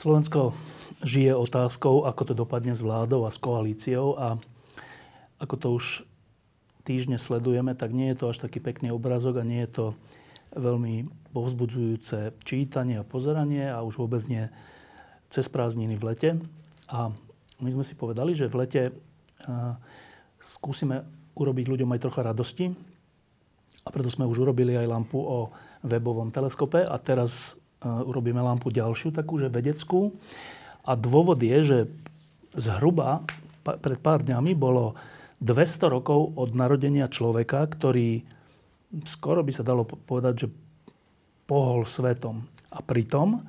Slovensko žije otázkou, ako to dopadne s vládou a s koalíciou a ako to už týždne sledujeme, tak nie je to až taký pekný obrazok a nie je to veľmi povzbudzujúce čítanie a pozeranie a už vôbec nie cez prázdniny v lete. A my sme si povedali, že v lete skúsime urobiť ľuďom aj trocha radosti. A preto sme už urobili aj lampu o webovom teleskope a teraz urobíme lampu ďalšiu, takú, že vedeckú. A dôvod je, že zhruba pred pár dňami bolo 200 rokov od narodenia človeka, ktorý skoro by sa dalo povedať, že pohol svetom. A pritom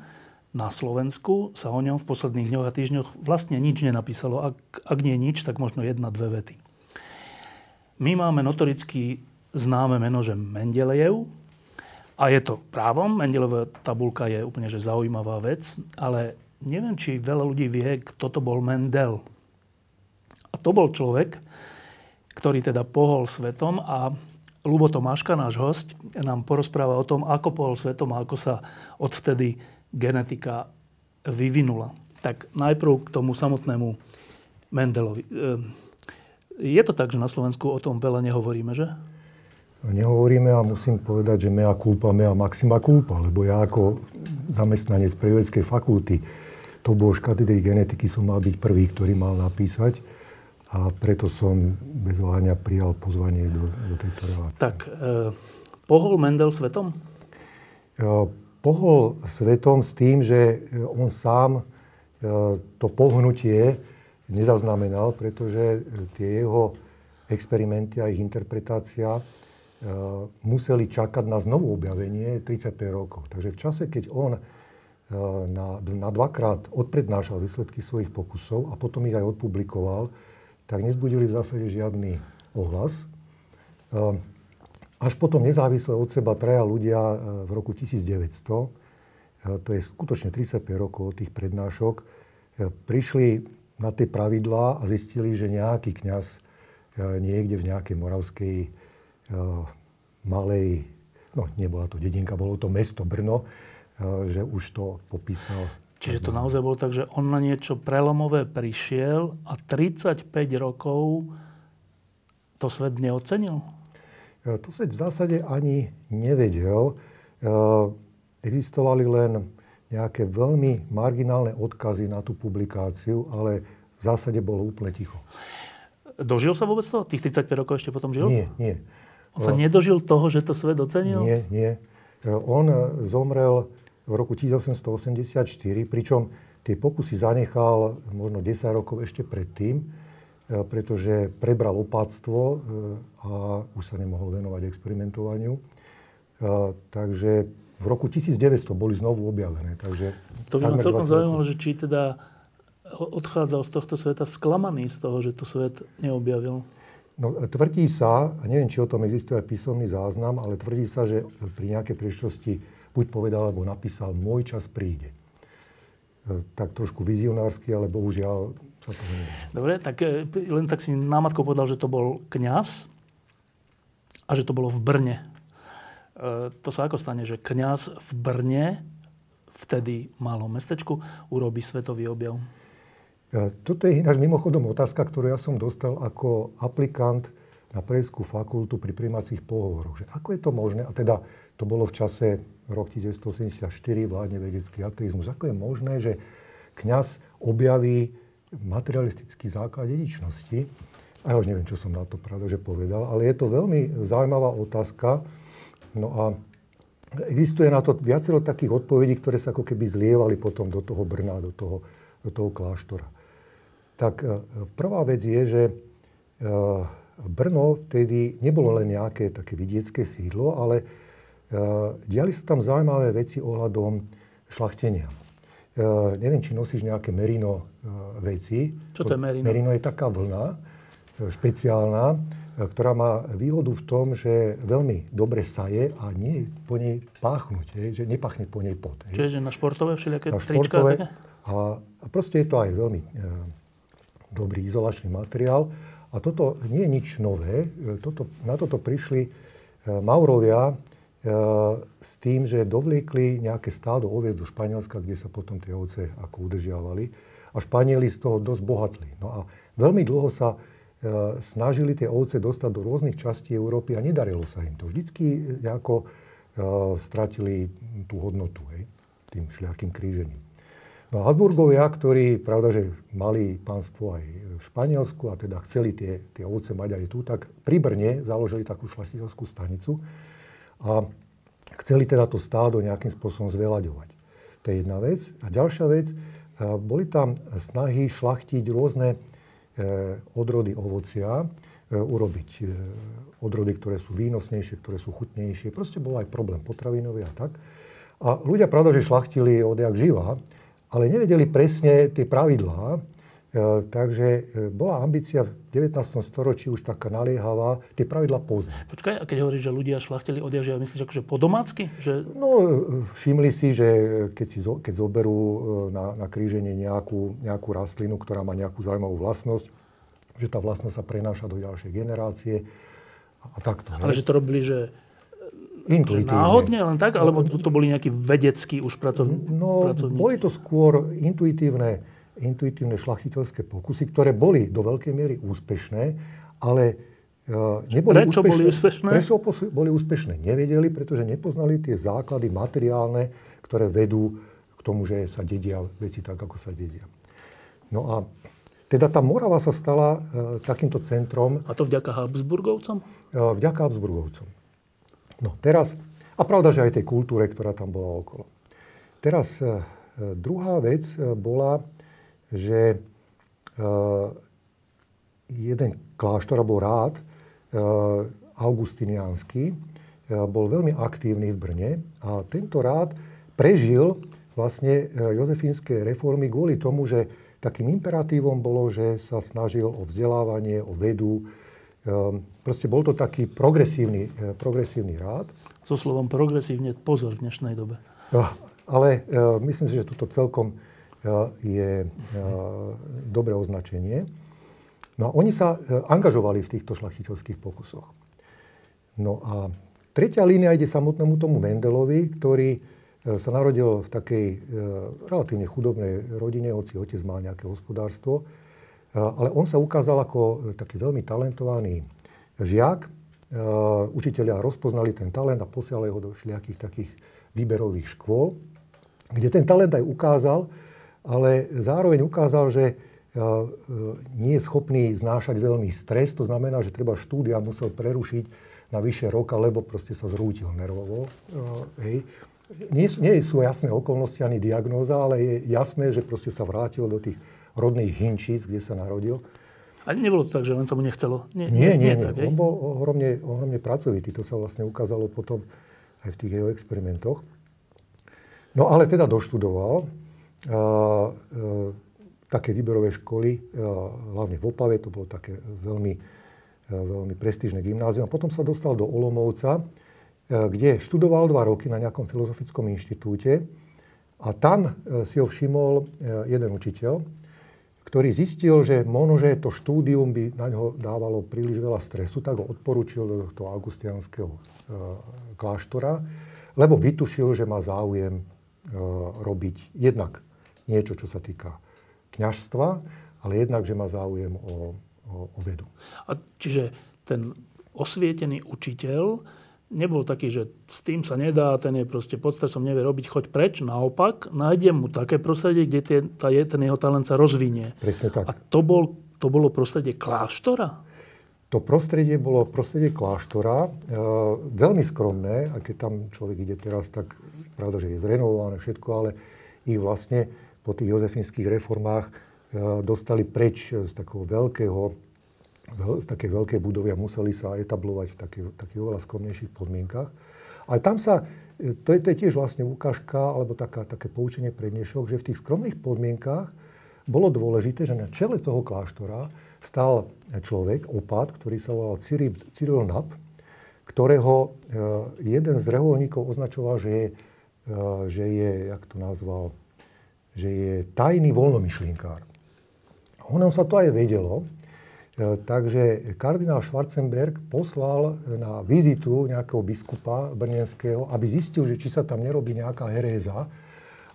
na Slovensku sa o ňom v posledných dňoch a týždňoch vlastne nič nenapísalo. Ak, ak nie nič, tak možno jedna, dve vety. My máme notoricky známe meno, že Mendelejev, a je to právom, Mendelová tabulka je úplne že zaujímavá vec, ale neviem, či veľa ľudí vie, kto to bol Mendel. A to bol človek, ktorý teda pohol svetom a Lubo Tomáška, náš host, nám porozpráva o tom, ako pohol svetom a ako sa odvtedy genetika vyvinula. Tak najprv k tomu samotnému Mendelovi. Ehm, je to tak, že na Slovensku o tom veľa nehovoríme, že? Nehovoríme a musím povedať, že mea culpa, mea maxima culpa, lebo ja ako zamestnanec prírodeckej fakulty to bol katedry genetiky som mal byť prvý, ktorý mal napísať a preto som bez váhania prijal pozvanie do, do tejto relácie. Tak, e, pohol Mendel svetom? E, pohol svetom s tým, že on sám e, to pohnutie nezaznamenal, pretože tie jeho experimenty a ich interpretácia museli čakať na znovu objavenie 35 rokov. Takže v čase, keď on eh, na, na dvakrát odprednášal výsledky svojich pokusov a potom ich aj odpublikoval, tak nezbudili v zásade žiadny ohlas. Eh, až potom nezávisle od seba traja ľudia v roku 1900, to je skutočne 35 rokov od tých prednášok, prišli na tie pravidlá a zistili, že nejaký kňaz niekde v nejakej moravskej malej, no nebola to dedinka, bolo to mesto Brno, že už to popísal. Čiže to naozaj bolo tak, že on na niečo prelomové prišiel a 35 rokov to svet neocenil? To svet v zásade ani nevedel. Existovali len nejaké veľmi marginálne odkazy na tú publikáciu, ale v zásade bolo úplne ticho. Dožil sa vôbec toho? Tých 35 rokov ešte potom žil? Nie, nie. On sa nedožil toho, že to svet ocenil? Nie, nie. On zomrel v roku 1884, pričom tie pokusy zanechal možno 10 rokov ešte predtým, e, pretože prebral opáctvo e, a už sa nemohol venovať experimentovaniu. E, takže v roku 1900 boli znovu objavené. Takže to by ma celkom zaujímalo, že či teda odchádzal z tohto sveta sklamaný z toho, že to svet neobjavil. No, tvrdí sa, a neviem, či o tom existuje aj písomný záznam, ale tvrdí sa, že pri nejakej príležitosti buď povedal, alebo napísal, môj čas príde. E, tak trošku vizionársky, ale bohužiaľ sa to nevie. Dobre, tak e, len tak si námatko povedal, že to bol kňaz a že to bolo v Brne. E, to sa ako stane, že kňaz v Brne, vtedy malom mestečku, urobí svetový objav? E, toto je ináč mimochodom otázka, ktorú ja som dostal ako aplikant na predskú fakultu pri príjmacích pohovoroch. Že ako je to možné, a teda to bolo v čase rok 1984, vládne vedecký ateizmus, ako je možné, že kňaz objaví materialistický základ dedičnosti. A ja už neviem, čo som na to pravda, že povedal, ale je to veľmi zaujímavá otázka. No a existuje na to viacero takých odpovedí, ktoré sa ako keby zlievali potom do toho Brna, do toho, do toho kláštora tak e, prvá vec je, že e, Brno vtedy nebolo len nejaké také vidiecké sídlo, ale e, diali sa tam zaujímavé veci ohľadom šlachtenia. Neviem, či nosíš nejaké merino veci. Čo to je merino? Merino je taká vlna, špeciálna, ktorá má výhodu v tom, že veľmi dobre saje a nie po nej páchnuť, že nepachne po nej pot. Čiže na športové všelijaké na športové, a, a proste je to aj veľmi dobrý izolačný materiál. A toto nie je nič nové. E, toto, na toto prišli e, Maurovia e, s tým, že dovliekli nejaké stádo oviec do Španielska, kde sa potom tie ovce ako udržiavali. A Španieli z toho dosť bohatli. No a veľmi dlho sa snažili tie ovce dostať do rôznych častí Európy a nedarilo sa im to. Vždycky nejako stratili tú hodnotu hej, tým šľakým krížením. No a Habsburgovia, ktorí, pravda, že mali pánstvo aj v Španielsku a teda chceli tie, tie ovce mať aj tu, tak pri Brne založili takú šlachtiteľskú stanicu a chceli teda to stádo nejakým spôsobom zvelaďovať. To je jedna vec. A ďalšia vec, e, boli tam snahy šlachtiť rôzne E, odrody ovocia, e, urobiť odrody, ktoré sú výnosnejšie, ktoré sú chutnejšie. Proste bol aj problém potravinový a tak. A ľudia, pravda, že šlachtili odjak živa, ale nevedeli presne tie pravidlá, E, takže e, bola ambícia v 19. storočí už taká naliehavá, tie pravidla poznať. Počkaj, a keď hovoríš, že ľudia šlachtili odjažia, myslíš akože po domácky? Že... No, e, všimli si, že keď, si, keď zoberú na, na kríženie nejakú, nejakú rastlinu, ktorá má nejakú zaujímavú vlastnosť, že tá vlastnosť sa prenáša do ďalšej generácie a, a takto. Ale ne? že to robili, že Intuitívne. Náhodne len tak? Alebo to boli nejakí vedeckí už pracovníci? No, boli to skôr intuitívne intuitívne šlachtiteľské pokusy, ktoré boli do veľkej miery úspešné, ale uh, neboli prečo úspešné. Boli úspešné? Prečo boli úspešné? Nevedeli, pretože nepoznali tie základy materiálne, ktoré vedú k tomu, že sa dedia veci tak, ako sa dedia. No a teda tá Morava sa stala uh, takýmto centrom. A to vďaka Habsburgovcom? Uh, vďaka Habsburgovcom. No teraz, a pravda, že aj tej kultúre, ktorá tam bola okolo. Teraz uh, druhá vec bola že jeden kláštor, alebo rád, uh, augustiniánsky, bol veľmi aktívny v Brne a tento rád prežil vlastne jozefínske reformy kvôli tomu, že takým imperatívom bolo, že sa snažil o vzdelávanie, o vedu. Proste bol to taký progresívny, progresívny rád. So slovom progresívne pozor v dnešnej dobe. Ale myslím si, že toto celkom je dobré označenie. No a oni sa e, angažovali v týchto šlachtiteľských pokusoch. No a tretia línia ide samotnému tomu Mendelovi, ktorý e, sa narodil v takej e, relatívne chudobnej rodine, hoci otec mal nejaké hospodárstvo. Ale on sa ukázal ako taký veľmi talentovaný žiak. Učiteľia rozpoznali ten talent a posielali ho do všelijakých takých výberových škôl, kde ten talent aj ukázal, ale zároveň ukázal, že nie je schopný znášať veľmi stres, to znamená, že treba štúdia musel prerušiť na vyššie roka, lebo proste sa zrútil nervovo. Hej. Nie, nie sú jasné okolnosti ani diagnóza, ale je jasné, že proste sa vrátil do tých rodných hinčíc, kde sa narodil. A nebolo to tak, že len sa mu nechcelo? Nie, nie, nie. nie, nie. Tak, On bol ohromne, ohromne pracovitý. To sa vlastne ukázalo potom aj v tých jeho experimentoch. No ale teda doštudoval také výberové školy, hlavne v Opave, to bolo také veľmi, veľmi prestížne gymnázium. A potom sa dostal do Olomovca, kde študoval dva roky na nejakom filozofickom inštitúte. A tam si ho všimol jeden učiteľ, ktorý zistil, že možno, že to štúdium by na ňo dávalo príliš veľa stresu, tak ho odporučil do toho augustianského kláštora, lebo vytušil, že má záujem robiť jednak niečo, čo sa týka kňažstva, ale jednak, že má záujem o, o, o vedu. A čiže ten osvietený učiteľ nebol taký, že s tým sa nedá, ten je proste pod stresom, nevie robiť, choď preč. Naopak, nájdem mu také prostredie, kde tie, tá, ten jeho talent sa rozvinie. Presne tak. A to, bol, to bolo prostredie kláštora? To prostredie bolo prostredie kláštora, e, veľmi skromné, a keď tam človek ide teraz, tak pravda, že je zrenovované všetko, ale ich vlastne po tých jozefínskych reformách e, dostali preč z takého veľkého, z takej veľkej budovy a museli sa etablovať v takých, takých oveľa skromnejších podmienkach. Ale tam sa, to je, to je tiež vlastne ukážka, alebo taká, také poučenie pre dnešok, že v tých skromných podmienkách bolo dôležité, že na čele toho kláštora stal človek, opat, ktorý sa volal Cyril, Cyril Nap, ktorého jeden z reholníkov označoval, že je, že je, jak to nazval, že je tajný voľnomyšlienkár. Ono sa to aj vedelo, e, takže kardinál Schwarzenberg poslal na vizitu nejakého biskupa brnenského, aby zistil, že či sa tam nerobí nejaká heréza.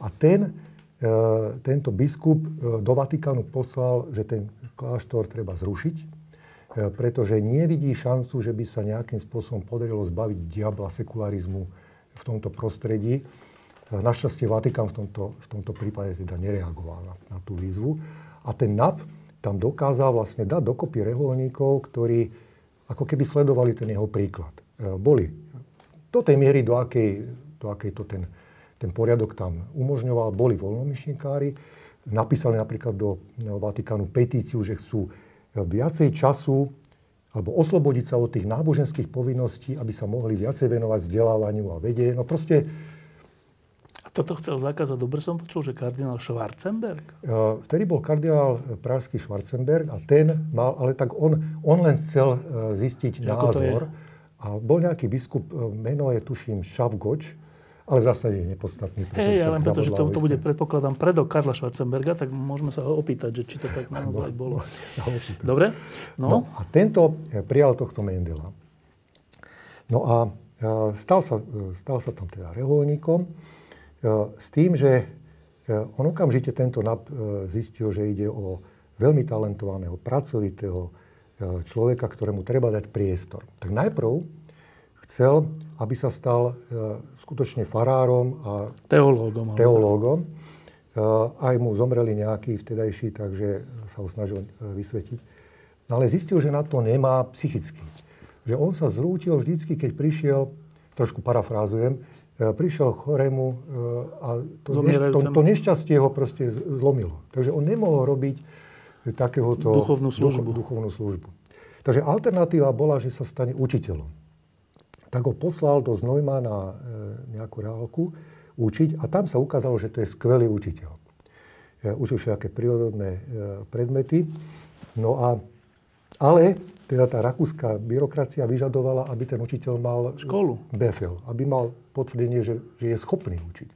A ten, e, tento biskup e, do Vatikánu poslal, že ten kláštor treba zrušiť, pretože nevidí šancu, že by sa nejakým spôsobom podarilo zbaviť diabla sekularizmu v tomto prostredí. Našťastie Vatikán v tomto, v tomto prípade teda nereagoval na, na tú výzvu. A ten NAP tam dokázal vlastne dať dokopy reholníkov, ktorí ako keby sledovali ten jeho príklad. E, boli do tej miery, do akej, do akej to ten, ten poriadok tam umožňoval, boli voľnomyšníkári. Napísali napríklad do Vatikánu petíciu, že chcú viacej času alebo oslobodiť sa od tých náboženských povinností, aby sa mohli viacej venovať vzdelávaniu a vede. No proste toto chcel zakázať. Dobre som počul, že kardinál Schwarzenberg? Vtedy bol kardinál pražský Schwarzenberg a ten mal, ale tak on, on len chcel e, zistiť Ako názor. A bol nejaký biskup, e, meno je tuším Šavgoč, ale v zásade je nepodstatný. Hej, ale pretože to, to bude, predpokladám, predok Karla Schwarzenberga, tak môžeme sa ho opýtať, že či to tak naozaj bolo. Dobre? No. no a tento e, prijal tohto Mendela. No a stal sa, stal sa tam teda reholníkom. E, s tým, že e, on okamžite tento NAP e, zistil, že ide o veľmi talentovaného, pracovitého človeka, ktorému treba dať priestor. Tak najprv chcel, aby sa stal skutočne farárom a teológom. teológom. Aj mu zomreli nejakí vtedajší, takže sa ho snažil vysvetiť. No ale zistil, že na to nemá psychicky. Že on sa zrútil vždycky, keď prišiel, trošku parafrázujem, prišiel chorému e, a to, to, to nešťastie ho proste zlomilo. Takže on nemohol robiť takéhoto duchovnú službu. Duch, duchovnú službu. Takže alternatíva bola, že sa stane učiteľom. Tak ho poslal do Znojma na e, nejakú reálku učiť a tam sa ukázalo, že to je skvelý učiteľ. Učil všetké prírodné predmety. No a, ale teda tá rakúska byrokracia vyžadovala, aby ten učiteľ mal školu. BFL, aby mal potvrdenie, že, že je schopný učiť.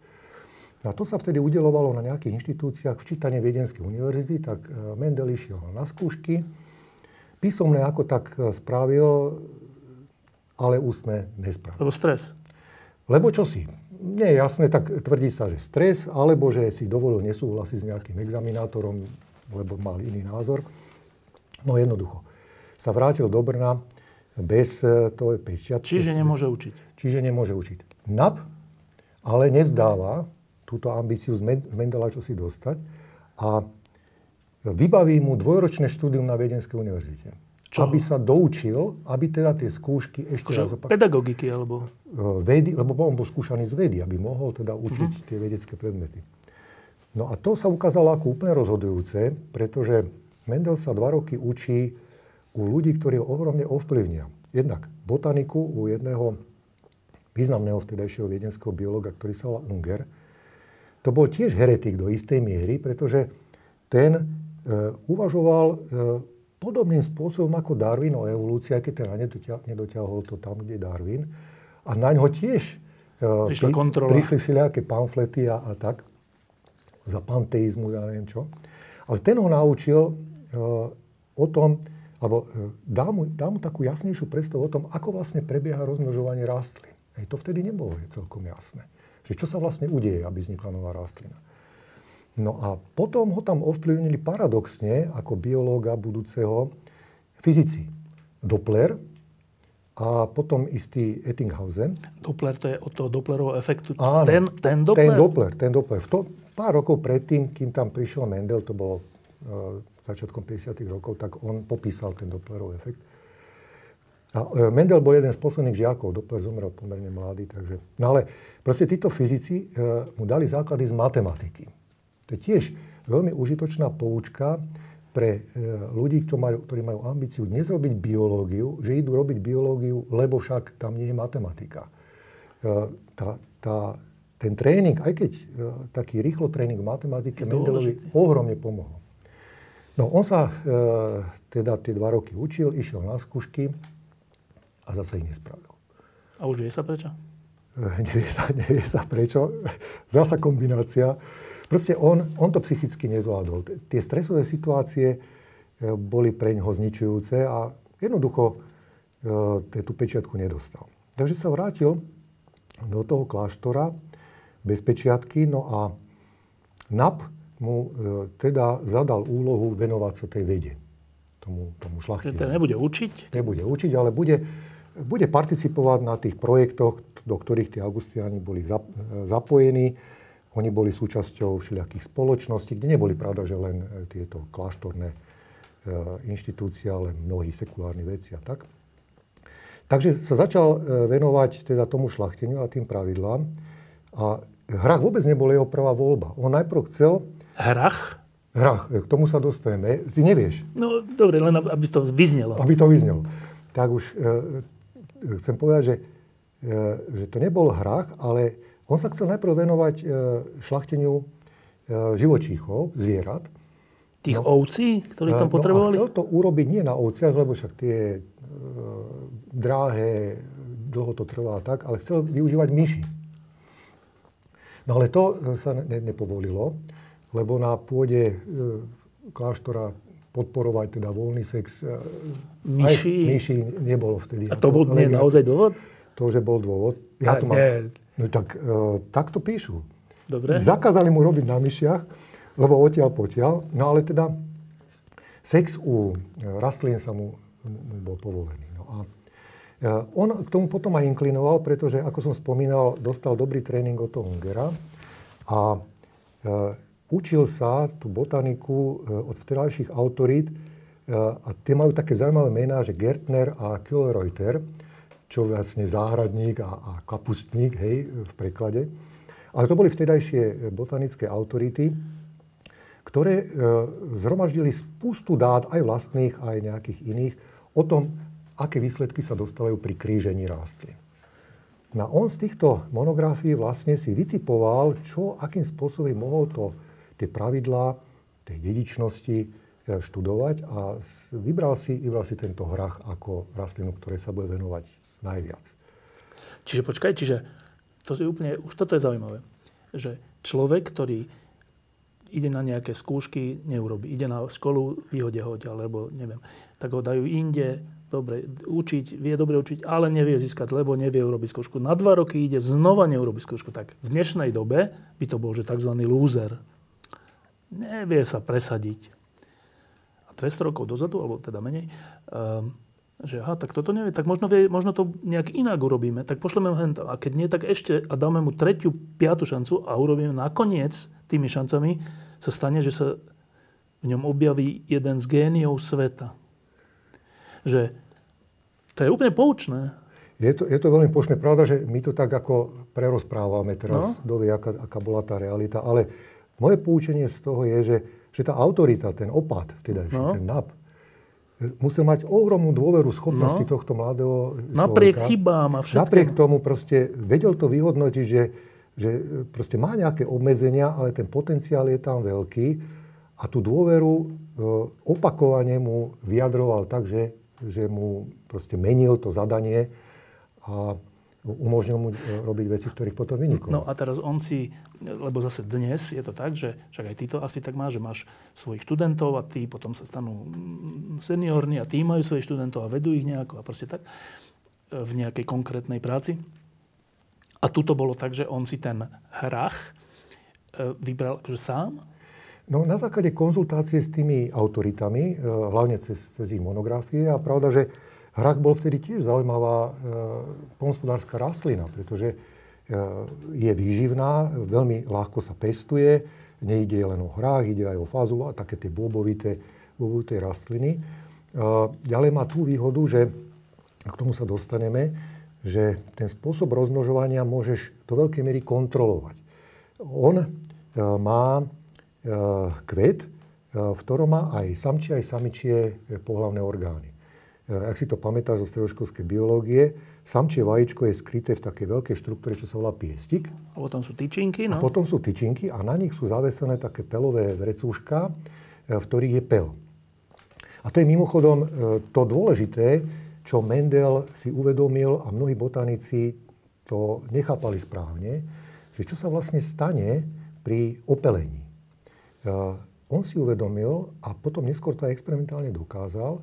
A to sa vtedy udelovalo na nejakých inštitúciách v čítane Viedenskej univerzity, tak e, Mendel išiel na skúšky. Písomné ako tak e, spravil, ale ústne nespravil. Lebo stres. Lebo čo si? Nie je jasné, tak tvrdí sa, že stres, alebo že si dovolil nesúhlasiť s nejakým examinátorom, lebo mal iný názor. No jednoducho sa vrátil do Brna bez e, toho pečiatky. Čiže nemôže učiť. Čiže nemôže učiť. NAP ale nevzdáva túto ambíciu z Mendela čo si dostať a vybaví mu dvojročné štúdium na Viedenskej univerzite. Čo? Aby sa doučil, aby teda tie skúšky ešte raz opakoval. Pedagogiky alebo? E, vedy, lebo on bol skúšaný z vedy, aby mohol teda učiť uh-huh. tie vedecké predmety. No a to sa ukázalo ako úplne rozhodujúce, pretože Mendel sa dva roky učí u ľudí, ktorí ho ohromne ovplyvnia. Jednak botaniku u jedného významného vtedajšieho viedenského biologa, ktorý sa volá Unger. To bol tiež heretik do istej miery, pretože ten e, uvažoval e, podobným spôsobom ako Darwin o evolúcii, aj keď teda nedotiahol to tam, kde Darwin. A na ňo tiež e, pri, prišli všelijaké pamflety a, a tak, za panteizmu, ja neviem čo. Ale ten ho naučil e, o tom, alebo e, dá mu, dá mu takú jasnejšiu predstavu o tom, ako vlastne prebieha rozmnožovanie rastlín. Hej, to vtedy nebolo celkom jasné. Že čo sa vlastne udeje, aby vznikla nová rastlina. No a potom ho tam ovplyvnili paradoxne, ako biológa budúceho, fyzici. Doppler a potom istý Ettinghausen. Doppler, to je od toho Dopplerovho efektu. Áno, ten, ten Doppler? Ten Doppler, ten Doppler. V to, pár rokov predtým, kým tam prišiel Mendel, to bolo uh, začiatkom 50. rokov, tak on popísal ten Dopplerov efekt. A e, Mendel bol jeden z posledných žiakov, Doppler zomrel pomerne mladý, takže... No ale proste títo fyzici e, mu dali základy z matematiky. To je tiež veľmi užitočná poučka pre e, ľudí, ktorí majú, ktorí majú ambíciu dnes robiť biológiu, že idú robiť biológiu, lebo však tam nie je matematika. tá, tá, ten tréning, aj keď taký rýchlo tréning v matematike Mendelovi ohromne pomohol. No on sa e, teda tie dva roky učil, išiel na skúšky a zase ich nespravil. A už vie sa prečo? E, nevie sa, nevie sa prečo. Zasa kombinácia. Proste on, on to psychicky nezvládol. Tie stresové situácie e, boli pre ňoho zničujúce a jednoducho e, tú pečiatku nedostal. Takže sa vrátil do toho kláštora bez pečiatky, no a NAP mu e, teda zadal úlohu venovať sa tej vede, tomu, tomu šlachtinu. Teda nebude učiť? Nebude učiť, ale bude, bude participovať na tých projektoch, do ktorých tí Augustiani boli zapojení. Oni boli súčasťou všelijakých spoločností, kde neboli pravda, že len e, tieto kláštorné e, inštitúcie, ale mnohí sekulárni veci a tak. Takže sa začal venovať teda tomu šlachteniu a tým pravidlám. A Hrach vôbec nebol jeho prvá voľba. On najprv chcel Hrach? Hrach, k tomu sa dostaneme. Ty nevieš. No dobre, len aby to vyznelo. Aby to vyznelo. Tak už e, chcem povedať, že, e, že to nebol hrach, ale on sa chcel najprv venovať e, šlachteniu e, živočíchov, zvierat. Tých no, ovcí, ktorí tam potrebovali? No a chcel to urobiť nie na ovciach, lebo však tie e, dráhe, dlho to trvá tak, ale chcel využívať myši. No ale to sa ne, nepovolilo lebo na pôde e, kláštora podporovať teda voľný sex. E, myši? myši nebolo vtedy. A to bol nie naozaj dôvod? To, že bol dôvod. Ja to mám, no tak, uh, tak to píšu. Dobre. Zakázali mu robiť na myšiach, lebo odtiaľ potiaľ. No ale teda sex u rastlín sa mu, mu bol povolený. No a on k tomu potom aj inklinoval, pretože, ako som spomínal, dostal dobrý tréning od toho Ungera a Učil sa tú botaniku e, od vtedajších autorít e, a tie majú také zaujímavé mená, že Gertner a Kühlreuter, čo vlastne záhradník a, a kapustník, hej, v preklade. Ale to boli vtedajšie botanické autority, ktoré e, zhromaždili spustu dát, aj vlastných, aj nejakých iných, o tom, aké výsledky sa dostávajú pri krížení rastlín. No on z týchto monografií vlastne si vytipoval, čo, akým spôsobom mohol to tie pravidlá tej dedičnosti e, študovať a vybral si, vybral si tento hrach ako rastlinu, ktoré sa bude venovať najviac. Čiže počkaj, čiže to je úplne, už toto je zaujímavé, že človek, ktorý ide na nejaké skúšky, neurobi. Ide na školu, vyhodia ho alebo neviem. Tak ho dajú inde, dobre učiť, vie dobre učiť, ale nevie získať, lebo nevie urobiť skúšku. Na dva roky ide, znova neurobi skúšku. Tak v dnešnej dobe by to bol, že tzv. lúzer nevie sa presadiť. A 200 rokov dozadu, alebo teda menej, um, že aha, tak toto nevie, tak možno, vie, možno to nejak inak urobíme, tak pošleme ho A keď nie, tak ešte a dáme mu tretiu, piatu šancu a urobíme nakoniec tými šancami sa stane, že sa v ňom objaví jeden z géniov sveta. Že to je úplne poučné. Je to, je to veľmi poučné. Pravda, že my to tak ako prerozprávame teraz, no? dovie, aká, aká bola tá realita, ale moje poučenie z toho je, že, že tá autorita, ten opad, teda no. ten NAP, musel mať ohromnú dôveru schopnosti no. tohto mladého človeka. Napriek chybám a všetko. Napriek tomu proste vedel to vyhodnotiť, že, že proste má nejaké obmedzenia, ale ten potenciál je tam veľký a tú dôveru e, opakovane mu vyjadroval tak, že, že mu proste menil to zadanie a umožnil mu e, robiť veci, v ktorých potom vynikol. No a teraz on si, lebo zase dnes je to tak, že však aj ty to asi tak máš, že máš svojich študentov a tí potom sa stanú seniorní a tí majú svojich študentov a vedú ich nejako a proste tak e, v nejakej konkrétnej práci. A tu to bolo tak, že on si ten hrach e, vybral akože sám? No na základe konzultácie s tými autoritami, hlavne cez, cez ich monografie a pravda, že Hrach bol vtedy tiež zaujímavá e, polnospodárska rastlina, pretože e, je výživná, veľmi ľahko sa pestuje, nejde len o hrách, ide aj o fazulu a také tie bobovité, bobovité rastliny. E, ďalej má tú výhodu, že k tomu sa dostaneme, že ten spôsob rozmnožovania môžeš do veľkej miery kontrolovať. On má kvet, v ktorom má aj samčie, aj samičie pohlavné orgány. Eh, ak si to pamätáš zo stredoškolskej biológie, samčie vajíčko je skryté v takej veľkej štruktúre, čo sa volá piestik. A potom sú tyčinky, no. A potom sú tyčinky a na nich sú zavesené také pelové vrecúška, e, v ktorých je pel. A to je mimochodom e, to dôležité, čo Mendel si uvedomil a mnohí botanici to nechápali správne, že čo sa vlastne stane pri opelení. On si uvedomil a potom neskôr to aj experimentálne dokázal,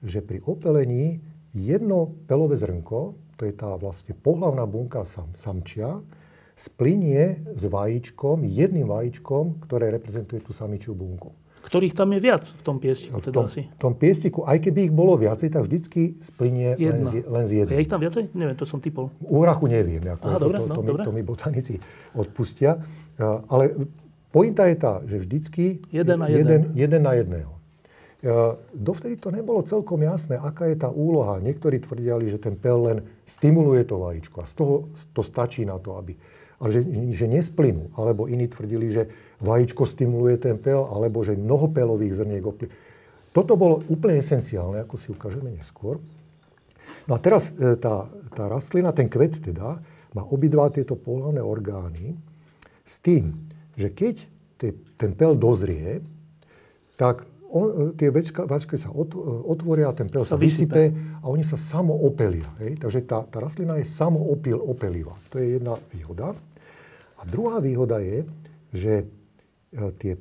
že pri opelení jedno pelové zrnko, to je tá vlastne pohlavná bunka sam, samčia, splinie s vajíčkom, jedným vajíčkom, ktoré reprezentuje tú samičiu bunku. Ktorých tam je viac v tom piestiku, teda asi? V tom piestiku, aj keby ich bolo viacej, tak vždycky splinie len z, len z jedným. Je ich tam viacej? Neviem, to som typol. U rachu neviem, ako Aha, to, dobre, to, no, to, mi, dobre. to mi botanici odpustia. Ale pointa je tá, že vždycky jeden na, jeden, jeden na jedného. Dovtedy to nebolo celkom jasné, aká je tá úloha. Niektorí tvrdili, že ten pel len stimuluje to vajíčko a z toho to stačí na to, aby... Ale že, že nesplynú. Alebo iní tvrdili, že vajíčko stimuluje ten pel, alebo že mnoho pelových zrniek opli... Toto bolo úplne esenciálne, ako si ukážeme neskôr. No a teraz e, tá, tá rastlina, ten kvet teda, má obidva tieto pohľavné orgány s tým, že keď ten pel dozrie, tak on, tie vačka, vačky sa otvoria, ten pel sa, vysype a oni sa samo opelia. Hej? Takže tá, tá rastlina je samo opil, opelivá. To je jedna výhoda. A druhá výhoda je, že e, tie,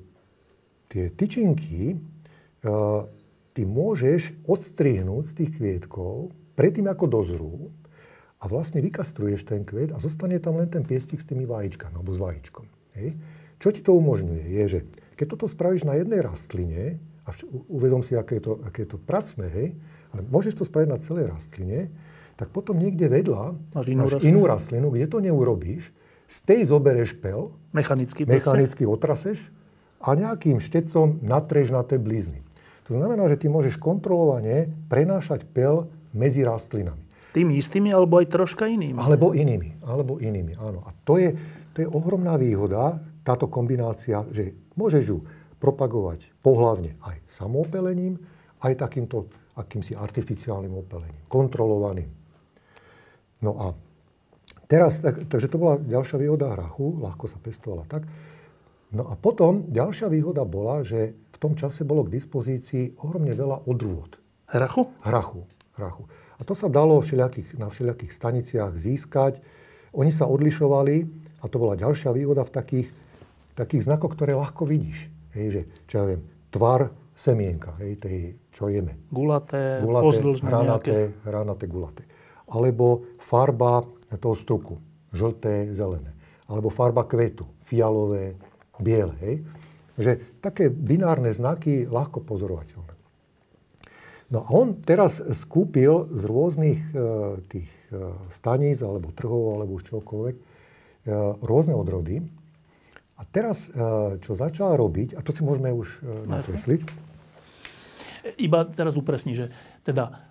tie tyčinky e, ty môžeš odstrihnúť z tých kvietkov predtým, ako dozrú a vlastne vykastruješ ten kvet a zostane tam len ten piestik s tými vajíčkami, alebo s vajíčkom. Hej? Čo ti to umožňuje, je, že keď toto spravíš na jednej rastline, a uvedom si, aké je to, aké je to pracné, hej, ale môžeš to spraviť na celej rastline, tak potom niekde vedľa máš inú, máš inú rastlinu, kde to neurobíš, z tej zobereš pel, mechanicky, mechanicky otraseš a nejakým štecom natreš na tie blízny. To znamená, že ty môžeš kontrolovane prenášať pel medzi rastlinami. Tými istými, alebo aj troška inými. Alebo inými, alebo inými, áno. A to je, to je ohromná výhoda, táto kombinácia, že môžeš ju propagovať pohlavne aj samoopelením, aj takýmto akýmsi artificiálnym opelením, kontrolovaným. No a teraz, tak, takže to bola ďalšia výhoda hrachu, ľahko sa pestovala tak. No a potom ďalšia výhoda bola, že v tom čase bolo k dispozícii ohromne veľa odrôd. Hrachu? Hrachu, hrachu. A to sa dalo všelijakých, na všelijakých staniciach získať. Oni sa odlišovali, a to bola ďalšia výhoda v takých, takých znakoch, ktoré ľahko vidíš. Hej, že, čo ja viem, tvar semienka, hej, tej, čo jeme. Gulaté, gulaté hranaté, gulaté. Alebo farba toho struku, žlté, zelené. Alebo farba kvetu, fialové, biele. Hej. Že také binárne znaky ľahko pozorovateľné. No a on teraz skúpil z rôznych e, tých e, staníc, alebo trhov, alebo už čokoľvek, e, rôzne odrody. A teraz, e, čo začal robiť, a to si môžeme už e, nakresliť. Iba teraz upresni, že teda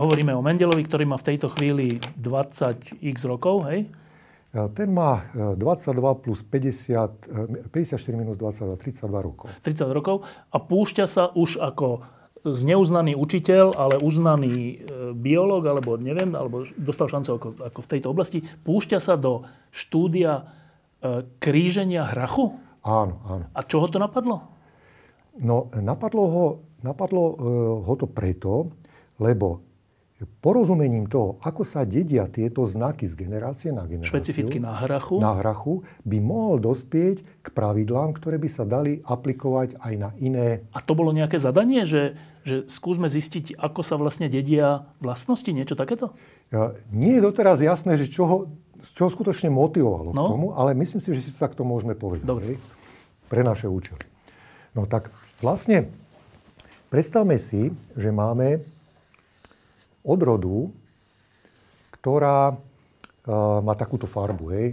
hovoríme o Mendelovi, ktorý má v tejto chvíli 20x rokov, hej? E, ten má 22 plus 50, 54 minus 22, 32 rokov. 30 rokov a púšťa sa už ako zneuznaný učiteľ, ale uznaný biológ, alebo neviem, alebo dostal šancu ako, ako v tejto oblasti, púšťa sa do štúdia kríženia hrachu? Áno, áno. A čo ho to napadlo? No, napadlo ho, napadlo ho to preto, lebo porozumením toho, ako sa dedia tieto znaky z generácie na generáciu, špecificky na hrachu, na hrachu, by mohol dospieť k pravidlám, ktoré by sa dali aplikovať aj na iné. A to bolo nejaké zadanie, že, že skúsme zistiť, ako sa vlastne dedia vlastnosti, niečo takéto? Nie je doteraz jasné, že čo čo skutočne motivovalo no? k tomu, ale myslím si, že si to takto môžeme povedať. Dobre. Pre naše účely. No tak vlastne predstavme si, že máme odrodu, ktorá uh, má takúto farbu. Hej.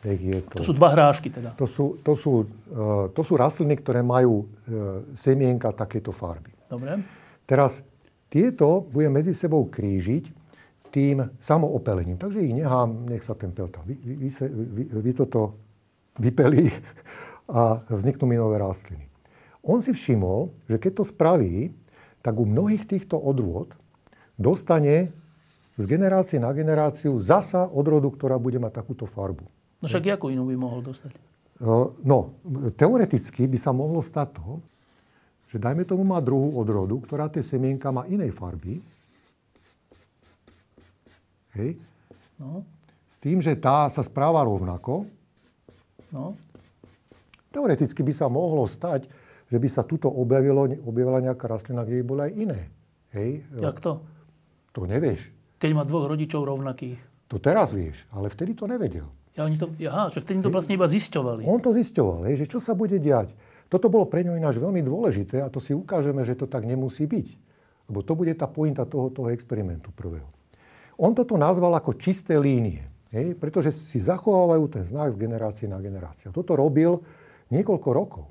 Je to, to sú dva hrášky teda. To sú, to, sú, uh, to sú rastliny, ktoré majú uh, semienka takéto farby. Dobre. Teraz tieto budem medzi sebou krížiť tým samoopelením. Takže ich nechám, nech sa ten pel tam vy, vy, vy, vy, vy toto vypelí a vzniknú mi nové rastliny. On si všimol, že keď to spraví, tak u mnohých týchto odrôd dostane z generácie na generáciu zasa odrodu, ktorá bude mať takúto farbu. No však akú inú by mohol dostať? No, teoreticky by sa mohlo stať to, že dajme tomu má druhú odrodu, ktorá tie semienka má inej farby. Hej. No. S tým, že tá sa správa rovnako. No. Teoreticky by sa mohlo stať, že by sa tuto objavilo, objavila nejaká rastlina, kde by bola aj iné. Hej. Jak to? To nevieš. Keď má dvoch rodičov rovnakých. To teraz vieš, ale vtedy to nevedel. Ja, oni to, aha, že vtedy to vlastne iba zisťovali. On to zisťoval, hej, že čo sa bude diať. Toto bolo pre ňo ináč veľmi dôležité a to si ukážeme, že to tak nemusí byť. Lebo to bude tá pointa toho, toho experimentu prvého. On toto nazval ako čisté línie, hej? pretože si zachovávajú ten znak z generácie na generáciu. Toto robil niekoľko rokov.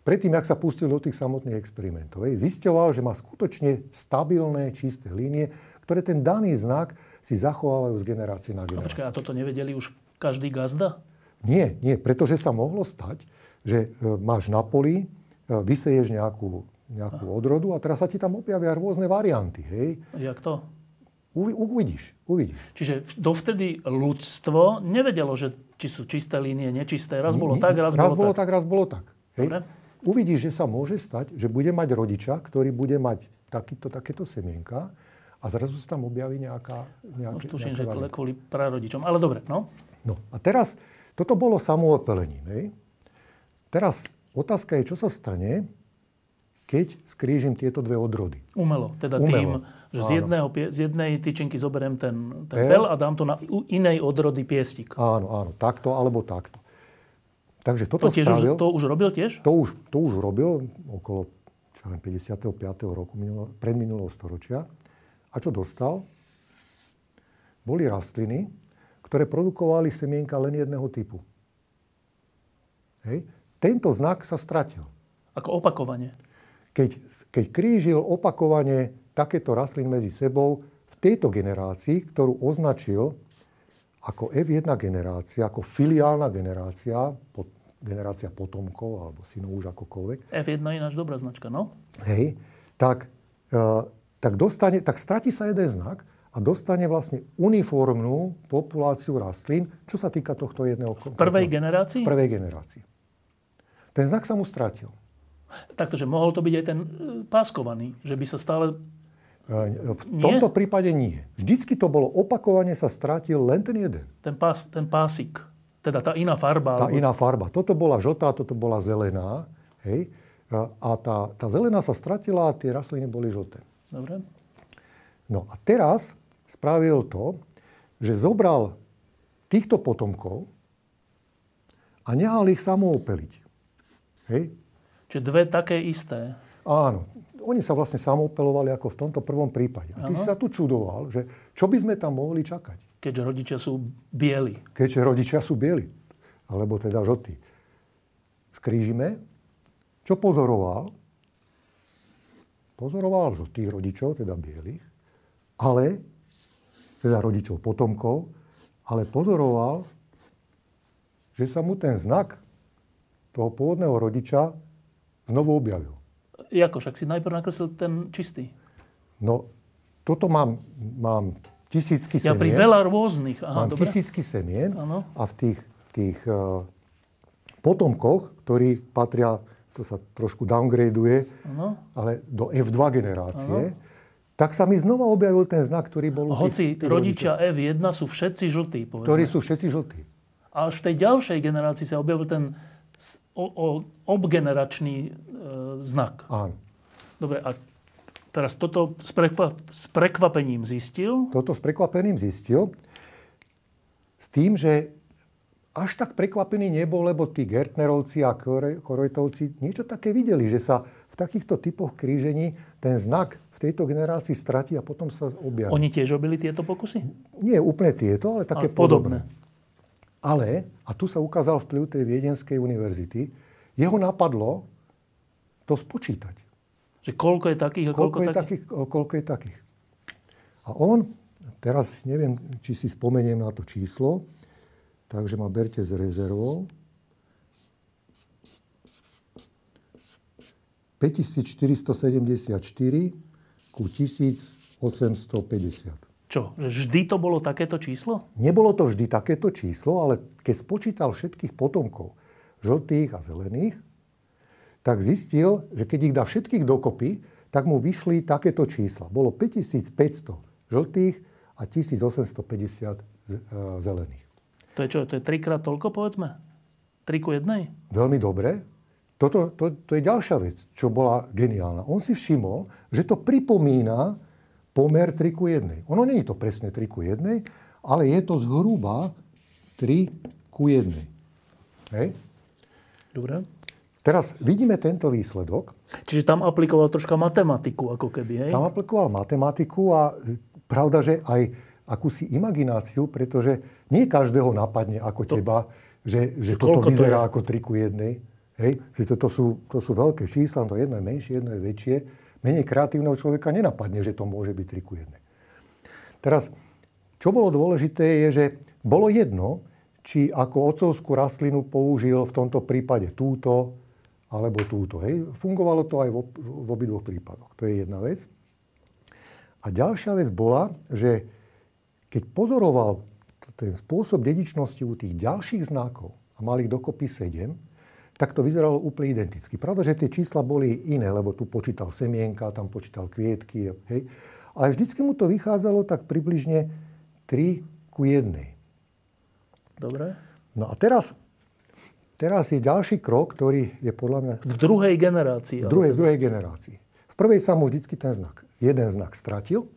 Predtým, ak sa pustil do tých samotných experimentov. Hej? Zisťoval, že má skutočne stabilné, čisté línie, ktoré ten daný znak si zachovávajú z generácie na generáciu. A počkaj, a toto nevedeli už každý gazda? Nie, nie, pretože sa mohlo stať, že e, máš na poli, e, vyseješ nejakú, nejakú odrodu a teraz sa ti tam objavia rôzne varianty. Hej? Jak to? Uvidíš, uvidíš. Čiže dovtedy ľudstvo nevedelo, že či sú čisté línie, nečisté. Raz bolo tak, raz, raz bolo, bolo tak. Raz bolo tak? Uvidíš, že sa môže stať, že bude mať rodiča, ktorý bude mať takýto, takéto semienka a zrazu sa tam objaví nejaká... Nejaké, no, tuším, že kvôli prarodičom. Ale dobre, no. No a teraz, toto bolo samoopelením, hej? Teraz otázka je, čo sa stane, keď skrížim tieto dve odrody. Umelo. Teda Umelo. tým, že z, jedného, z jednej tyčinky zoberiem ten, ten pel a dám to na inej odrody piestik. Áno, áno. Takto alebo takto. Takže toto to, tiež spravil, už, to už robil tiež? To už, to už robil okolo čo 55. roku minulo, predminulého storočia. A čo dostal? Boli rastliny, ktoré produkovali semienka len jedného typu. Hej? Tento znak sa stratil. Ako opakovanie? Keď, keď krížil opakovane takéto rastliny medzi sebou v tejto generácii, ktorú označil ako F1 generácia, ako filiálna generácia, pod, generácia potomkov alebo synov už akokoľvek. F1 je náš dobrá značka, no? Hej, tak, uh, tak, dostane, tak stratí sa jeden znak a dostane vlastne uniformnú populáciu rastlín, čo sa týka tohto jedného... V prvej generácii? V prvej generácii. Ten znak sa mu stratil. Takto, že mohol to byť aj ten e, páskovaný, že by sa stále... E, v tomto nie? prípade nie. Vždycky to bolo opakovane sa stratil len ten jeden. Ten, pás, ten pásik. Teda tá iná farba. Tá alebo... iná farba. Toto bola žltá, toto bola zelená. Hej? A tá, tá zelená sa stratila a tie rastliny boli žlté. Dobre. No a teraz spravil to, že zobral týchto potomkov a nehal ich samoopeliť. Hej? Čiže dve také isté. Áno. Oni sa vlastne samoupelovali ako v tomto prvom prípade. A ty Aha. si sa tu čudoval, že čo by sme tam mohli čakať? Keďže rodičia sú bieli. Keďže rodičia sú bieli. Alebo teda žltí. Skrížime. Čo pozoroval? Pozoroval žltých rodičov, teda bielých, ale, teda rodičov potomkov, ale pozoroval, že sa mu ten znak toho pôvodného rodiča znovu objavil. Jako? Však si najprv nakreslil ten čistý. No, toto mám, mám tisícky semien. Ja pri veľa rôznych. Aha, mám dobre. tisícky semien ano. a v tých, v tých uh, potomkoch, ktorí patria, to sa trošku downgradeuje, ano. ale do F2 generácie, ano. tak sa mi znova objavil ten znak, ktorý bol... Hoci tých rodičia F1 sú všetci žltí, povedzme. Ktorí sú všetci žltí. A až v tej ďalšej generácii sa objavil ten o, o obgeneračný e, znak. Áno. Dobre, a teraz toto s, prekva, s prekvapením zistil? Toto s prekvapením zistil. S tým, že až tak prekvapený nebol, lebo tí Gertnerovci a Korojtovci niečo také videli, že sa v takýchto typoch krížení ten znak v tejto generácii stratí a potom sa objaví. Oni tiež robili tieto pokusy? Nie úplne tieto, ale také ale podobné. podobné. Ale, a tu sa ukázal vplyv tej Viedenskej univerzity, jeho napadlo to spočítať. Že koľko je takých a koľko, koľko je takých? takých? Koľko je takých. A on, teraz neviem, či si spomeniem na to číslo, takže ma berte z rezervou. 5474 ku 1850. Čo? Že vždy to bolo takéto číslo? Nebolo to vždy takéto číslo, ale keď spočítal všetkých potomkov, žltých a zelených, tak zistil, že keď ich dá všetkých dokopy, tak mu vyšli takéto čísla. Bolo 5500 žltých a 1850 e, zelených. To je čo? To je trikrát toľko, povedzme? Tri ku jednej? Veľmi dobre. Toto, to, to je ďalšia vec, čo bola geniálna. On si všimol, že to pripomína pomer 3 ku 1. Ono nie je to presne 3 ku 1, ale je to zhruba 3 ku 1. Hej? Dobre. Teraz vidíme tento výsledok. Čiže tam aplikoval troška matematiku, ako keby, hej? Tam aplikoval matematiku a pravda, že aj akúsi imagináciu, pretože nie každého napadne ako to, teba, že, že toto vyzerá to ako 3 ku 1. Hej? Že to, to, sú, to sú veľké čísla, to jedno je menšie, jedno je väčšie. Menej kreatívneho človeka nenapadne, že to môže byť 3 ku 1. Teraz, čo bolo dôležité, je, že bolo jedno, či ako ocovskú rastlinu použil v tomto prípade túto alebo túto. Hej. Fungovalo to aj v, v obidvoch prípadoch. To je jedna vec. A ďalšia vec bola, že keď pozoroval ten spôsob dedičnosti u tých ďalších znakov a mal ich dokopy 7, tak to vyzeralo úplne identicky. Pravda, že tie čísla boli iné, lebo tu počítal semienka, tam počítal kvietky. Hej. Ale vždycky mu to vychádzalo tak približne 3 ku 1. Dobre. No a teraz, teraz je ďalší krok, ktorý je podľa mňa... V druhej generácii. V druhej, v druhej generácii. V prvej sa mu vždycky ten znak, jeden znak stratil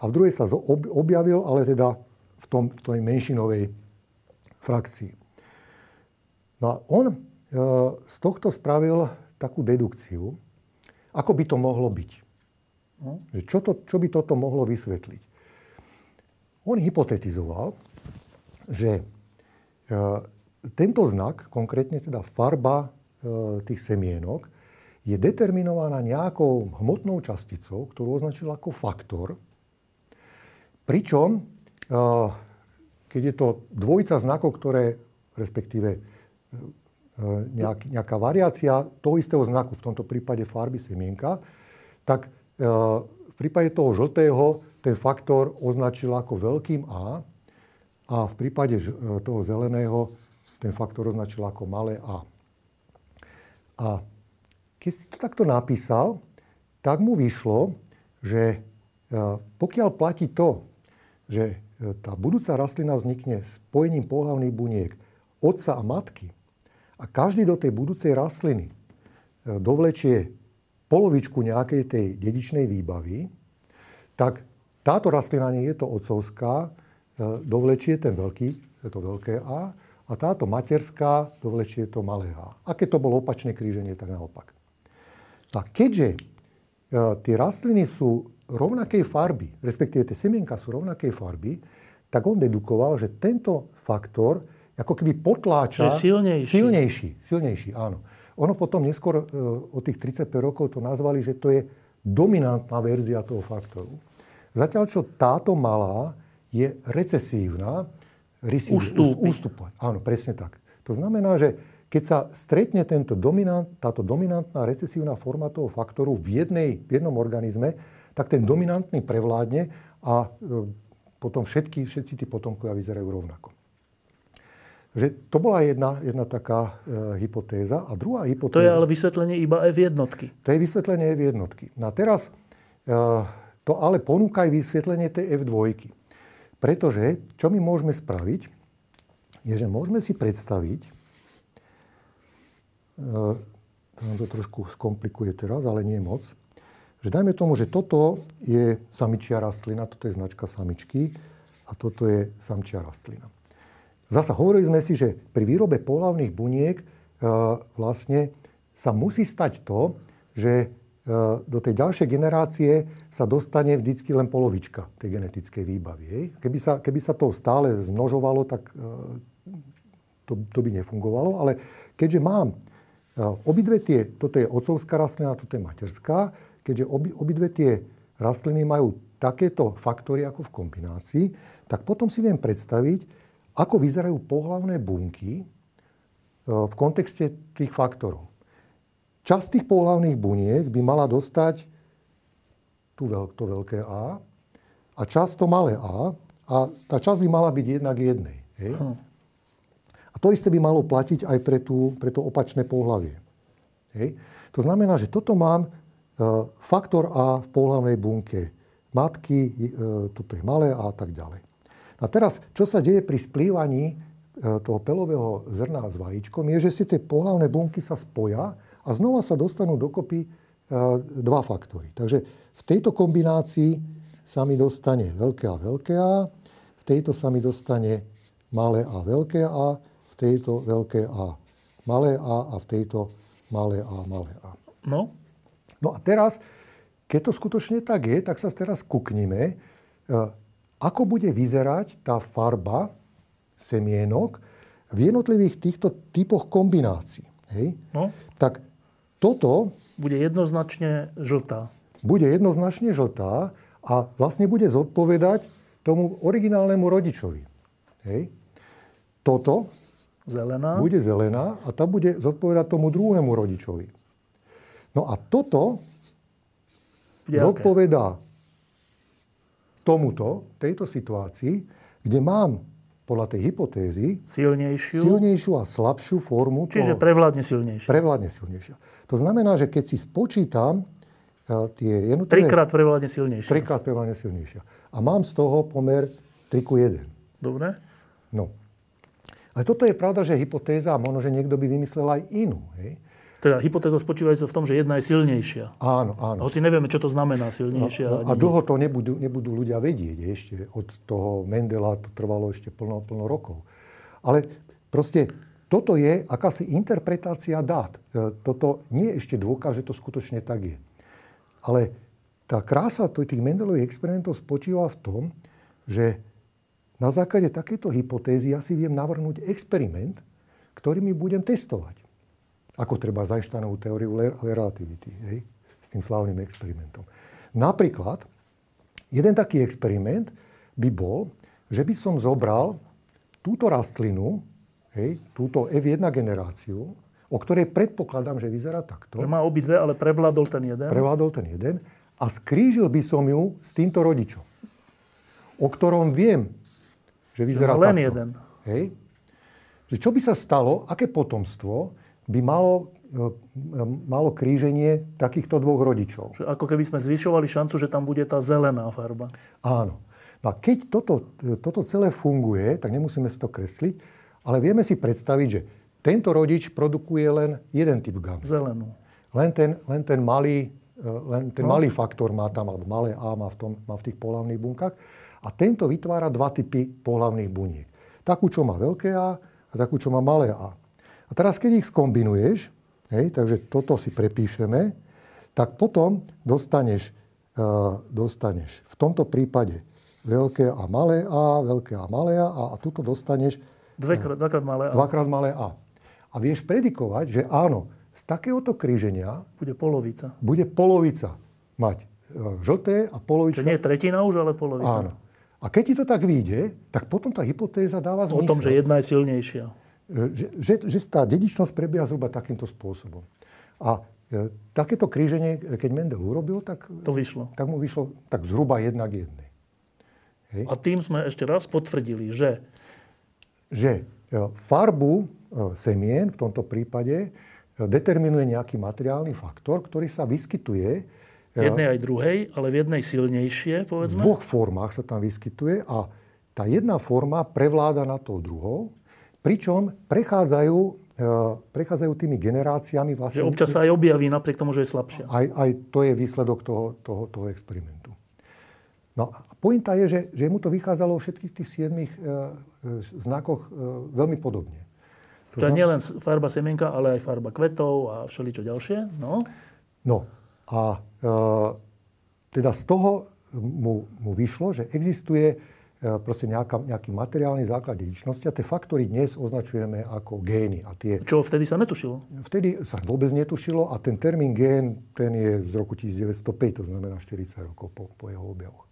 a v druhej sa objavil, ale teda v, tom, v tej menšinovej frakcii. No a on z tohto spravil takú dedukciu, ako by to mohlo byť. No. Že čo, to, čo by toto mohlo vysvetliť? On hypotetizoval, že E, tento znak, konkrétne teda farba e, tých semienok, je determinovaná nejakou hmotnou časticou, ktorú označil ako faktor. Pričom, keď je to dvojica znakov, ktoré, respektíve nejaká variácia toho istého znaku, v tomto prípade farby semienka, tak v prípade toho žltého ten faktor označil ako veľkým A a v prípade e, toho zeleného ten faktor označil ako malé a. A keď si to takto napísal, tak mu vyšlo, že pokiaľ platí to, že tá budúca rastlina vznikne spojením pohľavných buniek otca a matky a každý do tej budúcej rastliny dovlečie polovičku nejakej tej dedičnej výbavy, tak táto rastlina nie je to otcovská, E, dovlečie ten veľký, to veľké A, a táto materská dovlečie to malé A. A keď to bolo opačné kríženie, tak naopak. A keďže e, tie rastliny sú rovnakej farby, respektíve tie semienka sú rovnakej farby, tak on dedukoval, že tento faktor ako keby potláča... Že silnejší. Silnejší, silnejší, áno. Ono potom neskôr e, od tých 35 rokov to nazvali, že to je dominantná verzia toho faktoru. Zatiaľ, čo táto malá je recesívna, rysí, ústupovať. Áno, presne tak. To znamená, že keď sa stretne tento dominant, táto dominantná recesívna forma toho faktoru v, jednej, v jednom organizme, tak ten dominantný prevládne a e, potom všetky, všetci tí potomkovia vyzerajú rovnako. Že to bola jedna, jedna taká e, hypotéza. A druhá hypotéza... To je ale vysvetlenie iba F jednotky. To je vysvetlenie F jednotky. No a teraz e, to ale ponúka aj vysvetlenie tej F dvojky. Pretože, čo my môžeme spraviť, je, že môžeme si predstaviť, e, to nám to trošku skomplikuje teraz, ale nie moc, že dajme tomu, že toto je samičia rastlina, toto je značka samičky a toto je samčia rastlina. Zasa hovorili sme si, že pri výrobe pohlavných buniek e, vlastne sa musí stať to, že E, do tej ďalšej generácie sa dostane vždycky len polovička tej genetickej výbavy. Hej. Keby, sa, keby sa to stále zmnožovalo, tak e, to, to by nefungovalo. Ale keďže mám obidve tie, toto je otcovská rastlina, toto je materská, keďže obi, obidve tie rastliny majú takéto faktory ako v kombinácii, tak potom si viem predstaviť, ako vyzerajú pohlavné bunky v kontexte tých faktorov. Časť tých pohľavných buniek by mala dostať tú veľk, to veľké A a časť to malé a. A tá časť by mala byť jednak jednej. Hej? Hm. A to isté by malo platiť aj pre, tú, pre to opačné pohlavie. Hej? To znamená, že toto mám e, faktor A v pohlavnej bunke matky, e, toto je malé a tak ďalej. A teraz, čo sa deje pri splývaní e, toho pelového zrna s vajíčkom, je, že si tie pohlavné bunky sa spoja a znova sa dostanú dokopy dva faktory. Takže v tejto kombinácii sa mi dostane veľké A, veľké A, v tejto sa mi dostane malé A, veľké A, v tejto veľké A, malé A a v tejto malé A, malé A. No? No a teraz, keď to skutočne tak je, tak sa teraz kuknime, e, ako bude vyzerať tá farba semienok v jednotlivých týchto typoch kombinácií. Hej? No? Tak toto... Bude jednoznačne žltá bude jednoznačne žltá a vlastne bude zodpovedať tomu originálnemu rodičovi. Hej. Toto zelená. bude zelená a tá bude zodpovedať tomu druhému rodičovi. No a toto bude zodpovedá aké? Tomuto, tejto situácii, kde mám podľa tej hypotézy silnejšiu, silnejšiu a slabšiu formu. Čiže toho, prevládne silnejšia. Prevládne silnejšia. To znamená, že keď si spočítam tie jednotlivé... Trikrát prevládne silnejšia. Trikrát prevládne silnejšia. A mám z toho pomer 3 ku 1. Dobre. No. Ale toto je pravda, že hypotéza, a možno, že niekto by vymyslel aj inú. Hej? Teda hypotéza spočívajúca v tom, že jedna je silnejšia. Áno, áno. Hoci nevieme, čo to znamená silnejšia. A, a, a dlho to nebudú, nebudú ľudia vedieť. Ešte od toho Mendela to trvalo ešte plno, plno rokov. Ale proste toto je akási interpretácia dát. E, toto nie je ešte dôkaz, že to skutočne tak je. Ale tá krása tých Mendelových experimentov spočíva v tom, že na základe takéto hypotézy ja si viem navrhnúť experiment, ktorý mi budem testovať. Ako treba Einsteinovú teóriu relativity, hej? s tým slavným experimentom. Napríklad, jeden taký experiment by bol, že by som zobral túto rastlinu, hej, túto F1 generáciu, o ktorej predpokladám, že vyzerá takto. Že má obidve, ale prevládol ten jeden. Prevládol ten jeden. A skrížil by som ju s týmto rodičom, o ktorom viem, že vyzerá že len takto. jeden. Hej? Že čo by sa stalo, aké potomstvo by malo, e, malo kríženie takýchto dvoch rodičov. Že ako keby sme zvyšovali šancu, že tam bude tá zelená farba. Áno. No a keď toto, toto celé funguje, tak nemusíme si to kresliť, ale vieme si predstaviť, že tento rodič produkuje len jeden typ gamy. Zelenú. Len ten, len ten, malý, e, len ten no. malý faktor má tam, alebo malé A má v, tom, má v tých pohľavných bunkách. A tento vytvára dva typy pohľavných buniek. Takú, čo má veľké A a takú, čo má malé A. A teraz, keď ich skombinuješ, hej, takže toto si prepíšeme, tak potom dostaneš, uh, dostaneš v tomto prípade veľké A, malé A, veľké A, malé A a, a tuto dostaneš Dvakrát, dvakrát malé A. Dvakrát malé A. A vieš predikovať, že áno, z takéhoto kríženia... Bude polovica. Bude polovica mať e, žlté a polovička... To nie je tretina už, ale polovica. Áno. A keď ti to tak vyjde, tak potom tá hypotéza dáva zmysel. O tom, že jedna je silnejšia. E, že, že, že tá dedičnosť prebieha zhruba takýmto spôsobom. A e, takéto kríženie, keď Mendel urobil, tak, to vyšlo. tak mu vyšlo tak zhruba jedna k jednej. Hej. A tým sme ešte raz potvrdili, že... Že e, farbu E, semien v tomto prípade e, determinuje nejaký materiálny faktor, ktorý sa vyskytuje v jednej aj druhej, ale v jednej silnejšie, povedzme? V dvoch formách sa tam vyskytuje a tá jedna forma prevláda nad tou druhou, pričom prechádzajú, e, prechádzajú tými generáciami vlastne... Že občas sa aj objaví napriek tomu, že je slabšia. Aj, aj to je výsledok toho, toho, toho experimentu. No a pointa je, že, že mu to vychádzalo vo všetkých tých siedmých e, znakoch e, veľmi podobne. To, to je nielen farba semienka, ale aj farba kvetov a všeličo ďalšie. No, no a e, teda z toho mu, mu vyšlo, že existuje e, proste nejaká, nejaký materiálny základ dedičnosti a tie faktory dnes označujeme ako gény. A tie, Čo vtedy sa netušilo? Vtedy sa vôbec netušilo a ten termín gén, ten je z roku 1905, to znamená 40 rokov po, po jeho objavoch.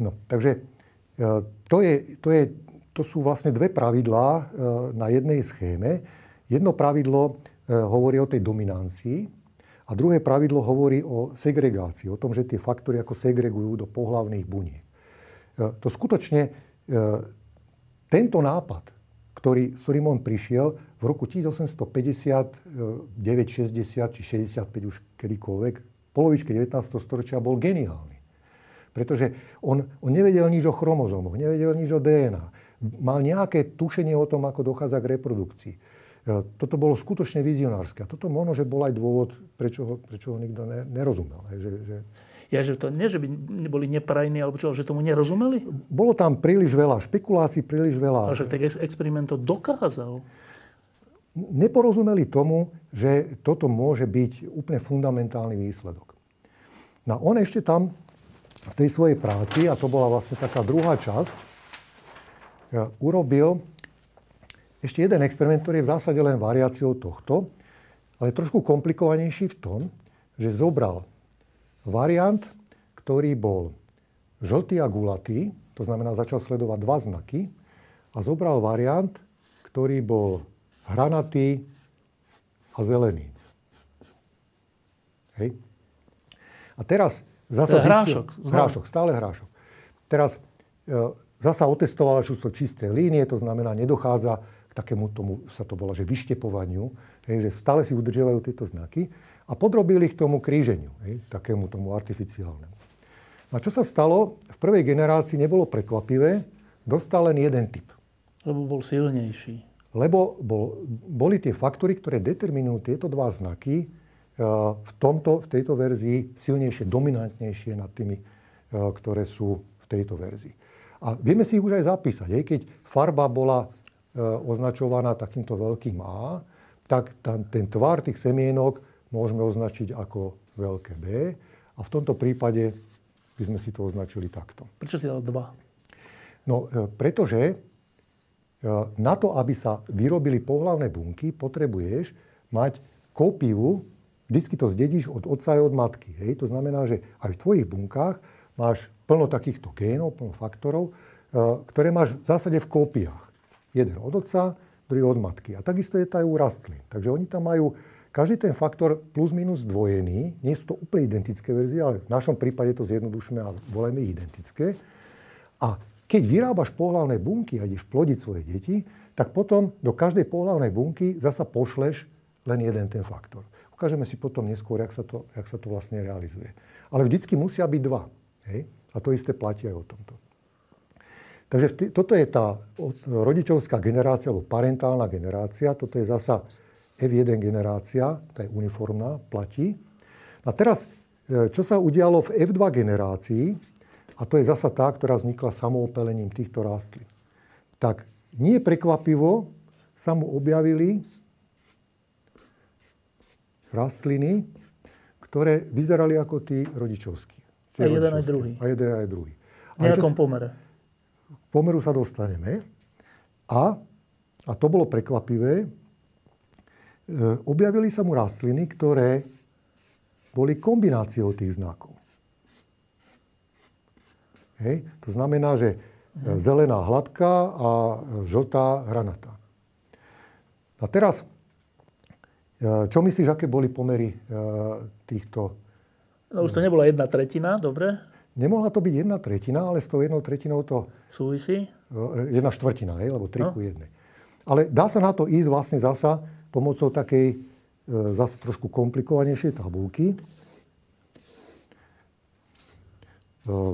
No, takže e, to je, to je to sú vlastne dve pravidlá e, na jednej schéme. Jedno pravidlo e, hovorí o tej dominancii a druhé pravidlo hovorí o segregácii, o tom, že tie faktory ako segregujú do pohlavných buniek. To skutočne tento nápad, ktorý, s ktorým on prišiel v roku 1859, 60 či 65 už kedykoľvek, polovičke 19. storočia bol geniálny. Pretože on, on nevedel nič o chromozómoch, nevedel nič o DNA. Mal nejaké tušenie o tom, ako dochádza k reprodukcii. E, toto bolo skutočne vizionárske. A toto možno, že bol aj dôvod, prečo ho, prečo ho nikto ne, nerozumel. Že, že... Ja, že to nie, že by neboli neprajní, alebo čo, že tomu nerozumeli? Bolo tam príliš veľa špekulácií, príliš veľa... Ale však tak experiment to dokázal. Neporozumeli tomu, že toto môže byť úplne fundamentálny výsledok. No on ešte tam v tej svojej práci, a to bola vlastne taká druhá časť, urobil ešte jeden experiment, ktorý je v zásade len variáciou tohto, ale trošku komplikovanejší v tom, že zobral variant, ktorý bol žltý a gulatý, to znamená začal sledovať dva znaky, a zobral variant, ktorý bol hranatý a zelený. Hej. A teraz Zasa hrášok. Zistil, hrášok, stále hrášok. Teraz e, zasa otestovala, že sú to čisté línie, to znamená, nedochádza k takému tomu, sa to volá, že vyštepovaniu, hej, že stále si udržiavajú tieto znaky a podrobili ich tomu kríženiu, hej, takému tomu artificiálnemu. A čo sa stalo? V prvej generácii nebolo prekvapivé, dostal len jeden typ. Lebo bol silnejší. Lebo bol, boli tie faktory, ktoré determinujú tieto dva znaky, v, tomto, v tejto verzii silnejšie, dominantnejšie nad tými, ktoré sú v tejto verzii. A vieme si ich už aj zapísať. Hej? Keď farba bola označovaná takýmto veľkým A, tak ten tvar tých semienok môžeme označiť ako veľké B. A v tomto prípade by sme si to označili takto. Prečo si dal dva? No, e, pretože e, na to, aby sa vyrobili pohlavné bunky, potrebuješ mať kópiu vždycky to zdedíš od otca aj od matky. Hej? To znamená, že aj v tvojich bunkách máš plno takýchto génov, plno faktorov, e, ktoré máš v zásade v kópiách. Jeden od otca, druhý od matky. A takisto je to aj u rastlín. Takže oni tam majú každý ten faktor plus minus dvojený. Nie sú to úplne identické verzie, ale v našom prípade to zjednodušíme a ich identické. A keď vyrábaš pohlavné bunky a ideš plodiť svoje deti, tak potom do každej pohlavnej bunky zasa pošleš len jeden ten faktor. Ukážeme si potom neskôr, jak sa to, jak sa to vlastne realizuje. Ale vždycky musia byť dva. Hej? A to isté platí aj o tomto. Takže toto je tá rodičovská generácia, alebo parentálna generácia. Toto je zasa F1 generácia, tá je uniformná, platí. A teraz, e, čo sa udialo v F2 generácii, a to je zasa tá, ktorá vznikla samoopelením týchto rastlín. Tak nie prekvapivo sa mu objavili rastliny, ktoré vyzerali ako tí rodičovskí. Tí a jeden aj druhý. A jeden aj druhý. V nejakom pomere. K pomeru sa dostaneme. A, a to bolo prekvapivé, objavili sa mu rastliny, ktoré boli kombináciou tých znakov. Hej. To znamená, že mhm. zelená hladká a žltá hranatá. A teraz čo myslíš, aké boli pomery týchto... No už to nebola jedna tretina, dobre? Nemohla to byť jedna tretina, ale s tou jednou tretinou to... Súvisí? Jedna štvrtina, hej, lebo tri no. ku jednej. Ale dá sa na to ísť vlastne zasa pomocou takej e, zase trošku komplikovanejšej tabulky. E,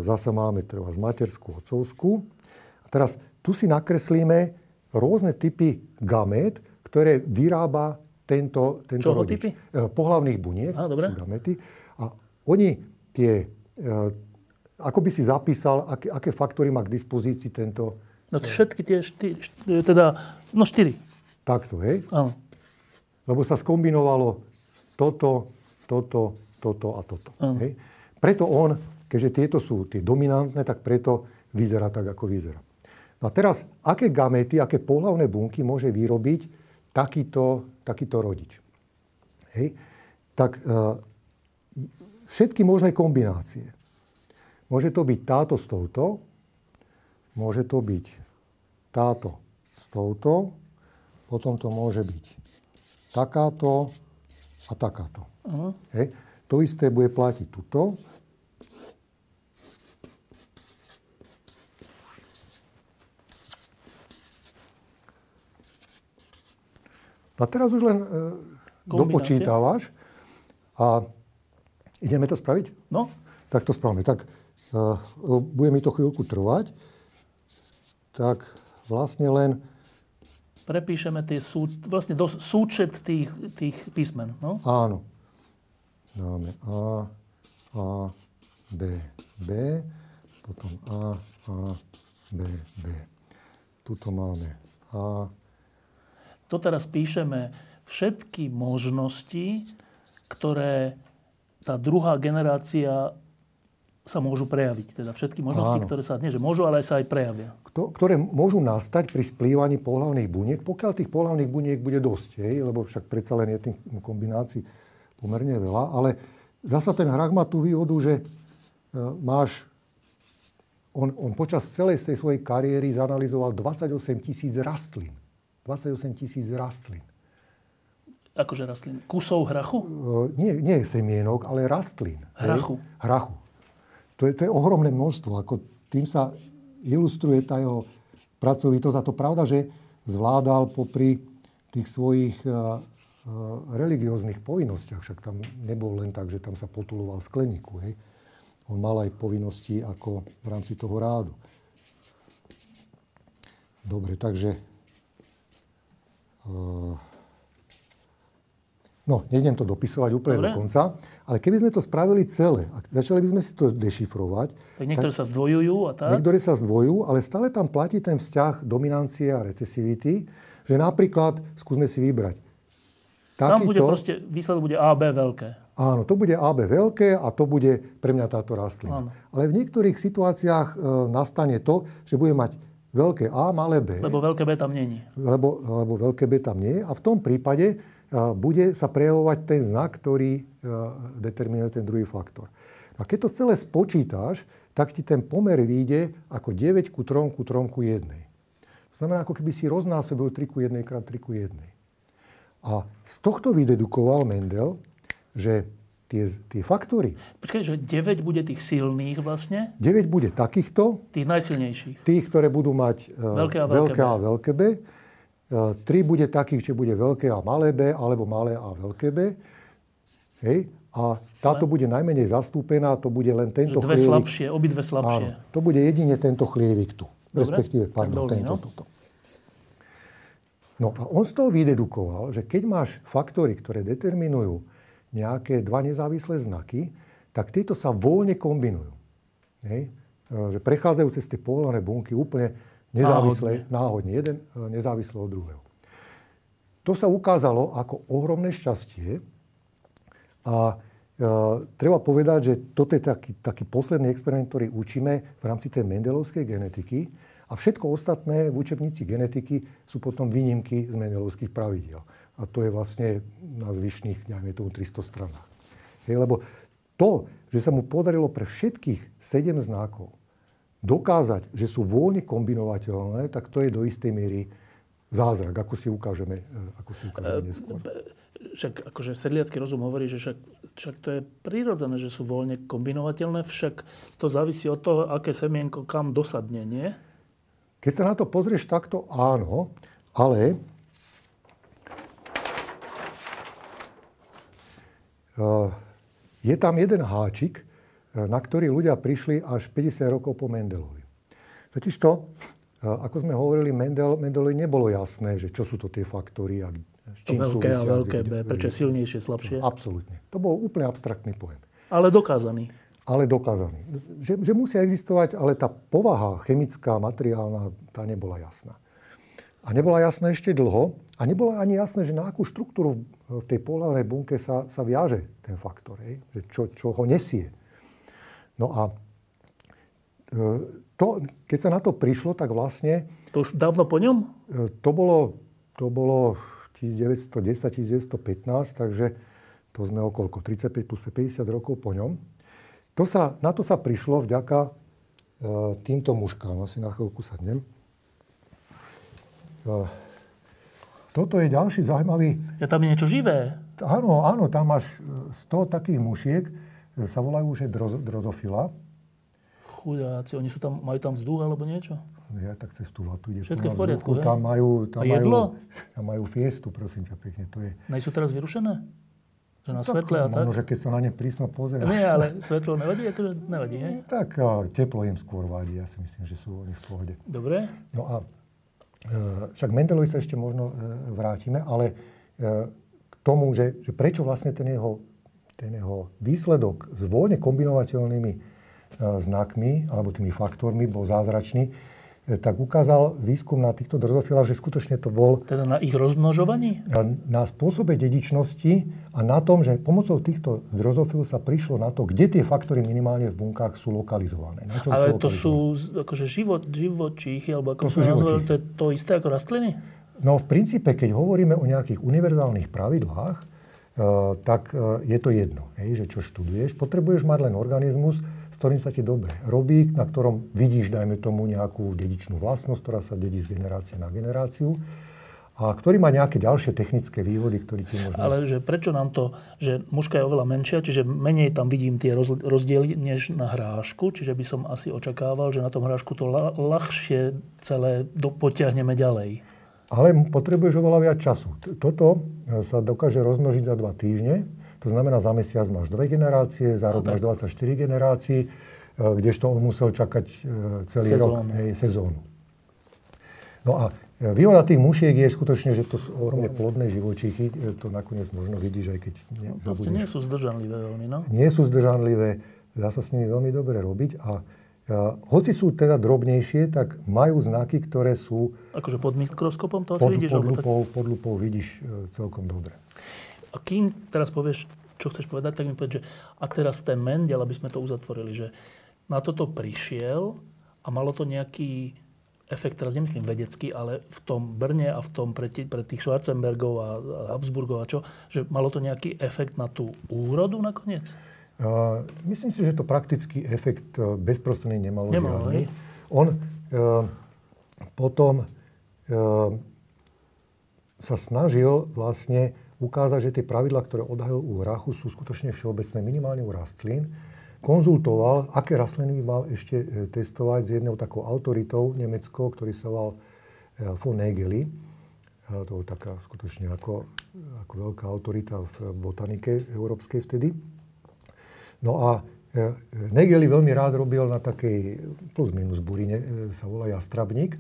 zasa máme treba materskú, otcovskú. A teraz tu si nakreslíme rôzne typy gamét, ktoré vyrába tento, tento Čoho rodič. typy? Eh, pohlavných buniek, Á, dobre. gamety. A oni tie, eh, ako by si zapísal, aké, aké faktory má k dispozícii tento... No všetky tie štyri, teda, no štyri. Takto, hej? Áno. Lebo sa skombinovalo toto, toto, toto a toto. Hej? Preto on, keďže tieto sú tie dominantné, tak preto vyzerá tak, ako vyzerá. No a teraz, aké gamety, aké pohlavné bunky môže vyrobiť takýto takýto rodič. Hej. Tak e, všetky možné kombinácie. Môže to byť táto s touto, môže to byť táto s touto, potom to môže byť takáto a takáto. Uh-huh. Hej. To isté bude platiť tuto. No a teraz už len e, dopočítavaš a ideme to spraviť? No. Tak to spravíme. Tak e, e bude mi to chvíľku trvať. Tak vlastne len... Prepíšeme tie sú, vlastne do, súčet tých, tých písmen, no? Áno. Dáme A, A, B, B, potom A, A, B, B. Tuto máme A. To teraz píšeme všetky možnosti, ktoré tá druhá generácia sa môžu prejaviť. Teda všetky možnosti, Áno. ktoré sa nie, že môžu, ale aj sa aj prejavia. Kto, ktoré môžu nastať pri splývaní pohľavných buniek, pokiaľ tých pohľavných buniek bude dosť, hej, lebo však predsa len je tých kombinácií pomerne veľa, ale zasa ten hrak má tú výhodu, že e, máš, on, on počas celej tej svojej kariéry zanalizoval 28 tisíc rastlín. 28 tisíc rastlín. Akože rastlín? Kusov hrachu? Uh, nie, nie semienok, ale rastlín. Hrachu. Hej? Hrachu. To je, to je ohromné množstvo. Ako tým sa ilustruje tá jeho pracovitosť. A to pravda, že zvládal popri tých svojich uh, uh, religióznych povinnostiach. Však tam nebol len tak, že tam sa potuloval skleníku. Hej? On mal aj povinnosti ako v rámci toho rádu. Dobre, takže... Uh, No, nejdem to dopisovať úplne Dobre. do konca, ale keby sme to spravili celé a začali by sme si to dešifrovať... Tak niektoré tak, sa zdvojujú a tak? Niektoré sa zdvojujú, ale stále tam platí ten vzťah dominancie a recesivity, že napríklad, skúsme si vybrať. Takýto, tam bude proste, výsledok bude AB veľké. Áno, to bude AB veľké a to bude pre mňa táto rastlina. Áno. Ale v niektorých situáciách e, nastane to, že bude mať veľké A, malé B. Lebo veľké B tam není. Lebo, lebo veľké B tam nie. A v tom prípade bude sa prejavovať ten znak, ktorý e, determinuje ten druhý faktor. A keď to celé spočítáš, tak ti ten pomer vyjde ako 9 ku 3 ku 3 ku 1. To znamená, ako keby si roznásobil 3 ku 1 krát 3 ku 1. A z tohto vydedukoval Mendel, že tie, tie faktory... Počkaj, že 9 bude tých silných vlastne? 9 bude takýchto. Tých najsilnejších. Tých, ktoré budú mať e, veľké a veľké, veľké, B. A veľké B 3 e, bude takých, že bude veľké a malé B, alebo malé a veľké B. Hej. A táto bude najmenej zastúpená, to bude len tento dve chlievik. slabšie, obidve slabšie. Áno, to bude jedine tento chlievik tu. Dobre? Respektíve, pardon, Dobre, tento no? tuto. No a on z toho vydedukoval, že keď máš faktory, ktoré determinujú nejaké dva nezávislé znaky, tak tieto sa voľne kombinujú. Hej? E, že prechádzajú cez tie pohľadné bunky úplne Nezávisle, náhodne. náhodne. Jeden e, nezávisle od druhého. To sa ukázalo ako ohromné šťastie a e, treba povedať, že toto je taký, taký posledný experiment, ktorý učíme v rámci tej mendelovskej genetiky a všetko ostatné v učebnici genetiky sú potom výnimky z mendelovských pravidel. A to je vlastne na zvyšných, neviem, tomu 300 stranách. Hej, lebo to, že sa mu podarilo pre všetkých 7 znakov dokázať, že sú voľne kombinovateľné, tak to je do istej miery zázrak, ako si ukážeme, eh, ako si ukážeme eh, neskôr. Však akože sedliacký rozum hovorí, že však, však to je prirodzené, že sú voľne kombinovateľné, však to závisí od toho, aké semienko kam dosadne, nie? Keď sa na to pozrieš takto, áno, ale uh, je tam jeden háčik, na ktorý ľudia prišli až 50 rokov po Mendelovi. Totiž to, ako sme hovorili, Mendel, Mendelovi nebolo jasné, že čo sú to tie faktory a čím to veľké súvisia, a veľké B, prečo silnejšie, slabšie? Absolútne. To bol úplne abstraktný pojem. Ale dokázaný. Ale dokázaný. Že, že musia existovať, ale tá povaha chemická, materiálna, tá nebola jasná. A nebola jasná ešte dlho. A nebola ani jasné, že na akú štruktúru v tej pohľavnej bunke sa, sa viaže ten faktor. Hej? Že čo, čo ho nesie. No a e, to, keď sa na to prišlo, tak vlastne... To už dávno po ňom? E, to bolo, to bolo 1910-1915, takže to sme okolko 35 plus 50 rokov po ňom. To sa, na to sa prišlo vďaka e, týmto mužkám. Asi na chvíľku sadnem. Toto je ďalší zaujímavý... Ja tam je niečo živé. Áno, áno, tam máš 100 takých mušiek sa volajú, že drozofila. Chudáci, oni sú tam, majú tam vzduch alebo niečo? ja tak cez tú vatu ide Všetko v poriadku, vzduchu, tam majú, tam, majú, tam majú fiestu, prosím ťa pekne. To je, Nejsú teraz vyrušené? Že na tak, svetle a tak? možno, že keď sa na ne prísno pozeráš. Nie, ale svetlo nevadí? Akože nevadí, hej? Tak teplo im skôr vadí. Ja si myslím, že sú oni v pohode. Dobre. No a e, však Mendelovi sa ešte možno e, vrátime, ale e, k tomu, že, že prečo vlastne ten jeho, ten jeho výsledok s voľne kombinovateľnými e, znakmi alebo tými faktormi bol zázračný, e, tak ukázal výskum na týchto drozofilách, že skutočne to bol Teda na ich rozmnožovaní? na spôsobe dedičnosti a na tom, že pomocou týchto drozofil sa prišlo na to, kde tie faktory minimálne v bunkách sú lokalizované. Na čom Ale sú to sú akože život, živočíchy, alebo ako To sú živočíchy. to je to isté ako rastliny? No v princípe, keď hovoríme o nejakých univerzálnych pravidlách, tak e, je to jedno, hej, že čo študuješ. Potrebuješ mať len organizmus, s ktorým sa ti dobre robí, na ktorom vidíš, dajme tomu, nejakú dedičnú vlastnosť, ktorá sa dedí z generácie na generáciu a ktorý má nejaké ďalšie technické výhody, ktoré ti možno... Ale že prečo nám to, že mužka je oveľa menšia, čiže menej tam vidím tie roz- rozdiely než na hrášku, čiže by som asi očakával, že na tom hrášku to ľahšie celé do- potiahneme ďalej. Ale potrebuješ oveľa viac času. Toto e, sa dokáže rozmnožiť za dva týždne. To znamená, za mesiac máš dve generácie, za rok máš 24 generácií, e, kdežto on musel čakať e, celý Sezónu. rok, hej, sezónu. No a výhoda tých mušiek je skutočne, že to sú ohromne plodné živočíchy. To nakoniec možno vidíš, aj keď ne, No, nie sú zdržanlivé veľmi, no. Nie sú zdržanlivé, dá sa s nimi veľmi dobre robiť a hoci sú teda drobnejšie, tak majú znaky, ktoré sú Akože pod mikroskopom to asi pod, vidíš. pod, alebo tak- lupou, pod lupou vidíš e, celkom dobre. A kým teraz povieš, čo chceš povedať, tak mi povedz, že a teraz ten Mendel, aby sme to uzatvorili, že na toto prišiel a malo to nejaký efekt, teraz nemyslím vedecký, ale v tom Brne a v tom pre, tí- pre tých Schwarzenbergov a, a Habsburgov a čo, že malo to nejaký efekt na tú úrodu nakoniec? Myslím si, že to praktický efekt uh, bezprostredný nemalo, Nemalo, žiadny. On uh, potom uh, sa snažil vlastne ukázať, že tie pravidlá, ktoré odhalil u hrachu, sú skutočne všeobecné, minimálne u rastlín. Konzultoval, aké rastliny by mal ešte e, testovať s jednou takou autoritou nemeckou, ktorý sa volal e, von Nägeli. E, To bol taká skutočne ako, ako veľká autorita v botanike európskej vtedy. No a e, Negeli veľmi rád robil na takej plus minus burine, e, sa volá jastrabník.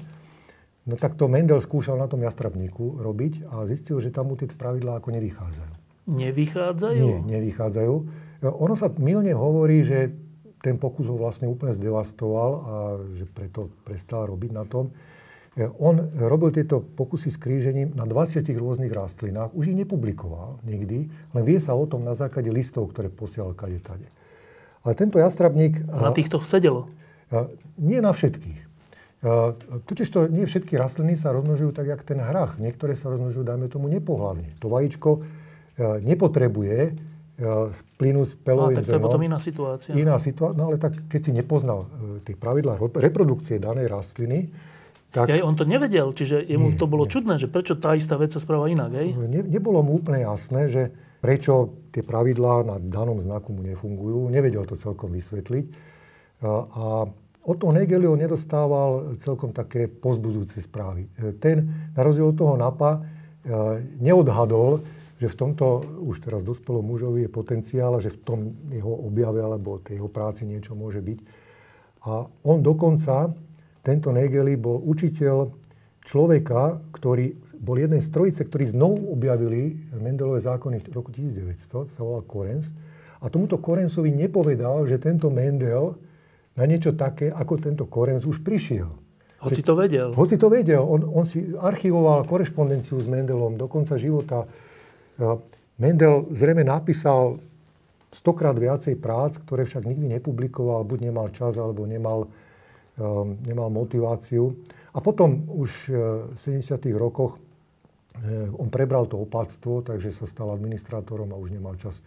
No tak to Mendel skúšal na tom jastrabníku robiť a zistil, že tam mu tie pravidlá ako nevychádzajú. Nevychádzajú? Nie, nevychádzajú. E, Ono sa milne hovorí, že ten pokus ho vlastne úplne zdevastoval a že preto prestal robiť na tom. On robil tieto pokusy s krížením na 20 rôznych rastlinách. Už ich nepublikoval nikdy, len vie sa o tom na základe listov, ktoré posielal kade tade. Ale tento jastrabník... Na týchto sedelo. A Nie na všetkých. Totiž to nie všetky rastliny sa rozmnožujú tak, jak ten hrach. Niektoré sa rozmnožujú, dajme tomu, nepohlavne. To vajíčko nepotrebuje splínuť s pelovým tak to je zrnom. potom iná situácia. Iná situácia, no ale tak keď si nepoznal tie pravidlá ro- reprodukcie danej rastliny, tak Ja, on to nevedel, čiže jemu Nie, to bolo nie. čudné, že prečo tá istá vec sa správa inak, hej? ne, nebolo mu úplne jasné, že prečo tie pravidlá na danom znaku mu nefungujú. Nevedel to celkom vysvetliť. A, od toho Negelio nedostával celkom také pozbudzujúce správy. E, Ten, na rozdiel od toho NAPA, e, neodhadol, že v tomto už teraz dospelom mužovi je potenciál a že v tom jeho objave alebo tej jeho práci niečo môže byť. A on dokonca, tento Negeli, bol učiteľ človeka, ktorý bol jeden z trojice, ktorí znovu objavili Mendelové zákony v roku 1900, sa volal Korens. A tomuto Korensovi nepovedal, že tento Mendel na niečo také, ako tento Korens už prišiel. Hoci to vedel. Hoci to vedel, on, on si archivoval korešpondenciu s Mendelom do konca života. Mendel zrejme napísal stokrát viacej prác, ktoré však nikdy nepublikoval, buď nemal čas, alebo nemal, um, nemal motiváciu. A potom už e, v 70. rokoch on prebral to opáctvo, takže sa stal administrátorom a už nemal čas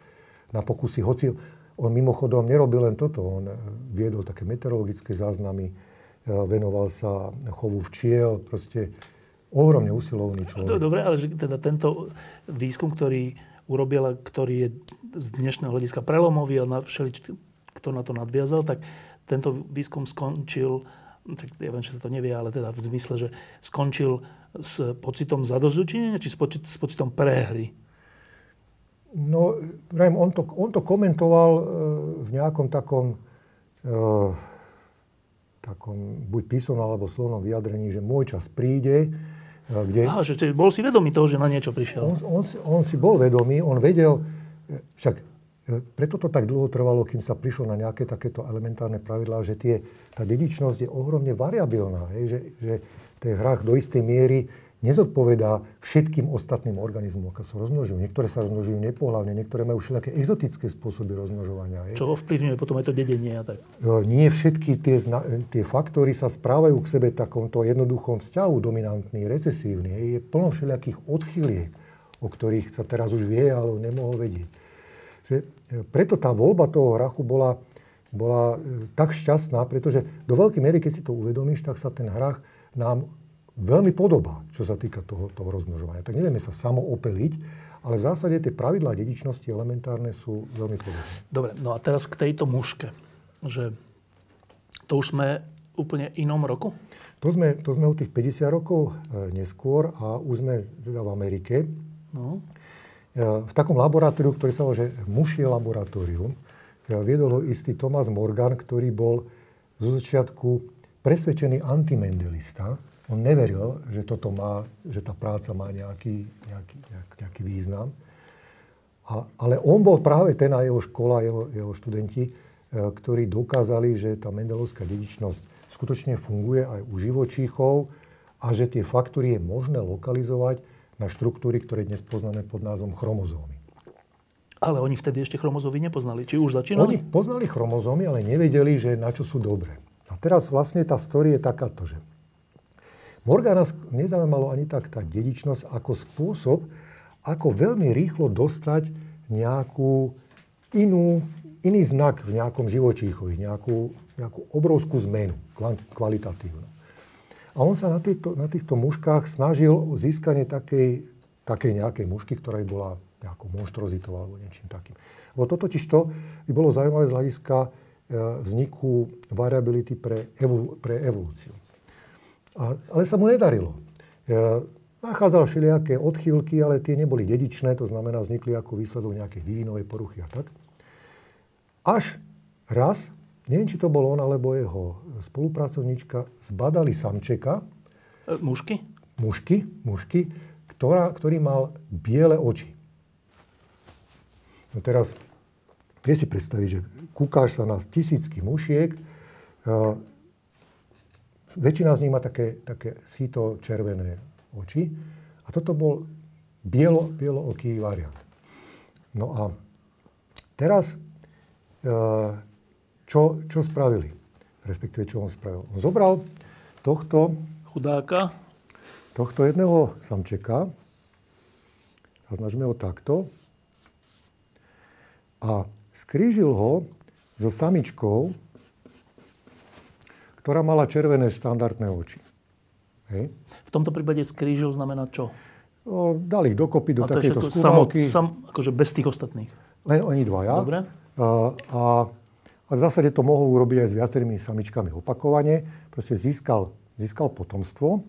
na pokusy. Hoci on mimochodom nerobil len toto, on e, viedol také meteorologické záznamy, e, venoval sa chovu včiel, proste ohromne usilovný človek. Do- Dobre, ale teda tento výskum, ktorý urobil, ktorý je z dnešného hľadiska prelomový a na kto na to nadviazal, tak tento výskum skončil tak ja viem, že sa to nevie, ale teda v zmysle, že skončil s pocitom zadozručenia, či s, pocit, s pocitom prehry? No, vrajím, on to, on to komentoval e, v nejakom takom, e, takom buď písomnom alebo slovnom vyjadrení, že môj čas príde, e, kde... Aha, že bol si vedomý toho, že na niečo prišiel. On, on, si, on si bol vedomý, on vedel, e, však e, preto to tak dlho trvalo, kým sa prišlo na nejaké takéto elementárne pravidlá, že tie, tá dedičnosť je ohromne variabilná. Hej, že, že ten hrách do istej miery nezodpovedá všetkým ostatným organizmom, ako sa rozmnožujú. Niektoré sa rozmnožujú nepohľavne, niektoré majú všelijaké exotické spôsoby rozmnožovania. Je. Čo ovplyvňuje potom aj to dedenie a tak? Nie všetky tie, tie faktory sa správajú k sebe takomto jednoduchom vzťahu, dominantný, recesívny. Je plno všelijakých odchyliek, o ktorých sa teraz už vie, ale nemohol vedieť. Že e, preto tá voľba toho hrachu bola, bola e, tak šťastná, pretože do veľkej miery, keď si to uvedomíš, tak sa ten hrach nám veľmi podobá, čo sa týka toho, toho rozmnožovania. Tak nevieme sa samo opeliť, ale v zásade tie pravidlá dedičnosti elementárne sú veľmi podobné. Dobre, no a teraz k tejto muške. Že to už sme úplne inom roku? To sme, to sme u tých 50 rokov e, neskôr a už sme teda v Amerike. No. E, v takom laboratóriu, ktorý sa volá, že mušie laboratórium, e, viedol ho istý Thomas Morgan, ktorý bol zo začiatku presvedčený antimendelista on neveril, že, toto má, že tá práca má nejaký, nejaký, nejaký význam. A, ale on bol práve ten a jeho škola, jeho, jeho študenti, e, ktorí dokázali, že tá mendelovská dedičnosť skutočne funguje aj u živočíchov a že tie faktory je možné lokalizovať na štruktúry, ktoré dnes poznáme pod názvom chromozómy. Ale oni vtedy ešte chromozómy nepoznali. Či už začínali? Oni poznali chromozómy, ale nevedeli, že na čo sú dobré. A teraz vlastne tá story je takáto, že Morgana nezaujímalo ani tak tá dedičnosť ako spôsob, ako veľmi rýchlo dostať nejakú inú, iný znak v nejakom živočíchovi, nejakú, nejakú obrovskú zmenu, kvalitatívnu. A on sa na týchto, na týchto muškách snažil o získanie takej, takej nejakej mušky, ktorá bola nejakou monštrozitou alebo niečím takým. Lebo to totiž to by bolo zaujímavé z hľadiska vzniku variability pre, evol, pre evolúciu. A, ale sa mu nedarilo. Ja, nachádzal všelijaké odchýlky, ale tie neboli dedičné, to znamená, vznikli ako výsledok nejakej vývinovej poruchy a tak. Až raz, neviem, či to bol on alebo jeho spolupracovníčka, zbadali samčeka. E, mužky? Mužky, mužky, ktorá, ktorý mal biele oči. No teraz, vie si predstaviť, že kúkáš sa na tisícky mušiek, väčšina z nich má také, také síto červené oči. A toto bol bielo, bielooký variant. No a teraz, e, čo, čo spravili? Respektíve, čo on spravil? On zobral tohto... Chudáka. Tohto jedného samčeka. Zaznačme ho takto. A skrížil ho so samičkou, ktorá mala červené štandardné oči. Hej. V tomto prípade skrížil znamená čo? O, dali ich dokopy do takéto skúmalky. Sam, akože bez tých ostatných. Len oni dvaja. Dobre. A, a, a v zásade to mohol urobiť aj s viacerými samičkami opakovane. Proste získal, získal potomstvo.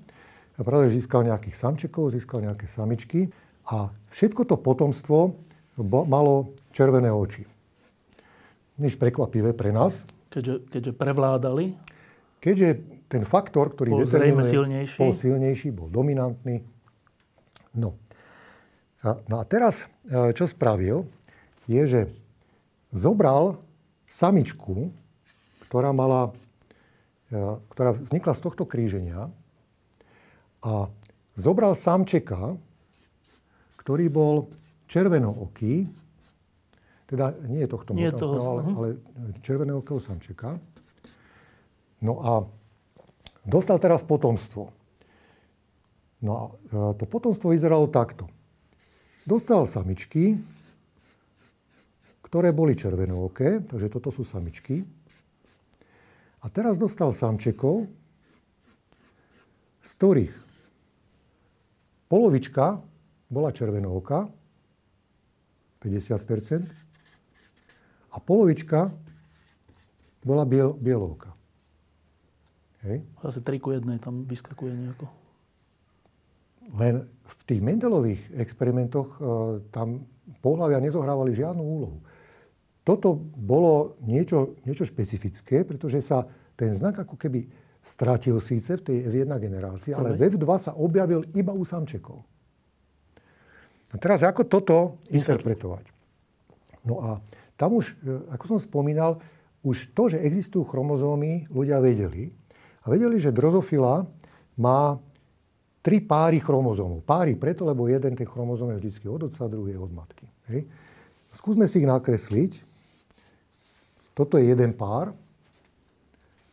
A práve získal nejakých samčekov, získal nejaké samičky. A všetko to potomstvo malo červené oči. Nič prekvapivé pre nás. Keďže, keďže prevládali Keďže ten faktor, ktorý bol determinuje, silnejší. bol silnejší, bol dominantný. No. A, no a teraz, e, čo spravil, je, že zobral samičku, ktorá mala, e, ktorá vznikla z tohto kríženia a zobral samčeka, ktorý bol červenooký, teda nie je tohto nie toho, ale, ale červenookého samčeka. No a dostal teraz potomstvo. No a e, to potomstvo vyzeralo takto. Dostal samičky, ktoré boli červenooké, takže toto sú samičky. A teraz dostal samčekov, z ktorých polovička bola červenooká, 50 a polovička bola biel, bielovka. Hej? Zase 3 ku 1 tam vyskakuje nejako. Len v tých Mendelových experimentoch e, tam pohľavia nezohrávali žiadnu úlohu. Toto bolo niečo, niečo špecifické, pretože sa ten znak ako keby stratil síce v tej F1 generácii, ale v F2 sa objavil iba u samčekov. A teraz ako toto interpretovať? No a tam už, e, ako som spomínal, už to, že existujú chromozómy, ľudia vedeli. A vedeli, že drozofila má tri páry chromozómov. Páry preto, lebo jeden ten chromozóm je vždy od otca, druhý je od matky. Hej. Skúsme si ich nakresliť. Toto je jeden pár,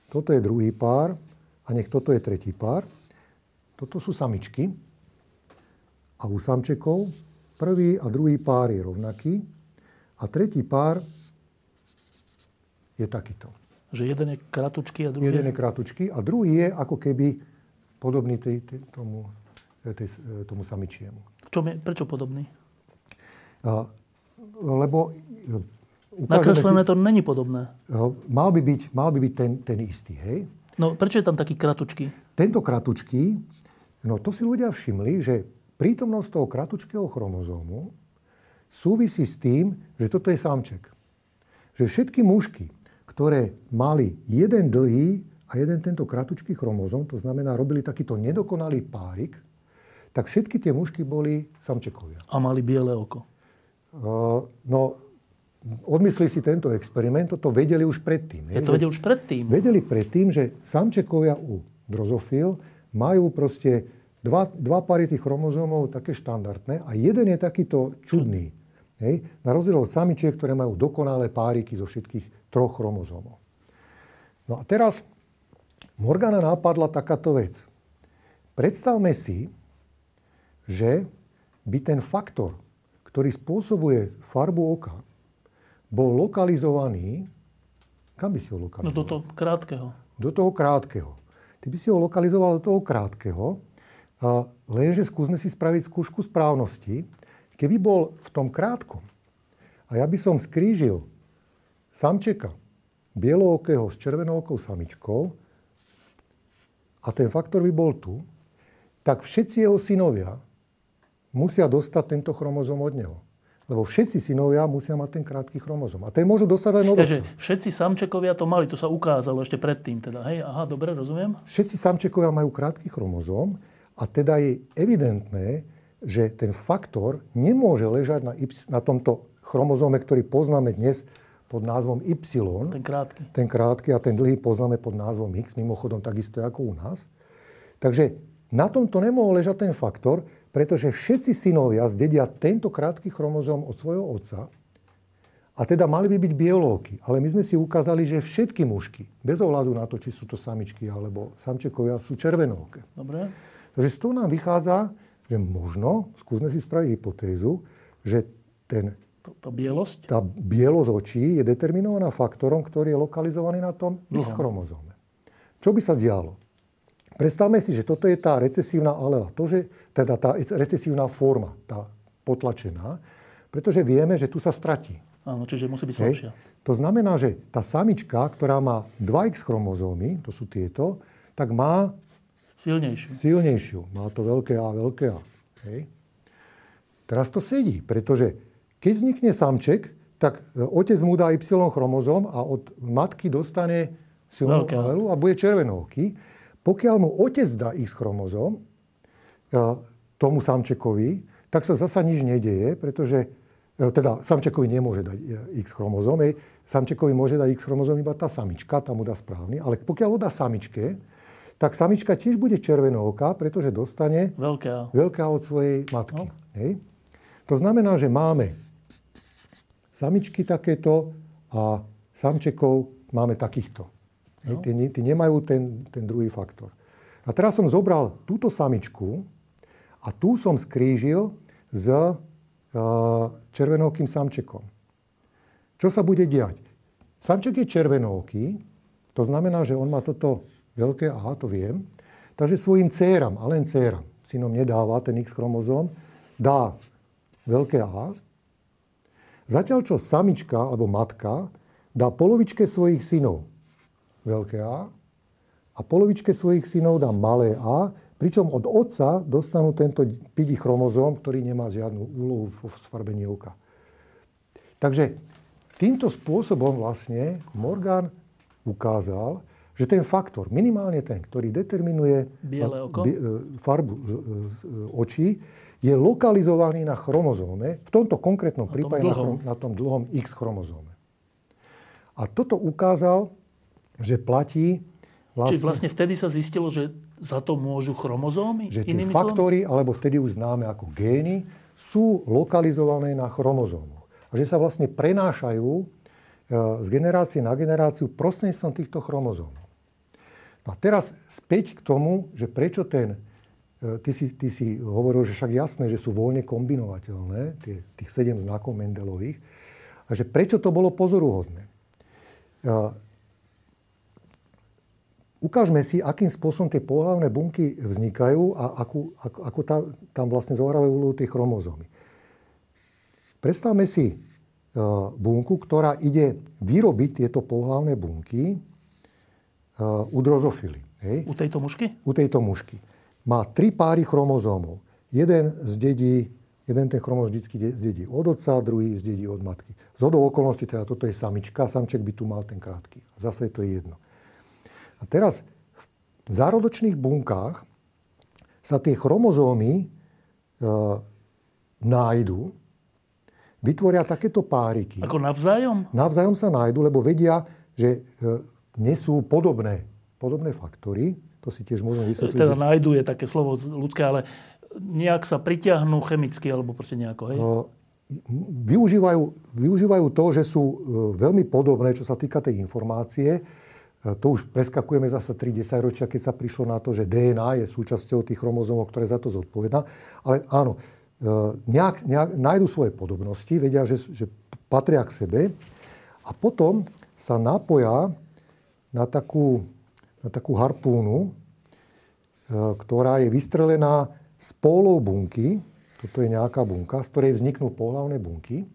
toto je druhý pár a nech toto je tretí pár. Toto sú samičky. A u samčekov prvý a druhý pár je rovnaký a tretí pár je takýto. Že jeden je kratučký a druhý Jeden je kratučký a druhý je ako keby podobný tý, tý, tomu, tý, tomu samičiemu. V čom je, prečo podobný? A, lebo Nakreslené si, to není podobné. Mal by byť, mal by byť ten, ten istý, hej? No prečo je tam taký kratučký? Tento kratučký, no to si ľudia všimli, že prítomnosť toho kratučkého chromozómu súvisí s tým, že toto je samček. Že všetky mužky, ktoré mali jeden dlhý a jeden tento kratučký chromozóm, to znamená, robili takýto nedokonalý párik, tak všetky tie mužky boli samčekovia. A mali biele oko. Uh, no, odmyslí si tento experiment, toto vedeli už predtým. Je, to vedeli už predtým? Vedeli predtým, že samčekovia u drozofil majú proste dva, dva pary tých chromozómov také štandardné a jeden je takýto čudný. Hej? Na rozdiel od samičiek, ktoré majú dokonalé páriky zo všetkých troch chromozómov. No a teraz Morgana nápadla takáto vec. Predstavme si, že by ten faktor, ktorý spôsobuje farbu oka, bol lokalizovaný, kam by si ho lokalizoval? No do toho krátkeho. Do toho krátkeho. Ty by si ho lokalizoval do toho krátkeho, a lenže skúsme si spraviť skúšku správnosti. Keby bol v tom krátkom a ja by som skrížil samčeka bielookého s červenookou samičkou a ten faktor by bol tu, tak všetci jeho synovia musia dostať tento chromozom od neho. Lebo všetci synovia musia mať ten krátky chromozom. A ten môžu dostať len Takže všetci samčekovia to mali, to sa ukázalo ešte predtým. Teda. Hej, aha, dobre, rozumiem. Všetci samčekovia majú krátky chromozom a teda je evidentné, že ten faktor nemôže ležať na, y, na tomto chromozóme, ktorý poznáme dnes pod názvom Y. Ten krátky. Ten krátky a ten dlhý poznáme pod názvom X, mimochodom takisto ako u nás. Takže na tomto nemohol ležať ten faktor, pretože všetci synovia zdedia tento krátky chromozóm od svojho otca a teda mali by byť biolóky. Ale my sme si ukázali, že všetky mužky, bez ohľadu na to, či sú to samičky alebo samčekovia, sú červenóke. Dobre. Takže z toho nám vychádza, že možno, skúsme si spraviť hypotézu, že ten, tá bielosť? Tá bielosť očí je determinovaná faktorom, ktorý je lokalizovaný na tom X chromozóme. Čo by sa dialo? Predstavme si, že toto je tá recesívna alela. To, že, teda tá recesívna forma, tá potlačená, pretože vieme, že tu sa stratí. Áno, čiže musí byť slabšia. To znamená, že tá samička, ktorá má 2X chromozómy, to sú tieto, tak má... Silnejšiu. Silnejšiu. Má to veľké A, veľké A. Hej. Teraz to sedí, pretože keď vznikne samček, tak e, otec mu dá Y chromozóm a od matky dostane silnú alelu a bude červenoký. Pokiaľ mu otec dá X chromozóm, tomu samčekovi, tak sa zasa nič nedeje, pretože e, teda samčekovi nemôže dať e, X chromozóm. Samčekovi môže dať X chromozóm iba tá samička, tam mu dá správny. Ale pokiaľ ho dá samičke, tak samička tiež bude červenooká, pretože dostane veľká, veľká od svojej matky. No. Hej? To znamená, že máme samičky takéto a samčekov máme takýchto. No. Tí, tí nemajú ten, ten druhý faktor. A teraz som zobral túto samičku a tu som skrížil s uh, červenokým samčekom. Čo sa bude diať? Samček je červenoký, to znamená, že on má toto veľké A, to viem. Takže svojim céram, a len céram, synom nedáva ten X chromozóm, dá veľké A. Zatiaľ, čo samička alebo matka dá polovičke svojich synov veľké A a polovičke svojich synov dám malé a, pričom od otca dostanú tento pidi chromozóm, ktorý nemá žiadnu úlohu v sfarbení oka. Takže týmto spôsobom vlastne Morgan ukázal, že ten faktor, minimálne ten, ktorý determinuje oko? e, farbu e, očí, je lokalizovaný na chromozóme, v tomto konkrétnom prípade na, chrom, na tom dlhom X chromozóme. A toto ukázal, že platí vlastne... Čiže vlastne vtedy sa zistilo, že za to môžu chromozómy? Že tie faktory, alebo vtedy už známe ako gény, sú lokalizované na chromozómoch. A že sa vlastne prenášajú e, z generácie na generáciu prostredníctvom týchto chromozómov. No a teraz späť k tomu, že prečo ten, e, ty si, ty si hovoril, že však jasné, že sú voľne kombinovateľné, tie, tých sedem znakov Mendelových, a že prečo to bolo pozoruhodné. E, ukážme si, akým spôsobom tie pohľavné bunky vznikajú a akú, ako, ako tam, tam vlastne zohrávajú úlohu tie chromozómy. Predstavme si uh, bunku, ktorá ide vyrobiť tieto pohľavné bunky u drozofily. Hej? U tejto mušky? U tejto mušky. Má tri páry chromozómov. Jeden zdedí, jeden ten chromozóm vždy zdedí od otca, druhý zdedí od matky. Z okolností, teda toto je samička, samček by tu mal ten krátky. Zase to je jedno. A teraz v zárodočných bunkách sa tie chromozómy e, nájdu, vytvoria takéto páriky. Ako navzájom? Navzájom sa nájdu, lebo vedia, že e, nesú podobné, podobné faktory. To si tiež môžeme vysvetliť. Teda že... nájdu je také slovo ľudské, ale nejak sa pritiahnú chemicky alebo proste nejako, hej? Využívajú, využívajú to, že sú e, veľmi podobné, čo sa týka tej informácie E, to už preskakujeme zase 30 ročia, keď sa prišlo na to, že DNA je súčasťou tých chromozómov, ktoré za to zodpovedá. Ale áno, e, nejak, nejak nájdu svoje podobnosti, vedia, že, že patria k sebe a potom sa napoja na takú, na takú harpúnu, e, ktorá je vystrelená z pólov bunky. Toto je nejaká bunka, z ktorej vzniknú pohlavné bunky.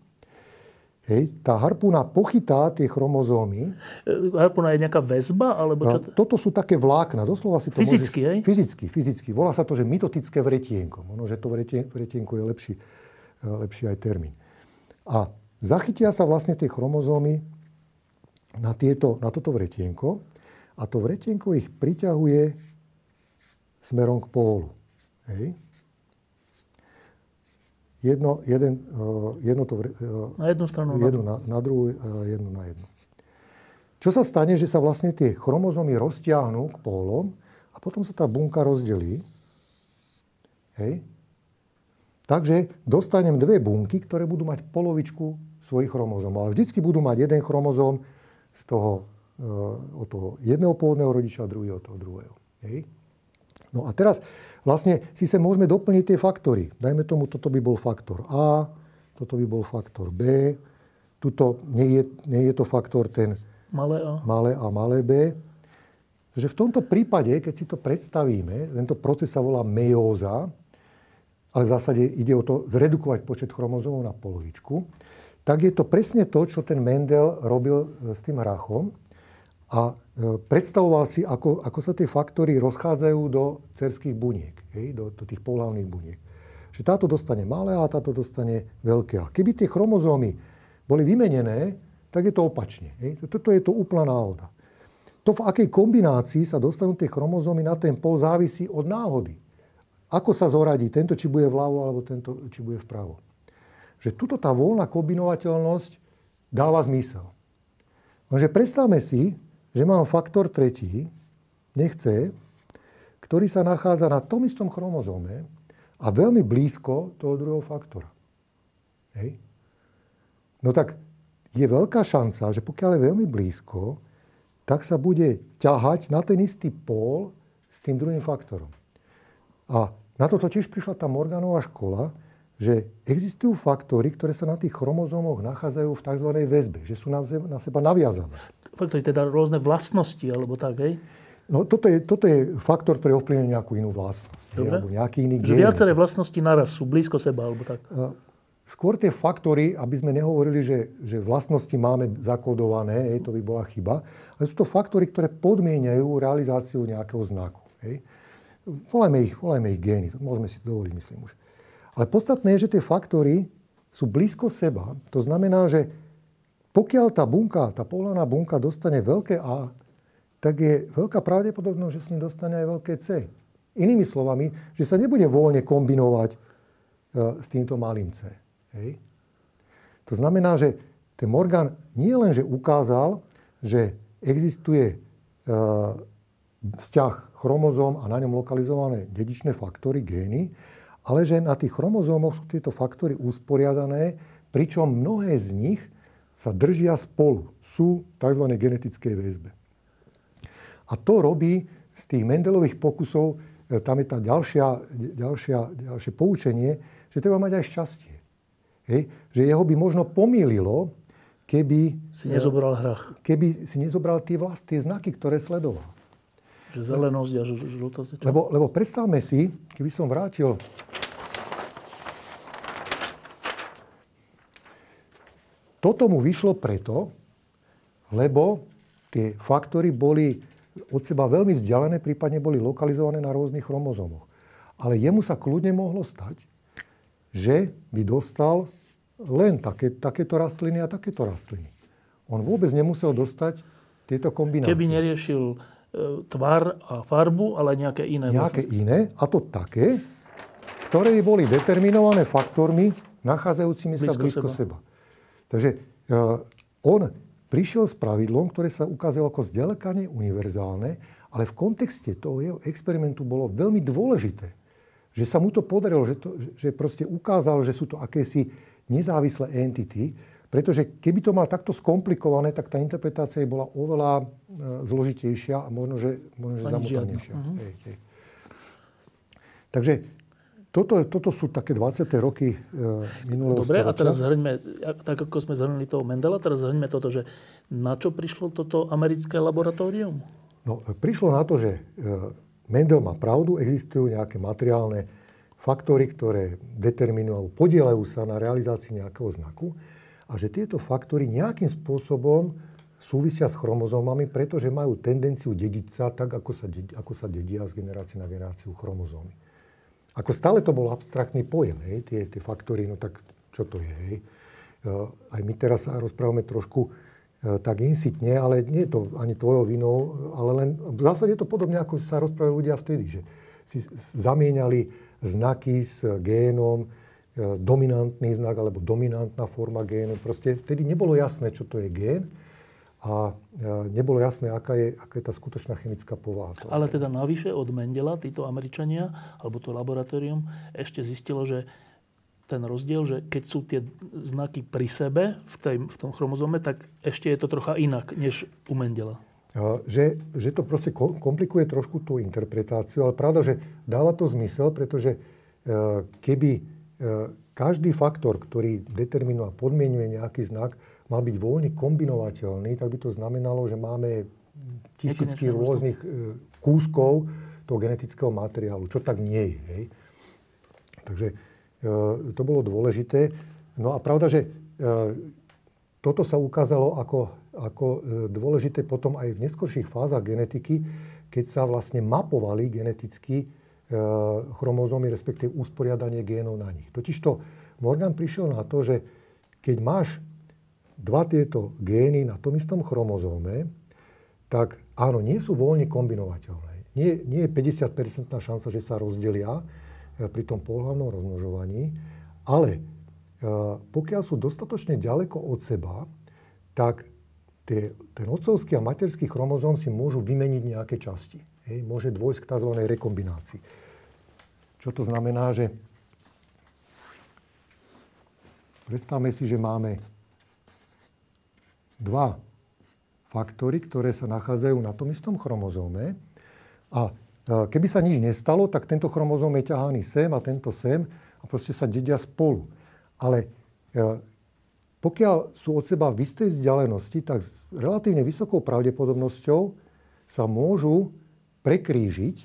Hej, tá harpúna pochytá tie chromozómy. E, harpúna je nejaká väzba? Alebo čo... Toto sú také vlákna. Doslova si to fyzicky, môžeš... hej? Fyzicky, fyzicky. Volá sa to, že mitotické vretienko. Možno, že to vretienko je lepší, e, lepší aj termín. A zachytia sa vlastne tie chromozómy na, tieto, na toto vretienko a to vretienko ich priťahuje smerom k pólu. Hej jedno, jeden, eh, jedno to, eh, na jednu stranu, jednu na, na druhú, eh, jednu na jednu. Čo sa stane, že sa vlastne tie chromozómy roztiahnú k pólom a potom sa tá bunka rozdelí. Hej. Takže dostanem dve bunky, ktoré budú mať polovičku svojich chromozómov. Ale vždycky budú mať jeden chromozóm z toho, od toho jedného pôvodného rodiča a druhý od toho druhého. Hej. No a teraz vlastne si sa môžeme doplniť tie faktory. Dajme tomu, toto by bol faktor A, toto by bol faktor B, tuto nie je, nie je to faktor ten malé A. malé A, malé B. Že v tomto prípade, keď si to predstavíme, tento proces sa volá meióza, ale v zásade ide o to zredukovať počet chromozómov na polovičku, tak je to presne to, čo ten Mendel robil s tým hrachom. A e, predstavoval si, ako, ako sa tie faktory rozchádzajú do cerských buniek, hej, do, do tých pohľavných buniek. Že táto dostane malé a táto dostane veľké. A keby tie chromozómy boli vymenené, tak je to opačne. Hej. Toto je to úplná náhoda. To, v akej kombinácii sa dostanú tie chromozómy na ten pol, závisí od náhody. Ako sa zoradí tento, či bude vľavo, alebo tento, či bude vpravo. Že tuto tá voľná kombinovateľnosť dáva zmysel. Lenže predstavme si, že mám faktor tretí, nechce, ktorý sa nachádza na tom istom chromozóme a veľmi blízko toho druhého faktora. Hej? No tak je veľká šanca, že pokiaľ je veľmi blízko, tak sa bude ťahať na ten istý pól s tým druhým faktorom. A na toto tiež prišla tá Morganová škola, že existujú faktory, ktoré sa na tých chromozómoch nachádzajú v tzv. väzbe, že sú na seba, na seba naviazané. Faktory, teda rôzne vlastnosti, alebo tak, hej? No toto je, toto je faktor, ktorý ovplyvňuje nejakú inú vlastnosť. Dobre. Alebo nejaký iný Že viaceré vlastnosti naraz sú blízko seba, alebo tak. skôr tie faktory, aby sme nehovorili, že, že vlastnosti máme zakodované, hej, to by bola chyba, ale sú to faktory, ktoré podmieniajú realizáciu nejakého znaku. Hej. Volajme ich, volajme ich gény, to môžeme si dovoliť, myslím už. Ale podstatné je, že tie faktory sú blízko seba. To znamená, že pokiaľ tá bunka, tá pohľadná bunka dostane veľké A, tak je veľká pravdepodobnosť, že s ním dostane aj veľké C. Inými slovami, že sa nebude voľne kombinovať e, s týmto malým C. Hej. To znamená, že ten Morgan nie len, že ukázal, že existuje e, vzťah chromozóm a na ňom lokalizované dedičné faktory, gény, ale že na tých chromozómoch sú tieto faktory usporiadané, pričom mnohé z nich sa držia spolu, sú v tzv. genetickej väzbe. A to robí z tých Mendelových pokusov, e, tam je tá ďalšia, ďalšia, ďalšie poučenie, že treba mať aj šťastie. Hej? Že jeho by možno pomýlilo, keby... Si nezobral hrach. Keby si nezobral tie, vlast, tie znaky, ktoré sledoval. Že zelenosť a žltosť. Lebo, lebo predstavme si, keby som vrátil Toto mu vyšlo preto, lebo tie faktory boli od seba veľmi vzdialené, prípadne boli lokalizované na rôznych chromozómoch. Ale jemu sa kľudne mohlo stať, že by dostal len také, takéto rastliny a takéto rastliny. On vôbec nemusel dostať tieto kombinácie. Keby neriešil tvar a farbu, ale nejaké iné. Nejaké vlastne. iné, a to také, ktoré boli determinované faktormi nachádzajúcimi blízko sa blízko seba. seba. Takže uh, on prišiel s pravidlom, ktoré sa ukázalo ako zďaleka univerzálne, ale v kontexte toho jeho experimentu bolo veľmi dôležité, že sa mu to podarilo, že, to, že proste ukázal, že sú to akési nezávislé entity, pretože keby to mal takto skomplikované, tak tá interpretácia bola oveľa uh, zložitejšia a možno, že, možno, že zamotanejšia. Uh-huh. Hej, hej. Takže toto, toto sú také 20. roky e, minulého Dobre, storočia. a teraz zhrňme, tak ako sme zhrnuli toho Mendela, teraz zhrňme toto, že na čo prišlo toto americké laboratórium? No, prišlo na to, že e, Mendel má pravdu, existujú nejaké materiálne faktory, ktoré determinujú alebo podielajú sa na realizácii nejakého znaku a že tieto faktory nejakým spôsobom súvisia s chromozómami, pretože majú tendenciu dediť sa tak, ako sa, ako sa dedia z generácie na generáciu chromozómy. Ako stále to bol abstraktný pojem, hej, tie, tie faktory, no tak čo to je, hej. Aj my teraz rozprávame trošku e, tak insitne, ale nie je to ani tvojou vinou, ale len v zásade je to podobne, ako sa rozprávali ľudia vtedy, že si zamieniali znaky s génom, dominantný znak alebo dominantná forma génu. Proste vtedy nebolo jasné, čo to je gén a nebolo jasné, aká je, aká je tá skutočná chemická povaha. Ale teda navyše od Mendela, títo Američania, alebo to laboratórium, ešte zistilo, že ten rozdiel, že keď sú tie znaky pri sebe v, tej, v tom chromozome, tak ešte je to trocha inak, než u Mendela. Že, že to proste komplikuje trošku tú interpretáciu, ale pravda, že dáva to zmysel, pretože e, keby e, každý faktor, ktorý determinuje a podmienuje nejaký znak, mal byť voľne kombinovateľný, tak by to znamenalo, že máme tisícky rôznych e, kúskov toho genetického materiálu, čo tak nie je. Hej. Takže e, to bolo dôležité. No a pravda, že e, toto sa ukázalo ako, ako dôležité potom aj v neskorších fázach genetiky, keď sa vlastne mapovali geneticky chromozómy, respektíve usporiadanie génov na nich. Totižto Morgan prišiel na to, že keď máš dva tieto gény na tom istom chromozóme, tak áno, nie sú voľne kombinovateľné. Nie, nie je 50% šanca, že sa rozdelia e, pri tom pohľavnom rozmnožovaní, ale e, pokiaľ sú dostatočne ďaleko od seba, tak tie, ten otcovský a materský chromozóm si môžu vymeniť nejaké časti. Hej, môže dôjsť k tzv. rekombinácii. Čo to znamená, že predstavme si, že máme dva faktory, ktoré sa nachádzajú na tom istom chromozóme. A keby sa nič nestalo, tak tento chromozóm je ťahaný sem a tento sem a proste sa dedia spolu. Ale e, pokiaľ sú od seba v istej vzdialenosti, tak s relatívne vysokou pravdepodobnosťou sa môžu prekrížiť.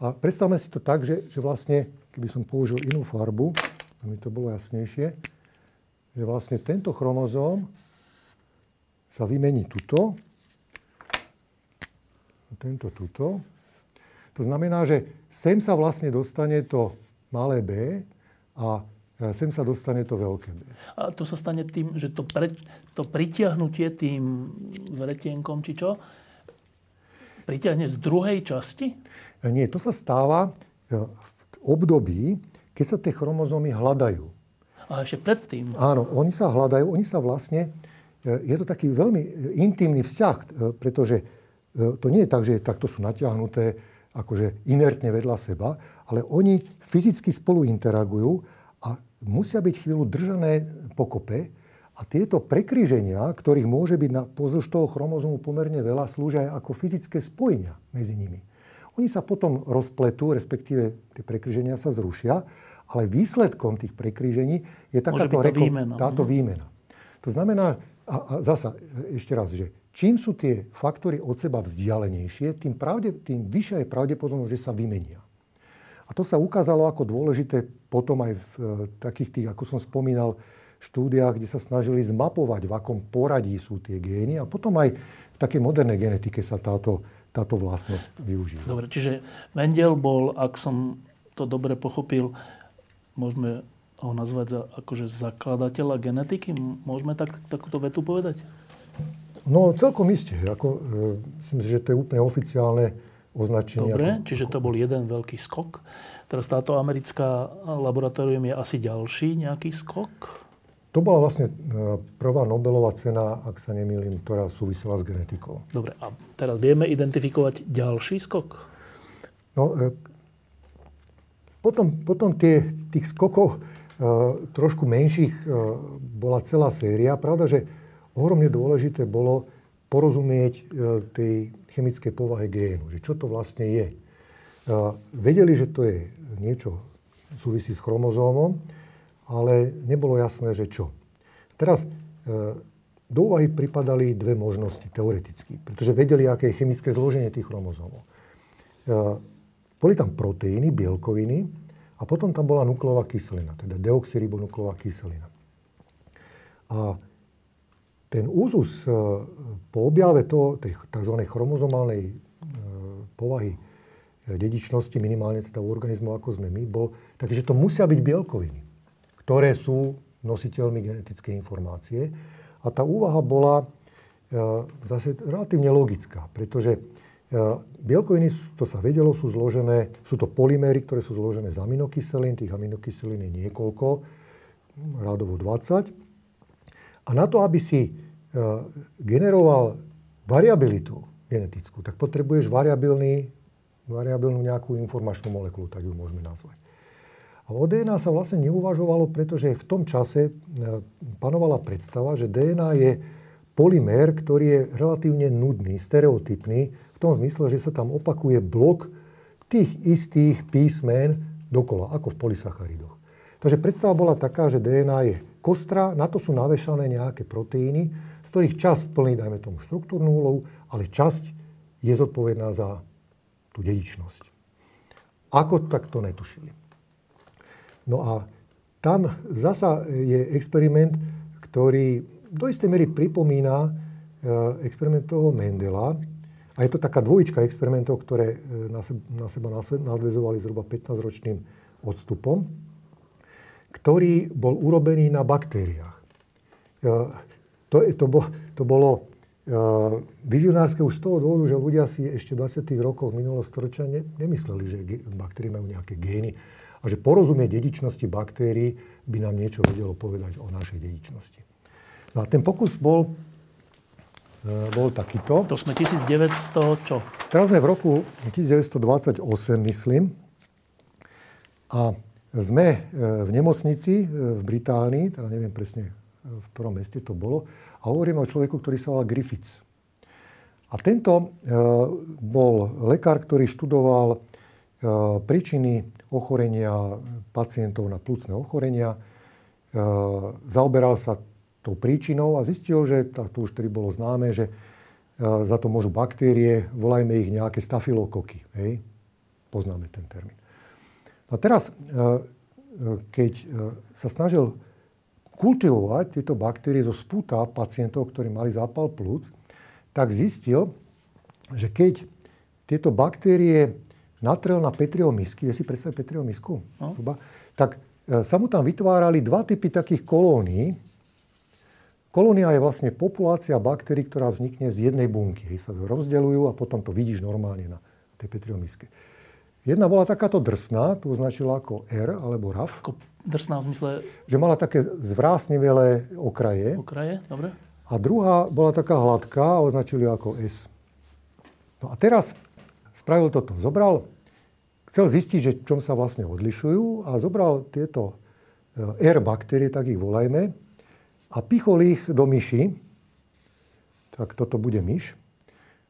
A predstavme si to tak, že, že vlastne, keby som použil inú farbu, aby to bolo jasnejšie, že vlastne tento chromozóm sa vymení tuto, tento tuto. To znamená, že sem sa vlastne dostane to malé b a e, sem sa dostane to veľké B. A to sa stane tým, že to, pre, to pritiahnutie tým vretienkom, či čo, pritiahne z druhej časti? E, nie, to sa stáva e, v období, keď sa tie chromozómy hľadajú. A ešte predtým? Áno, oni sa hľadajú, oni sa vlastne, je to taký veľmi intimný vzťah, pretože to nie je tak, že takto sú natiahnuté akože inertne vedľa seba, ale oni fyzicky spolu interagujú a musia byť chvíľu držané pokope a tieto prekríženia, ktorých môže byť na pozdĺž toho chromozómu pomerne veľa, slúžia aj ako fyzické spojenia medzi nimi. Oni sa potom rozpletú, respektíve tie prekríženia sa zrušia, ale výsledkom tých prekrížení je takáto reko- výmena. táto mhm. výmena. To znamená, a, a zasa ešte raz, že čím sú tie faktory od seba vzdialenejšie, tým, pravde, tým vyššia je pravdepodobnosť, že sa vymenia. A to sa ukázalo ako dôležité potom aj v e, takých tých, ako som spomínal, štúdiách, kde sa snažili zmapovať, v akom poradí sú tie gény a potom aj v takej modernej genetike sa táto, táto vlastnosť využíva. Dobre, čiže Mendel bol, ak som to dobre pochopil, môžeme ho nazvať za akože zakladateľa genetiky? Môžeme tak, takúto vetu povedať? No celkom isté. Ako, e, myslím si, že to je úplne oficiálne označenie. Dobre, ako, čiže to bol jeden veľký skok. Teraz táto americká laboratórium je asi ďalší nejaký skok? To bola vlastne e, prvá Nobelová cena, ak sa nemýlim, ktorá súvisela s genetikou. Dobre, a teraz vieme identifikovať ďalší skok? No, e, potom, potom tie, tých skokov e, trošku menších bola celá séria. Pravda, že ohromne dôležité bolo porozumieť tej chemickej povahe génu, že čo to vlastne je. Vedeli, že to je niečo súvisí s chromozómom, ale nebolo jasné, že čo. Teraz e, do úvahy pripadali dve možnosti teoreticky, pretože vedeli, aké je chemické zloženie tých chromozómov. E, boli tam proteíny, bielkoviny a potom tam bola nukleová kyselina, teda deoxyribonukleová kyselina. A ten úzus e, po objave toho, tej tzv. chromozomálnej povahy dedičnosti, minimálne teda u organizmov, ako sme my, bol taký, že to musia byť bielkoviny ktoré sú nositeľmi genetickej informácie. A tá úvaha bola e, zase relatívne logická, pretože e, bielkoviny, to sa vedelo, sú zložené, sú to polyméry, ktoré sú zložené z aminokyselín, tých aminokyselín je niekoľko, rádovo 20. A na to, aby si e, generoval variabilitu genetickú, tak potrebuješ variabilný, variabilnú nejakú informačnú molekulu, tak ju môžeme nazvať. O DNA sa vlastne neuvažovalo, pretože v tom čase e, panovala predstava, že DNA je polymér, ktorý je relatívne nudný, stereotypný, v tom zmysle, že sa tam opakuje blok tých istých písmen dokola, ako v polysacharidoch. Takže predstava bola taká, že DNA je kostra, na to sú navešané nejaké proteíny, z ktorých časť plní, dajme tomu, štruktúrnu úlohu, ale časť je zodpovedná za tú dedičnosť. Ako tak to netušili. No a tam zasa je experiment, ktorý do istej miery pripomína e, experiment toho Mendela. A je to taká dvojička experimentov, ktoré e, na seba, na seba nadvezovali zhruba 15-ročným odstupom, ktorý bol urobený na baktériách. E, to, to, bo, to bolo vizionárske už z toho dôvodu, že ľudia si ešte v 20. rokoch minulého storočia ne, nemysleli, že baktérie majú nejaké gény a že porozumie dedičnosti baktérií by nám niečo vedelo povedať o našej dedičnosti. No a ten pokus bol, e, bol takýto. To sme 1900 čo? Teraz sme v roku 1928, myslím. A sme e, v nemocnici e, v Británii, teda neviem presne, v ktorom meste to bolo, a hovoríme o človeku, ktorý sa volá Griffiths. A tento bol lekár, ktorý študoval príčiny ochorenia pacientov na plúcne ochorenia. Zaoberal sa tou príčinou a zistil, že to už tedy bolo známe, že za to môžu baktérie, volajme ich nejaké stafilokoky. Hej? Poznáme ten termín. A teraz, keď sa snažil kultivovať tieto baktérie zo spúta pacientov, ktorí mali zápal plúc, tak zistil, že keď tieto baktérie natrel na Petriho misky, vie si predstaviť Petriho misku? No. Tak e, sa mu tam vytvárali dva typy takých kolónií. Kolónia je vlastne populácia baktérií, ktorá vznikne z jednej bunky. Hej, sa rozdeľujú a potom to vidíš normálne na tej Petriho miske. Jedna bola takáto drsná, tu označila ako R alebo RAF. Ako drsná v zmysle... Že mala také zvrásnivelé okraje. Okraje, dobre. A druhá bola taká hladká označili ako S. No a teraz spravil toto. Zobral, chcel zistiť, že čom sa vlastne odlišujú a zobral tieto e, R baktérie, tak ich volajme, a pichol ich do myši. Tak toto bude myš.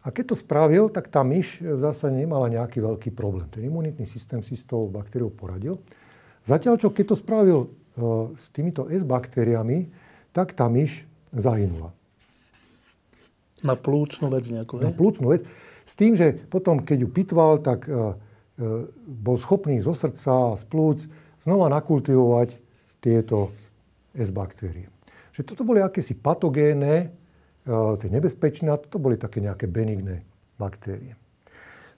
A keď to spravil, tak tá myš v zásade nemala nejaký veľký problém. Ten imunitný systém si s tou baktériou poradil. Zatiaľ, čo keď to spravil e, s týmito S baktériami, tak tá myš zahynula. Na plúcnú vec nejakú, hej? Na plúcnú vec. S tým, že potom, keď ju pitval, tak e, e, bol schopný zo srdca a z plúc znova nakultivovať tieto S baktérie. Že toto boli akési patogénne, tie nebezpečné, a toto boli také nejaké benigné baktérie.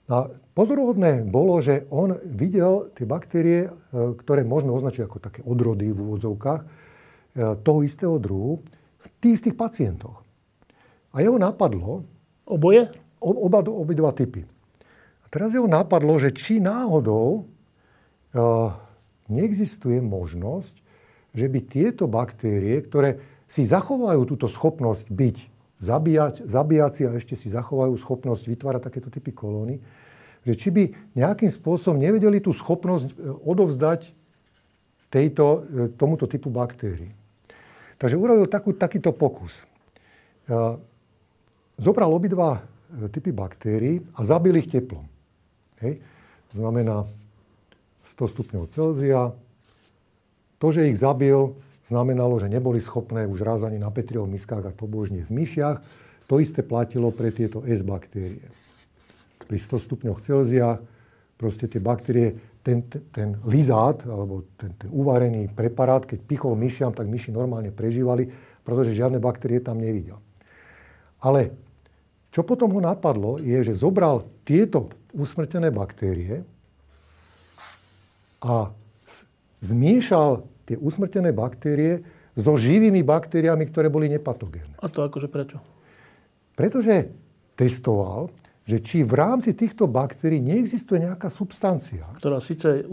A pozoruhodné bolo, že on videl tie baktérie, ktoré môžeme označiť ako také odrody v úvodzovkách, toho istého druhu, v tých istých pacientoch. A jeho napadlo... Oboje? Oba, obidva typy. A teraz jeho napadlo, že či náhodou uh, neexistuje možnosť, že by tieto baktérie, ktoré si zachovajú túto schopnosť byť zabíjať, zabíjaci a ešte si zachovajú schopnosť vytvárať takéto typy kolóny, že či by nejakým spôsobom nevedeli tú schopnosť e, odovzdať tejto, e, tomuto typu baktérií. Takže urobil takú, takýto pokus. Zobral obidva e, typy baktérií a zabil ich teplom. Hej. To znamená 100 stupňov Celzia. To, že ich zabil, znamenalo, že neboli schopné už raz ani na Petriov miskách a pobožne v myšiach. To isté platilo pre tieto S baktérie. Pri 100 stupňoch Celzia proste tie baktérie ten, ten, ten lizát, alebo ten, ten uvarený preparát, keď pichol myšiam, tak myši normálne prežívali, pretože žiadne baktérie tam nevidel. Ale čo potom ho napadlo, je, že zobral tieto usmrtené baktérie a zmiešal tie usmrtené baktérie so živými baktériami, ktoré boli nepatogénne. A to akože prečo? Pretože testoval, že či v rámci týchto baktérií neexistuje nejaká substancia. Ktorá síce,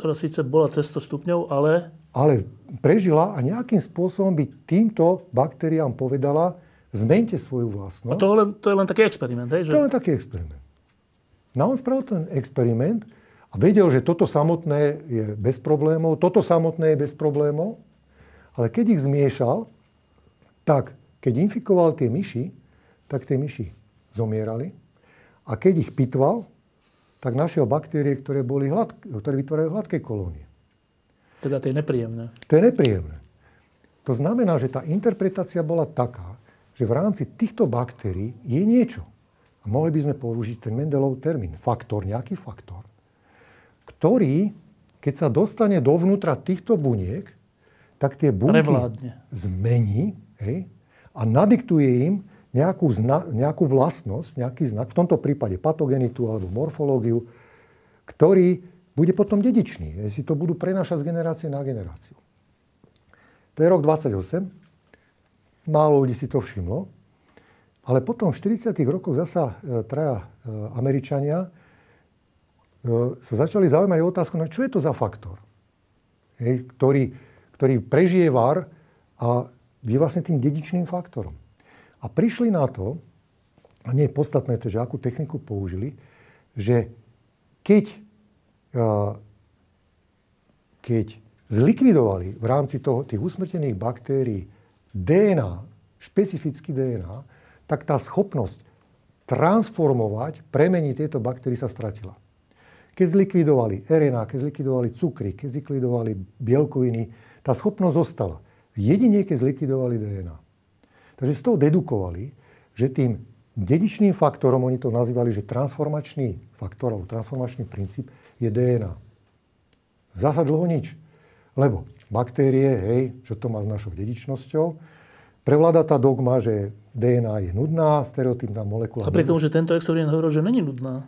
ktorá síce bola cez 100 stupňov, ale... Ale prežila a nejakým spôsobom by týmto baktériám povedala, zmente svoju vlastnosť. A to, len, to je len taký experiment, hej? Že... To je len taký experiment. No on spravil ten experiment a vedel, že toto samotné je bez problémov, toto samotné je bez problémov, ale keď ich zmiešal, tak keď infikoval tie myši, tak tie myši zomierali a keď ich pitval, tak našiel baktérie, ktoré, boli hlad, ktoré vytvárajú hladké kolónie. Teda tie nepríjemné. To je nepríjemné. To znamená, že tá interpretácia bola taká, že v rámci týchto baktérií je niečo. A mohli by sme použiť ten Mendelov termín, faktor, nejaký faktor, ktorý, keď sa dostane dovnútra týchto buniek, tak tie bunky Prevládne. zmení hej, a nadiktuje im nejakú, zna, nejakú vlastnosť, nejaký znak, v tomto prípade patogenitu alebo morfológiu, ktorý bude potom dedičný. Jestli to budú prenášať z generácie na generáciu. To je rok 28. Málo ľudí si to všimlo. Ale potom v 40. rokoch zasa e, traja e, Američania e, sa začali zaujímať o otázku, no čo je to za faktor, ktorý, ktorý prežije var a je vlastne tým dedičným faktorom. A prišli na to, a nie je podstatné že akú techniku použili, že keď, keď zlikvidovali v rámci toho, tých usmrtených baktérií DNA, špecifický DNA, tak tá schopnosť transformovať, premeniť tieto baktérie sa stratila. Keď zlikvidovali RNA, keď zlikvidovali cukry, keď zlikvidovali bielkoviny, tá schopnosť zostala. Jedine, keď zlikvidovali DNA. Takže z toho dedukovali, že tým dedičným faktorom, oni to nazývali, že transformačný faktor alebo transformačný princíp je DNA. Zasa dlho nič. Lebo baktérie, hej, čo to má s našou dedičnosťou, prevláda tá dogma, že DNA je nudná, stereotypná molekula. A pri tomu, že tento experiment hovoril, že není nudná.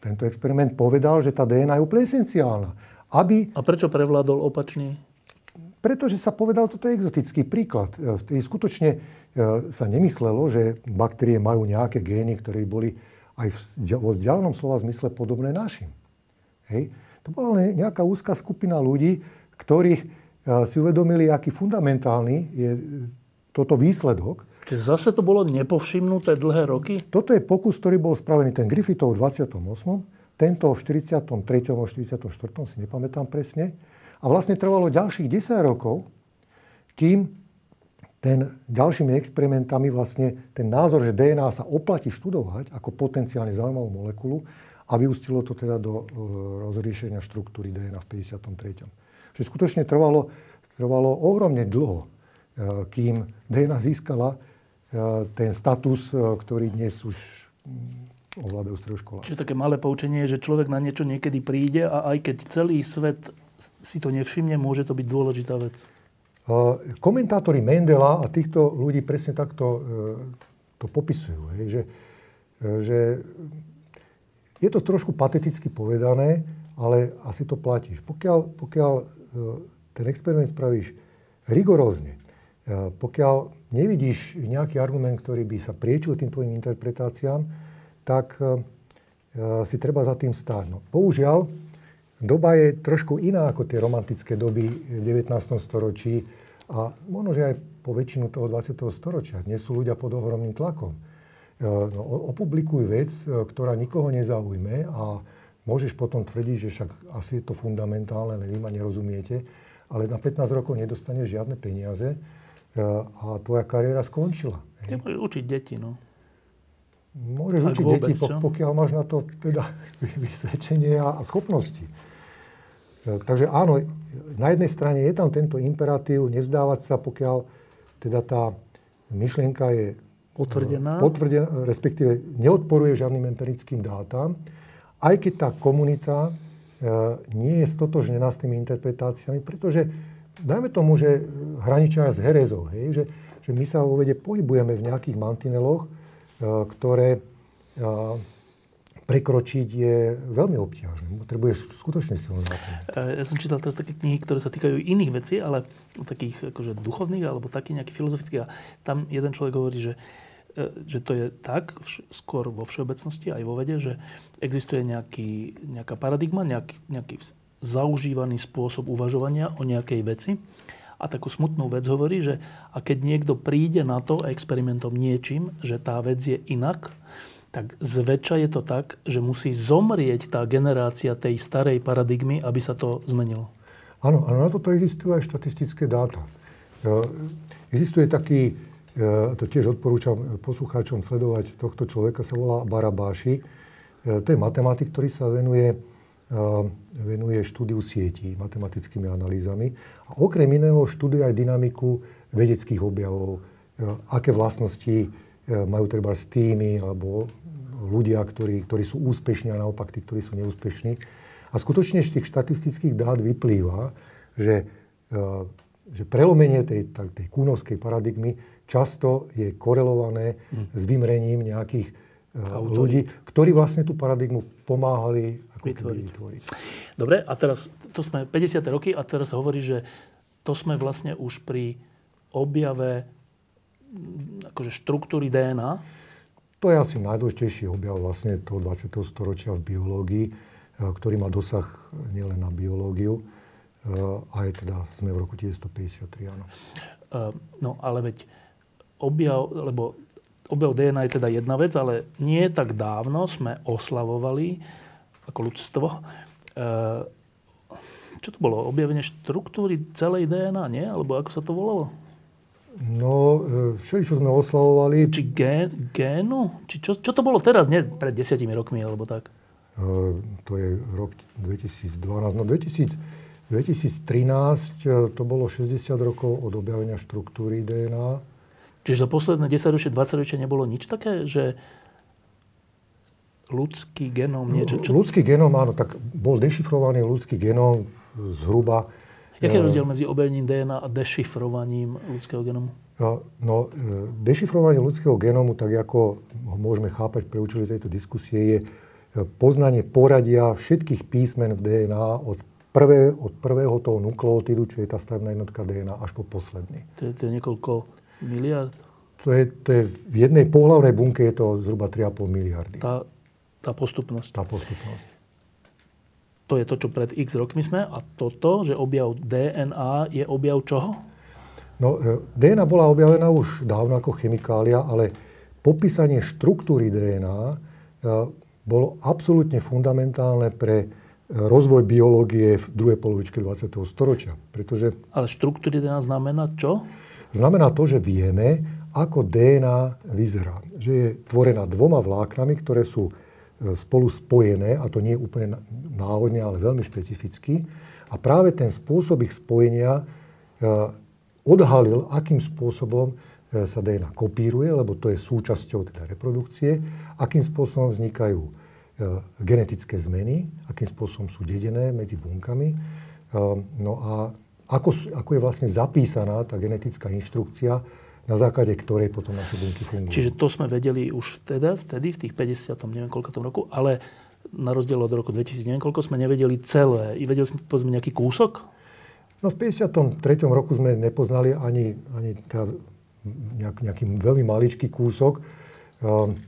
Tento experiment povedal, že tá DNA je úplne esenciálna. Aby... A prečo prevládol opačný? Pretože sa povedal, toto je exotický príklad. E, skutočne e, sa nemyslelo, že baktérie majú nejaké gény, ktoré boli aj vo vzdialenom slova zmysle podobné našim. Hej. To bola len nejaká úzka skupina ľudí, ktorí e, si uvedomili, aký fundamentálny je toto výsledok. Čiže zase to bolo nepovšimnuté dlhé roky? Toto je pokus, ktorý bol spravený ten Griffithov v 28. Tento v 43. a 44. si nepamätám presne. A vlastne trvalo ďalších 10 rokov, kým ten ďalšími experimentami vlastne ten názor, že DNA sa oplatí študovať ako potenciálne zaujímavú molekulu a vyústilo to teda do uh, rozriešenia štruktúry DNA v 53. Čiže skutočne trvalo, trvalo ohromne dlho, uh, kým DNA získala uh, ten status, ktorý dnes už mm, ovládajú stredoškoláci. Čiže také malé poučenie je, že človek na niečo niekedy príde a aj keď celý svet si to nevšimne, môže to byť dôležitá vec. Komentátori Mendela a týchto ľudí presne takto to popisujú. Hej, že, že je to trošku pateticky povedané, ale asi to platíš. Pokiaľ, pokiaľ e, ten experiment spravíš rigorózne, pokiaľ nevidíš nejaký argument, ktorý by sa priečil tým tvojim interpretáciám, tak si treba za tým stáť. No, bohužiaľ, doba je trošku iná ako tie romantické doby v 19. storočí a možno, že aj po väčšinu toho 20. storočia. Dnes sú ľudia pod ohromným tlakom. E, no, opublikuj vec, e, ktorá nikoho nezaujme a môžeš potom tvrdiť, že však asi je to fundamentálne, len vy ma nerozumiete, ale na 15 rokov nedostaneš žiadne peniaze e, a tvoja kariéra skončila. Ty môžeš učiť deti, no. Môžeš učiť vôbec, deti, pokiaľ máš na to teda vysvedčenie a schopnosti. E, takže áno, na jednej strane je tam tento imperatív nevzdávať sa, pokiaľ teda tá myšlienka je potvrdená, potvrdená respektíve neodporuje žiadnym empirickým dátam, aj keď tá komunita e, nie je stotožnená s tými interpretáciami, pretože dajme tomu, že hraničia s herezou, hej, že, že my sa vo vede pohybujeme v nejakých mantineloch, e, ktoré prekročiť je veľmi obťažné. Potrebuješ skutočne základ. Ja som čítal teraz také knihy, ktoré sa týkajú iných vecí, ale takých akože duchovných alebo takých nejakých filozofických. A tam jeden človek hovorí, že, e, že to je tak, skôr vo všeobecnosti aj vo vede, že existuje nejaký, nejaká paradigma, nejaký, nejaký zaužívaný spôsob uvažovania o nejakej veci. A takú smutnú vec hovorí, že a keď niekto príde na to experimentom niečím, že tá vec je inak, tak zväčša je to tak, že musí zomrieť tá generácia tej starej paradigmy, aby sa to zmenilo. Áno, áno, na toto existujú aj štatistické dáta. E, existuje taký, e, to tiež odporúčam poslucháčom sledovať, tohto človeka sa volá Barabáši. E, to je matematik, ktorý sa venuje, venuje štúdiu sietí, matematickými analýzami. A okrem iného študuje aj dynamiku vedeckých objavov, aké vlastnosti majú treba s tými alebo ľudia, ktorí, ktorí sú úspešní a naopak tí, ktorí sú neúspešní. A skutočne z tých štatistických dát vyplýva, že, e, že prelomenie tej, tej kúnovskej paradigmy často je korelované hmm. s vymrením nejakých e, Autory. ľudí, ktorí vlastne tú paradigmu pomáhali ako vytvoriť. vytvoriť. Dobre, a teraz, to sme 50. roky a teraz hovorí, že to sme vlastne už pri objave akože štruktúry DNA. To je asi najdôležitejší objav vlastne toho 20. storočia v biológii, e, ktorý má dosah nielen na biológiu, e, aj teda sme v roku 1953, áno. No, ale veď objav, lebo objav DNA je teda jedna vec, ale nie tak dávno sme oslavovali ako ľudstvo. Čo to bolo? Objavenie štruktúry celej DNA, nie? Alebo ako sa to volalo? No, e, čo sme oslavovali... Či gén, génu? Či čo, čo to bolo teraz? Nie pred desiatimi rokmi, alebo tak? Uh, to je rok 2012. No 2000, 2013 e, to bolo 60 rokov od objavenia štruktúry DNA. Čiže za posledné 10 ročie, 20 ročie nebolo nič také, že ľudský genóm niečo... Čo... Ľudský genóm, áno, tak bol dešifrovaný ľudský genóm zhruba Jaký je rozdiel medzi objavením DNA a dešifrovaním ľudského genomu? No, dešifrovanie ľudského genómu, tak ako ho môžeme chápať pre účely tejto diskusie, je poznanie poradia všetkých písmen v DNA od, prvé, od prvého toho nukleotidu, čo je tá stavebná jednotka DNA, až po posledný. To je, to je niekoľko miliard? To je, to je, v jednej pohlavnej bunke je to zhruba 3,5 miliardy. Tá, tá postupnosť. Tá postupnosť. To je to, čo pred x rokmi sme. A toto, že objav DNA je objav čoho? No, e, DNA bola objavená už dávno ako chemikália, ale popísanie štruktúry DNA e, bolo absolútne fundamentálne pre rozvoj biológie v druhej polovičke 20. storočia. Pretože... Ale štruktúry DNA znamená čo? Znamená to, že vieme, ako DNA vyzerá. Že je tvorená dvoma vláknami, ktoré sú spolu spojené, a to nie je úplne náhodne, ale veľmi špecificky. A práve ten spôsob ich spojenia odhalil, akým spôsobom e, sa DNA kopíruje, lebo to je súčasťou teda reprodukcie, akým spôsobom vznikajú e, genetické zmeny, akým spôsobom sú dedené medzi bunkami. E, no a ako, ako je vlastne zapísaná tá genetická inštrukcia, na základe ktorej potom naše bunky fungujú. Čiže to sme vedeli už vtedy, vtedy v tých 50. neviem koľko tom roku, ale na rozdiel od roku 2000 neviem koľko sme nevedeli celé. I vedeli sme povedzme nejaký kúsok? No v 53. roku sme nepoznali ani, ani tá, nejak, nejaký veľmi maličký kúsok. Ehm,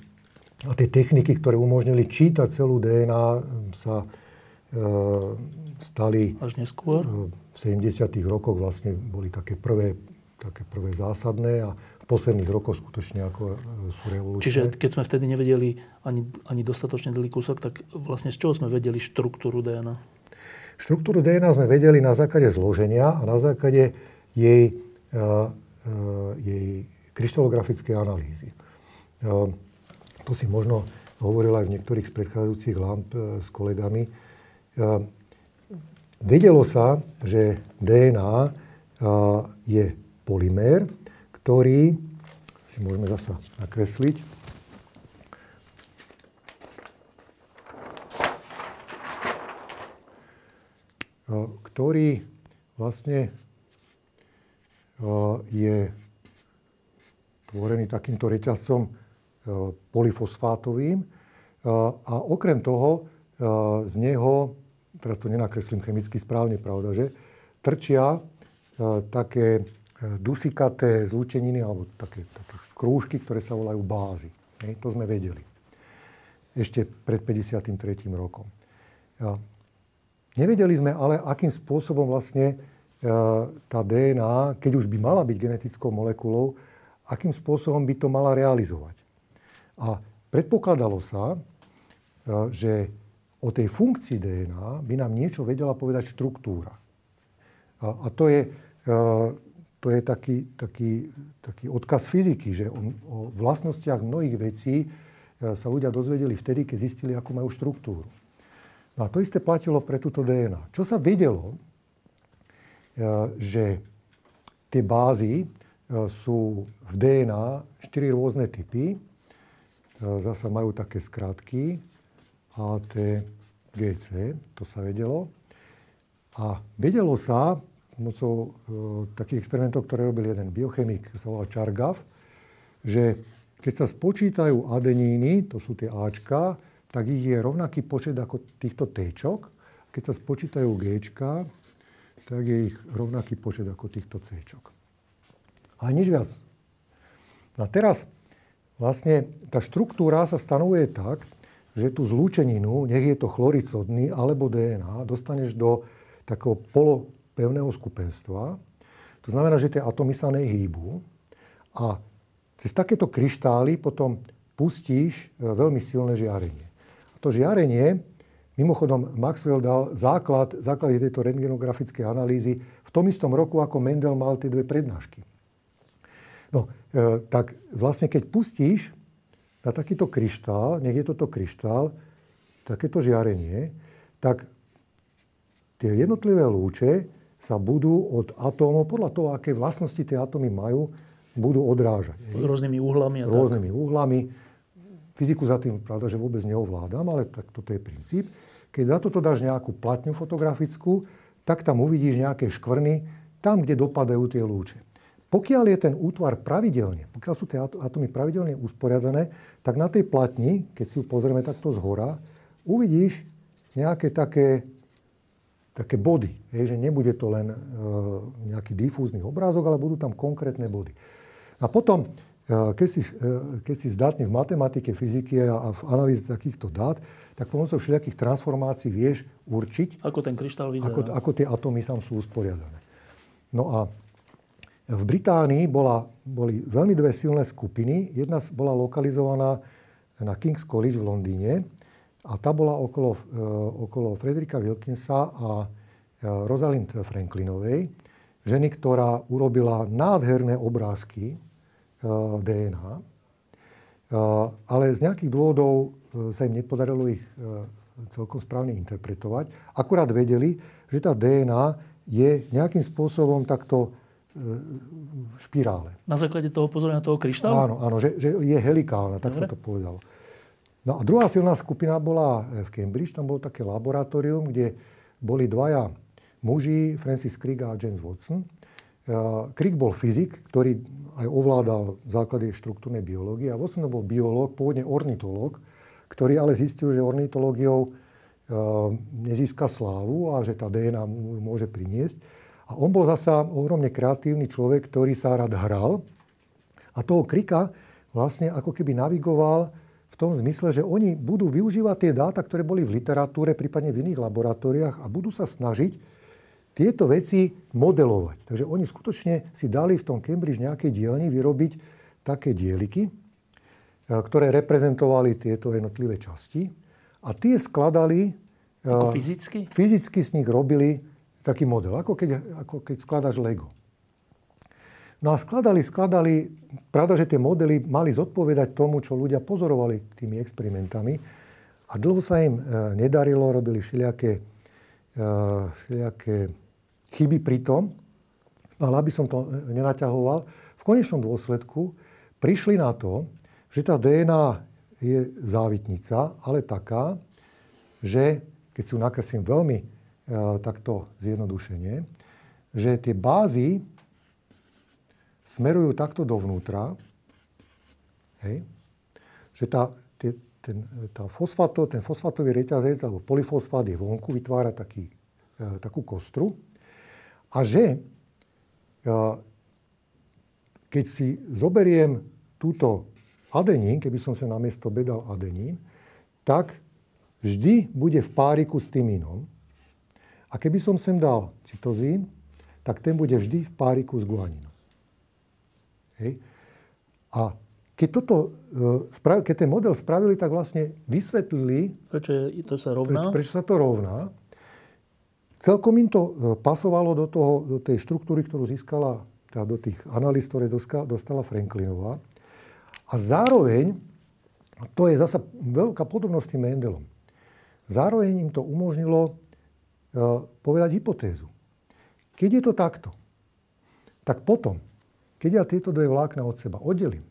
a tie techniky, ktoré umožnili čítať celú DNA, sa ehm, stali... Až neskôr? V 70. rokoch vlastne boli také prvé, také prvé zásadné a v posledných rokoch skutočne ako e, sú revolúcie. Čiže keď sme vtedy nevedeli ani, ani dostatočne dlhý kúsok, tak vlastne z čoho sme vedeli štruktúru DNA? Štruktúru DNA sme vedeli na základe zloženia a na základe jej, uh, uh, jej kryštalografickej analýzy. To si možno hovoril aj v niektorých z predchádzajúcich lamp s kolegami. Vedelo sa, že DNA je polymér, ktorý si môžeme zasa nakresliť. ktorý vlastne je tvorený takýmto reťazcom polyfosfátovým. A okrem toho z neho, teraz to nenakreslím chemicky správne, pravda, že trčia také dusikaté zlúčeniny alebo také, také krúžky, ktoré sa volajú bázy. To sme vedeli. Ešte pred 53. rokom. Nevedeli sme ale, akým spôsobom vlastne e, tá DNA, keď už by mala byť genetickou molekulou, akým spôsobom by to mala realizovať. A predpokladalo sa, e, že o tej funkcii DNA by nám niečo vedela povedať štruktúra. A, a to je, e, to je taký, taký, taký odkaz fyziky, že o, o vlastnostiach mnohých vecí sa ľudia dozvedeli vtedy, keď zistili, akú majú štruktúru. No a to isté platilo pre túto DNA. Čo sa vedelo, e, že tie bázy e, sú v DNA štyri rôzne typy. E, zasa majú také skratky A, T, G, C. To sa vedelo. A vedelo sa pomocou takých experimentov, ktoré robil jeden biochemik, sa volá Chargaff, že keď sa spočítajú adeníny, to sú tie Ačka, tak ich je rovnaký počet ako týchto T. Keď sa spočítajú G, tak je ich rovnaký počet ako týchto C. Ale nič viac. No a teraz vlastne tá štruktúra sa stanovuje tak, že tú zlúčeninu, nech je to chloricodný alebo DNA, dostaneš do takého polopevného skupenstva. To znamená, že tie atomy sa nehýbu a cez takéto kryštály potom pustíš e, veľmi silné žiarenie. To žiarenie, mimochodom Maxwell dal základ, základ tejto rentgenografickej analýzy v tom istom roku, ako Mendel mal tie dve prednášky. No, e, tak vlastne keď pustíš na takýto kryštál, nech je toto kryštál, takéto žiarenie, tak tie jednotlivé lúče sa budú od atómov, podľa toho, aké vlastnosti tie atómy majú, budú odrážať. Rôznymi úhlami. A Rôznymi tak. úhlami. Fyziku za tým, pravda, že vôbec neovládam, ale tak toto je princíp. Keď za toto dáš nejakú platňu fotografickú, tak tam uvidíš nejaké škvrny, tam, kde dopadajú tie lúče. Pokiaľ je ten útvar pravidelne, pokiaľ sú tie atómy pravidelne usporiadané, tak na tej platni, keď si ju pozrieme takto z hora, uvidíš nejaké také, také body. Je, že nebude to len e, nejaký difúzny obrázok, ale budú tam konkrétne body. A potom, e, keď, si, e, keď si zdatný v matematike, fyzike a v analýze takýchto dát, tak pomocou všelijakých transformácií vieš určiť, ako ten kryštál vyzerá. Ako, ako tie atómy tam sú usporiadané. No a v Británii bola, boli veľmi dve silné skupiny. Jedna bola lokalizovaná na King's College v Londýne a tá bola okolo, e, okolo Frederika Wilkinsa a e, Rosalind Franklinovej, ženy, ktorá urobila nádherné obrázky e, DNA, ale z nejakých dôvodov sa im nepodarilo ich celkom správne interpretovať. Akurát vedeli, že tá DNA je nejakým spôsobom takto v špirále. Na základe toho pozorenia toho kryštálu? Áno, áno že, že je helikálna, tak Dobre. sa to povedalo. No a druhá silná skupina bola v Cambridge, tam bolo také laboratórium, kde boli dvaja muži, Francis Crick a James Watson. Crick bol fyzik, ktorý aj ovládal základy štruktúrnej biológie a Watson bol biológ, pôvodne ornitológ, ktorý ale zistil, že ornitológiou nezíska slávu a že tá DNA môže priniesť. A on bol zasa ohromne kreatívny človek, ktorý sa rád hral. A toho Krika vlastne ako keby navigoval v tom zmysle, že oni budú využívať tie dáta, ktoré boli v literatúre, prípadne v iných laboratóriách a budú sa snažiť tieto veci modelovať. Takže oni skutočne si dali v tom Cambridge nejakej dielni vyrobiť také dieliky, e, ktoré reprezentovali tieto jednotlivé časti. A tie skladali... Ako fyzicky? Fyzicky z nich robili taký model, ako keď, ako keď skladaš Lego. No a skladali, skladali, pravda, že tie modely mali zodpovedať tomu, čo ľudia pozorovali tými experimentami. A dlho sa im e, nedarilo, robili všelijaké, e, všelijaké chyby pri tom. No ale aby som to e, nenaťahoval, v konečnom dôsledku prišli na to, že tá DNA je závitnica, ale taká, že keď si ju nakreslím veľmi takto zjednodušenie, že tie bázy smerujú takto dovnútra, hej, že tá, tie, ten, tá fosfato, ten fosfatový reťazec alebo polyfosfát je vonku, vytvára taký, e, takú kostru a že e, keď si zoberiem túto adenín, keby som sa na miesto bedal adenín, tak vždy bude v páriku s tymínom. A keby som sem dal cytozín, tak ten bude vždy v páriku s guaninom. Hej. A keď, toto, e, keď ten model spravili, tak vlastne vysvetlili, prečo to sa rovná. Preč, prečo sa to rovná. Celkom im to e, pasovalo do, toho, do tej štruktúry, ktorú získala, teda do tých analýz, ktoré dostala Franklinová. A zároveň, to je zasa veľká podobnosť s tým Mendelom, zároveň im to umožnilo povedať hypotézu. Keď je to takto, tak potom, keď ja tieto dve vlákna od seba oddelím,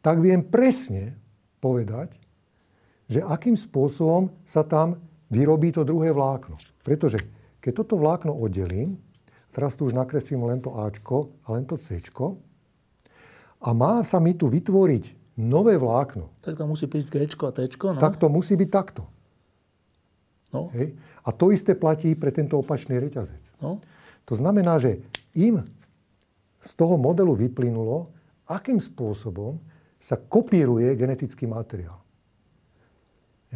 tak viem presne povedať, že akým spôsobom sa tam vyrobí to druhé vlákno. Pretože keď toto vlákno oddelím, teraz tu už nakreslím len to Ačko a len to Cčko, a má sa mi tu vytvoriť nové vlákno. Tak to musí prísť Gčko a Tčko, no? Tak to musí byť takto. No. Hej? A to isté platí pre tento opačný reťazec. No. To znamená, že im z toho modelu vyplynulo, akým spôsobom sa kopíruje genetický materiál.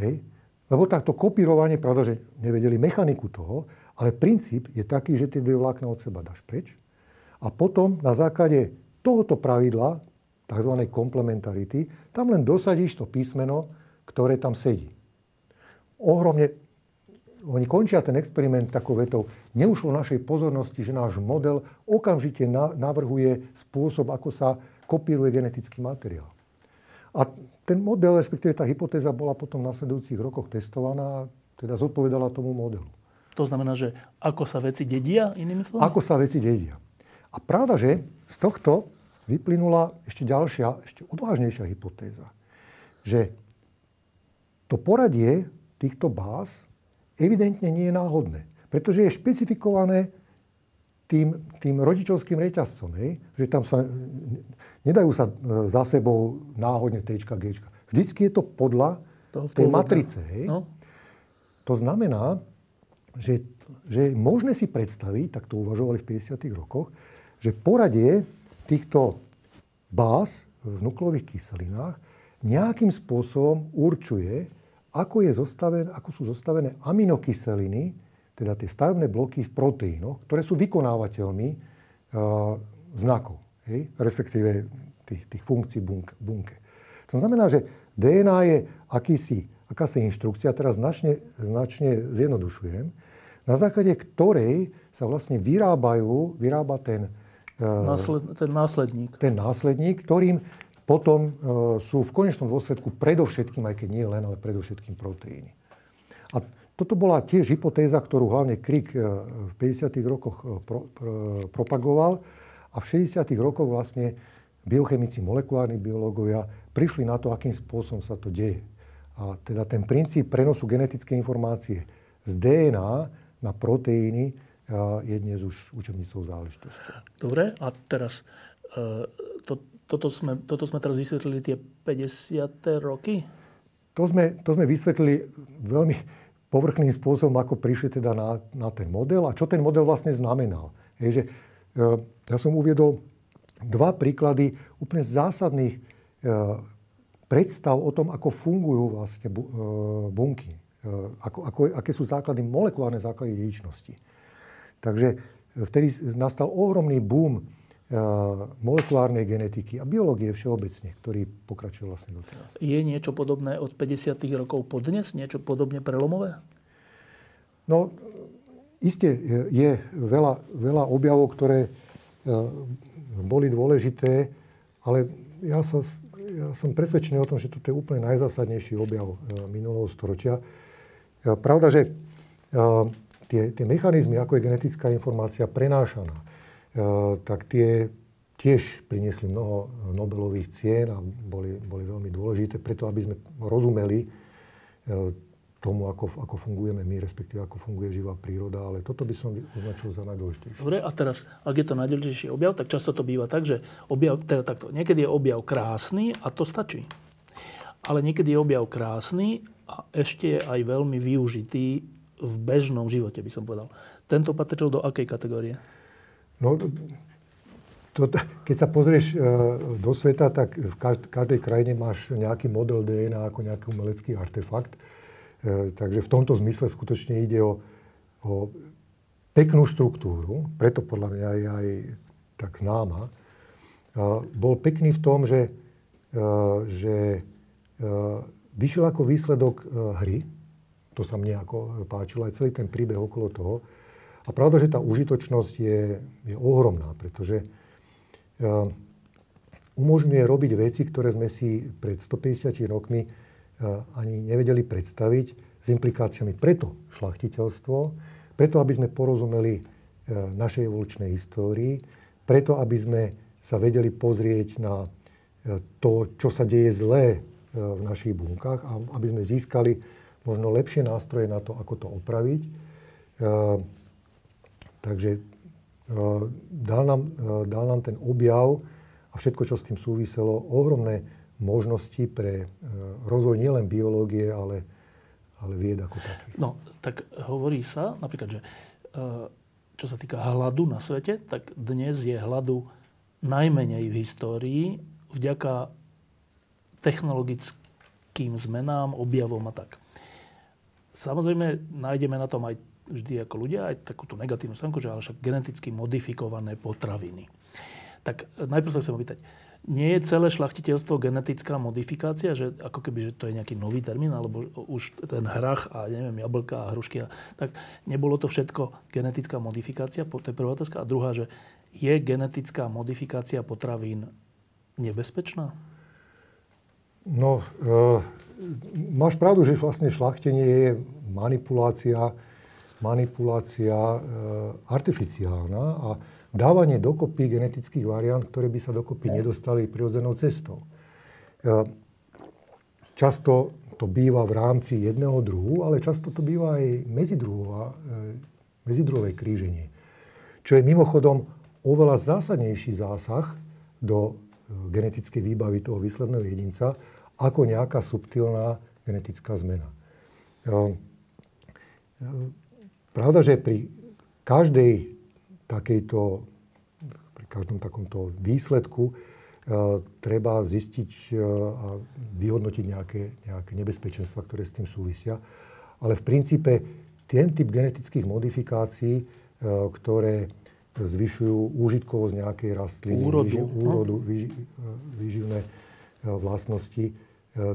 Hej? Lebo takto kopírovanie, pravda, že nevedeli mechaniku toho, ale princíp je taký, že tie dve vlákna od seba dáš preč a potom na základe tohoto pravidla, tzv. komplementarity, tam len dosadíš to písmeno, ktoré tam sedí. Ohromne oni končia ten experiment takou vetou, neušlo našej pozornosti, že náš model okamžite navrhuje spôsob, ako sa kopíruje genetický materiál. A ten model, respektíve tá hypotéza bola potom v nasledujúcich rokoch testovaná a teda zodpovedala tomu modelu. To znamená, že ako sa veci dedia, inými slovami? Ako sa veci dedia. A pravda, že z tohto vyplynula ešte ďalšia, ešte odvážnejšia hypotéza. Že to poradie týchto báz evidentne nie je náhodné. pretože je špecifikované tým, tým rodičovským reťazcom, hej? že tam sa, nedajú sa e, za sebou náhodne T, G. Vždycky je to podľa to tej matrice. Hej? No. To znamená, že, že je možné si predstaviť, tak to uvažovali v 50. rokoch, že poradie týchto báz v nukleových kyselinách nejakým spôsobom určuje, ako, je zostaven, ako sú zostavené aminokyseliny, teda tie stavebné bloky v proteínoch, ktoré sú vykonávateľmi uh, znakov, hej? respektíve tých, tých funkcií bunk, bunke. To znamená, že DNA je akýsi, akási inštrukcia, teraz značne, značne zjednodušujem, na základe ktorej sa vlastne vyrábajú, vyrába ten, uh, Násled, ten následník. Ten následník, ktorým potom uh, sú v konečnom dôsledku predovšetkým, aj keď nie len, ale predovšetkým proteíny. A toto bola tiež hypotéza, ktorú hlavne Crick eh, v 50. rokoch eh, pro, pro, propagoval a v 60. rokoch vlastne biochemici, molekulárni biológovia prišli na to, akým spôsobom sa to deje. A teda ten princíp prenosu genetickej informácie z DNA na proteíny je dnes už učebnicou záležitosťou. Dobre, a teraz toto, sme, toto sme teraz vysvetlili tie 50. roky? To sme, to sme vysvetlili veľmi, povrchným spôsobom, ako prišli teda na, na ten model a čo ten model vlastne znamenal. Je, že, e, ja som uviedol dva príklady úplne zásadných e, predstav o tom, ako fungujú vlastne bu, e, bunky. Ako, ako, aké sú základy, molekulárne základy dedičnosti. Takže vtedy nastal ohromný boom Eh, molekulárnej genetiky a biológie všeobecne, ktorý pokračuje vlastne doteraz. Je niečo podobné od 50. rokov po dnes? Niečo podobne prelomové? No, iste je veľa, veľa objavov, ktoré eh, boli dôležité, ale ja, sa, ja som presvedčený o tom, že toto je úplne najzásadnejší objav eh, minulého storočia. Pravda, že tie, tie mechanizmy, ako je genetická informácia prenášaná, Eh, tak tie tiež priniesli mnoho Nobelových cien a boli, boli veľmi dôležité preto, aby sme rozumeli eh, tomu, ako, ako fungujeme my, respektíve ako funguje živá príroda, ale toto by som označil za najdôležitejšie. Dobre, a teraz, ak je to najdôležitejší objav, tak často to býva tak, že objav, teda takto, niekedy je objav krásny a to stačí. Ale niekedy je objav krásny a ešte je aj veľmi využitý v bežnom živote, by som povedal. Tento patril do akej kategórie? No, to, keď sa pozrieš e, do sveta, tak v každej krajine máš nejaký model DNA ako nejaký umelecký artefakt. E, takže v tomto zmysle skutočne ide o, o peknú štruktúru, preto podľa mňa je aj tak známa. E, bol pekný v tom, že, že vyšiel ako výsledok hry, to sa mne ako páčilo, aj celý ten príbeh okolo toho, a pravda, že tá užitočnosť je, je ohromná, pretože uh, umožňuje robiť veci, ktoré sme si pred 150 rokmi uh, ani nevedeli predstaviť s implikáciami preto šlachtiteľstvo, preto aby sme porozumeli uh, našej evolučnej histórii, preto aby sme sa vedeli pozrieť na to, čo sa deje zlé v našich bunkách a aby sme získali možno lepšie nástroje na to, ako to opraviť. Takže e, dal nám, e, dal nám ten objav a všetko, čo s tým súviselo, ohromné možnosti pre e, rozvoj nielen biológie, ale, ale vied ako takých. No, tak hovorí sa napríklad, že čo sa týka hladu na svete, tak dnes je hladu najmenej v histórii vďaka technologickým zmenám, objavom a tak. Samozrejme, nájdeme na tom aj vždy ako ľudia aj takúto negatívnu stránku, že ale však geneticky modifikované potraviny. Tak e, najprv sa chcem opýtať, nie je celé šlachtiteľstvo genetická modifikácia, že ako keby, že to je nejaký nový termín, alebo už ten hrach a neviem, jablka a hrušky, a, tak nebolo to všetko genetická modifikácia, to je prvá otázka. A druhá, že je genetická modifikácia potravín nebezpečná? No, e, máš pravdu, že vlastne šlachtenie je manipulácia manipulácia e, artificiálna a dávanie dokopy genetických variant, ktoré by sa dokopy nedostali prirodzenou cestou. E, často to býva v rámci jedného druhu, ale často to býva aj medzidruhová, e, medzidrové kríženie. Čo je mimochodom oveľa zásadnejší zásah do e, genetickej výbavy toho výsledného jedinca ako nejaká subtilná genetická zmena. E, e, pravda, že pri každej takejto, pri každom takomto výsledku treba zistiť a vyhodnotiť nejaké, nejaké nebezpečenstva, ktoré s tým súvisia. Ale v princípe ten typ genetických modifikácií, ktoré zvyšujú úžitkovosť nejakej rastliny, úrodu, výži, no. úrodu výži, výživné e, vlastnosti, e,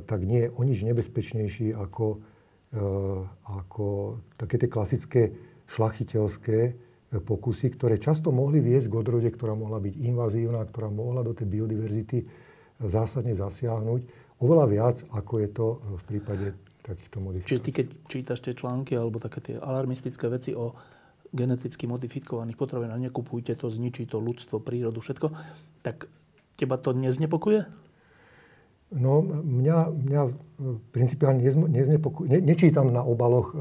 tak nie je o nič nebezpečnejší ako, e, ako také tie klasické šlachiteľské pokusy, ktoré často mohli viesť k odrode, ktorá mohla byť invazívna, ktorá mohla do tej biodiverzity zásadne zasiahnuť. Oveľa viac, ako je to v prípade takýchto modifikácií. Čiže ty, keď čítaš tie články alebo také tie alarmistické veci o geneticky modifikovaných potravín a nekupujte to, zničí to ľudstvo, prírodu, všetko, tak teba to neznepokuje? No, mňa, mňa e, principiálne neznepokuje. Ne, nečítam na obaloch e,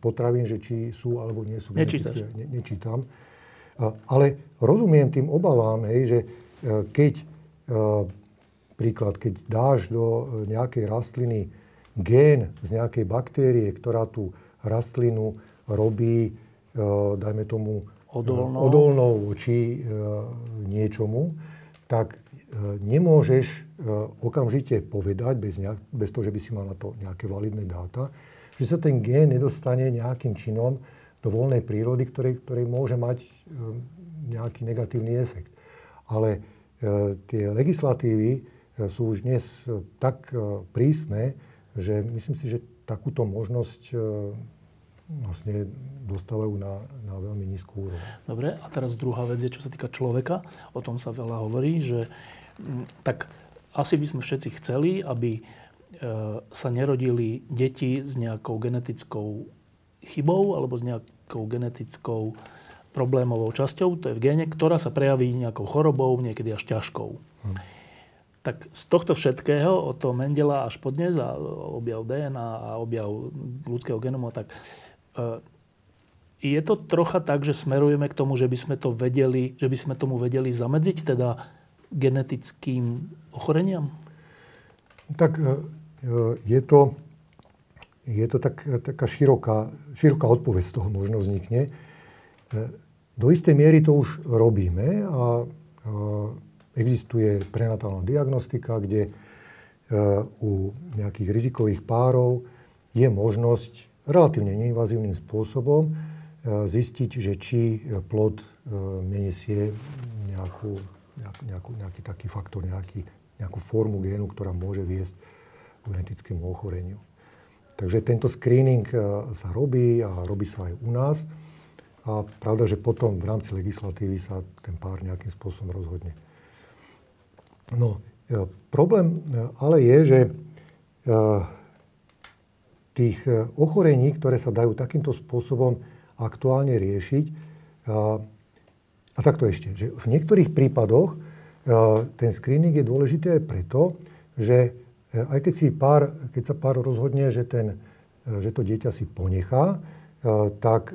potravín, že či sú alebo nie sú genetické. Ne, nečítam. A, ale rozumiem tým obavám, hej, že e, keď, e, príklad, keď dáš do e, nejakej rastliny gén z nejakej baktérie, ktorá tú rastlinu robí Eh, dajme tomu, odolnou, odolnou voči eh, niečomu, tak nemôžeš okamžite povedať, bez, nejak, bez toho, že by si mal na to nejaké validné dáta, že sa ten gén nedostane nejakým činom do voľnej prírody, ktorej, ktorej môže mať nejaký negatívny efekt. Ale tie legislatívy sú už dnes tak prísne, že myslím si, že takúto možnosť vlastne dostávajú na, na veľmi nízku úroveň. Dobre, a teraz druhá vec je, čo sa týka človeka. O tom sa veľa hovorí, že tak asi by sme všetci chceli, aby e, sa nerodili deti s nejakou genetickou chybou alebo s nejakou genetickou problémovou časťou, to je v géne, ktorá sa prejaví nejakou chorobou, niekedy až ťažkou. Hm. Tak z tohto všetkého, od toho Mendela až po dnes a objav DNA a objav ľudského genomu, tak E, je to trocha tak, že smerujeme k tomu, že by sme to vedeli, že by sme tomu vedeli zamedziť, teda genetickým ochoreniam? Tak e, e, je to, je to tak, taká široká, široká odpoveď z toho možno vznikne. Do istej miery to už robíme a existuje prenatálna diagnostika, kde u nejakých rizikových párov je možnosť relatívne neinvazívnym spôsobom e, zistiť, že či plod e, nenesie nejakú, nejakú, nejaký taký faktor, nejaký, nejakú formu génu, ktorá môže viesť k genetickému ochoreniu. Takže tento screening e, sa robí a robí sa aj u nás. A pravda, že potom v rámci legislatívy sa ten pár nejakým spôsobom rozhodne. No, problém ale je, že tých ochorení, ktoré sa dajú takýmto spôsobom aktuálne riešiť. A, takto ešte, že v niektorých prípadoch a, e, ten screening je dôležitý aj preto, že e, aj keď, si pár, keď sa pár rozhodne, že, ten, že to dieťa si ponechá, tak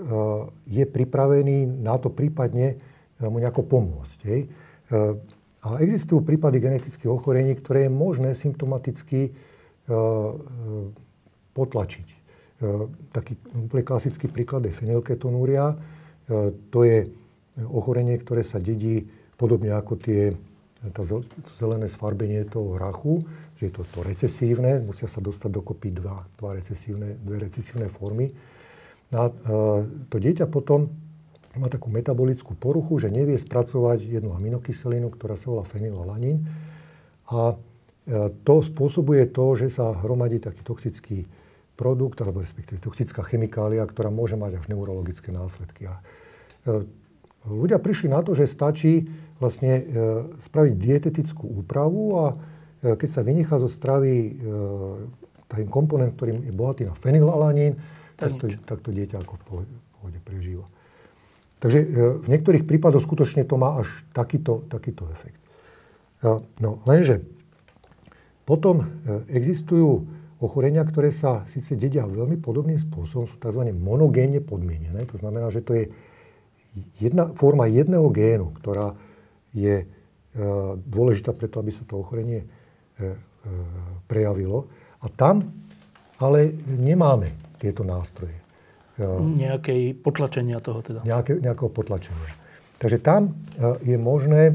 je pripravený na to prípadne mu nejako pomôcť. Hej. A existujú prípady genetických ochorení, ktoré je možné symptomaticky potlačiť. Taký úplne klasický príklad je fenylketonúria. To je ochorenie, ktoré sa dedí podobne ako tie, tá zelené sfarbenie toho hrachu, že je to, to recesívne, musia sa dostať dokopy dva, dva recesívne, dve recesívne formy. A e, to dieťa potom má takú metabolickú poruchu, že nevie spracovať jednu aminokyselinu, ktorá sa volá fenylalanín. A to spôsobuje to, že sa hromadí taký toxický produkt, alebo respektíve toxická chemikália, ktorá môže mať až neurologické následky. A e, ľudia prišli na to, že stačí vlastne e, spraviť dietetickú úpravu a e, keď sa vynechá zo stravy ten komponent, ktorý je bohatý na fenylalanín, tak to, tak to dieťa ako v pohode prežíva. Takže v niektorých prípadoch skutočne to má až takýto, takýto efekt. No lenže potom existujú ochorenia, ktoré sa síce dedia veľmi podobným spôsobom, sú tzv. monogénne podmienené. To znamená, že to je jedna forma jedného génu, ktorá je e, dôležitá preto, aby sa to ochorenie e, e, prejavilo. A tam ale nemáme tieto nástroje. Nejakej potlačenia toho teda. Nejaké, nejakého potlačenia. Takže tam je možné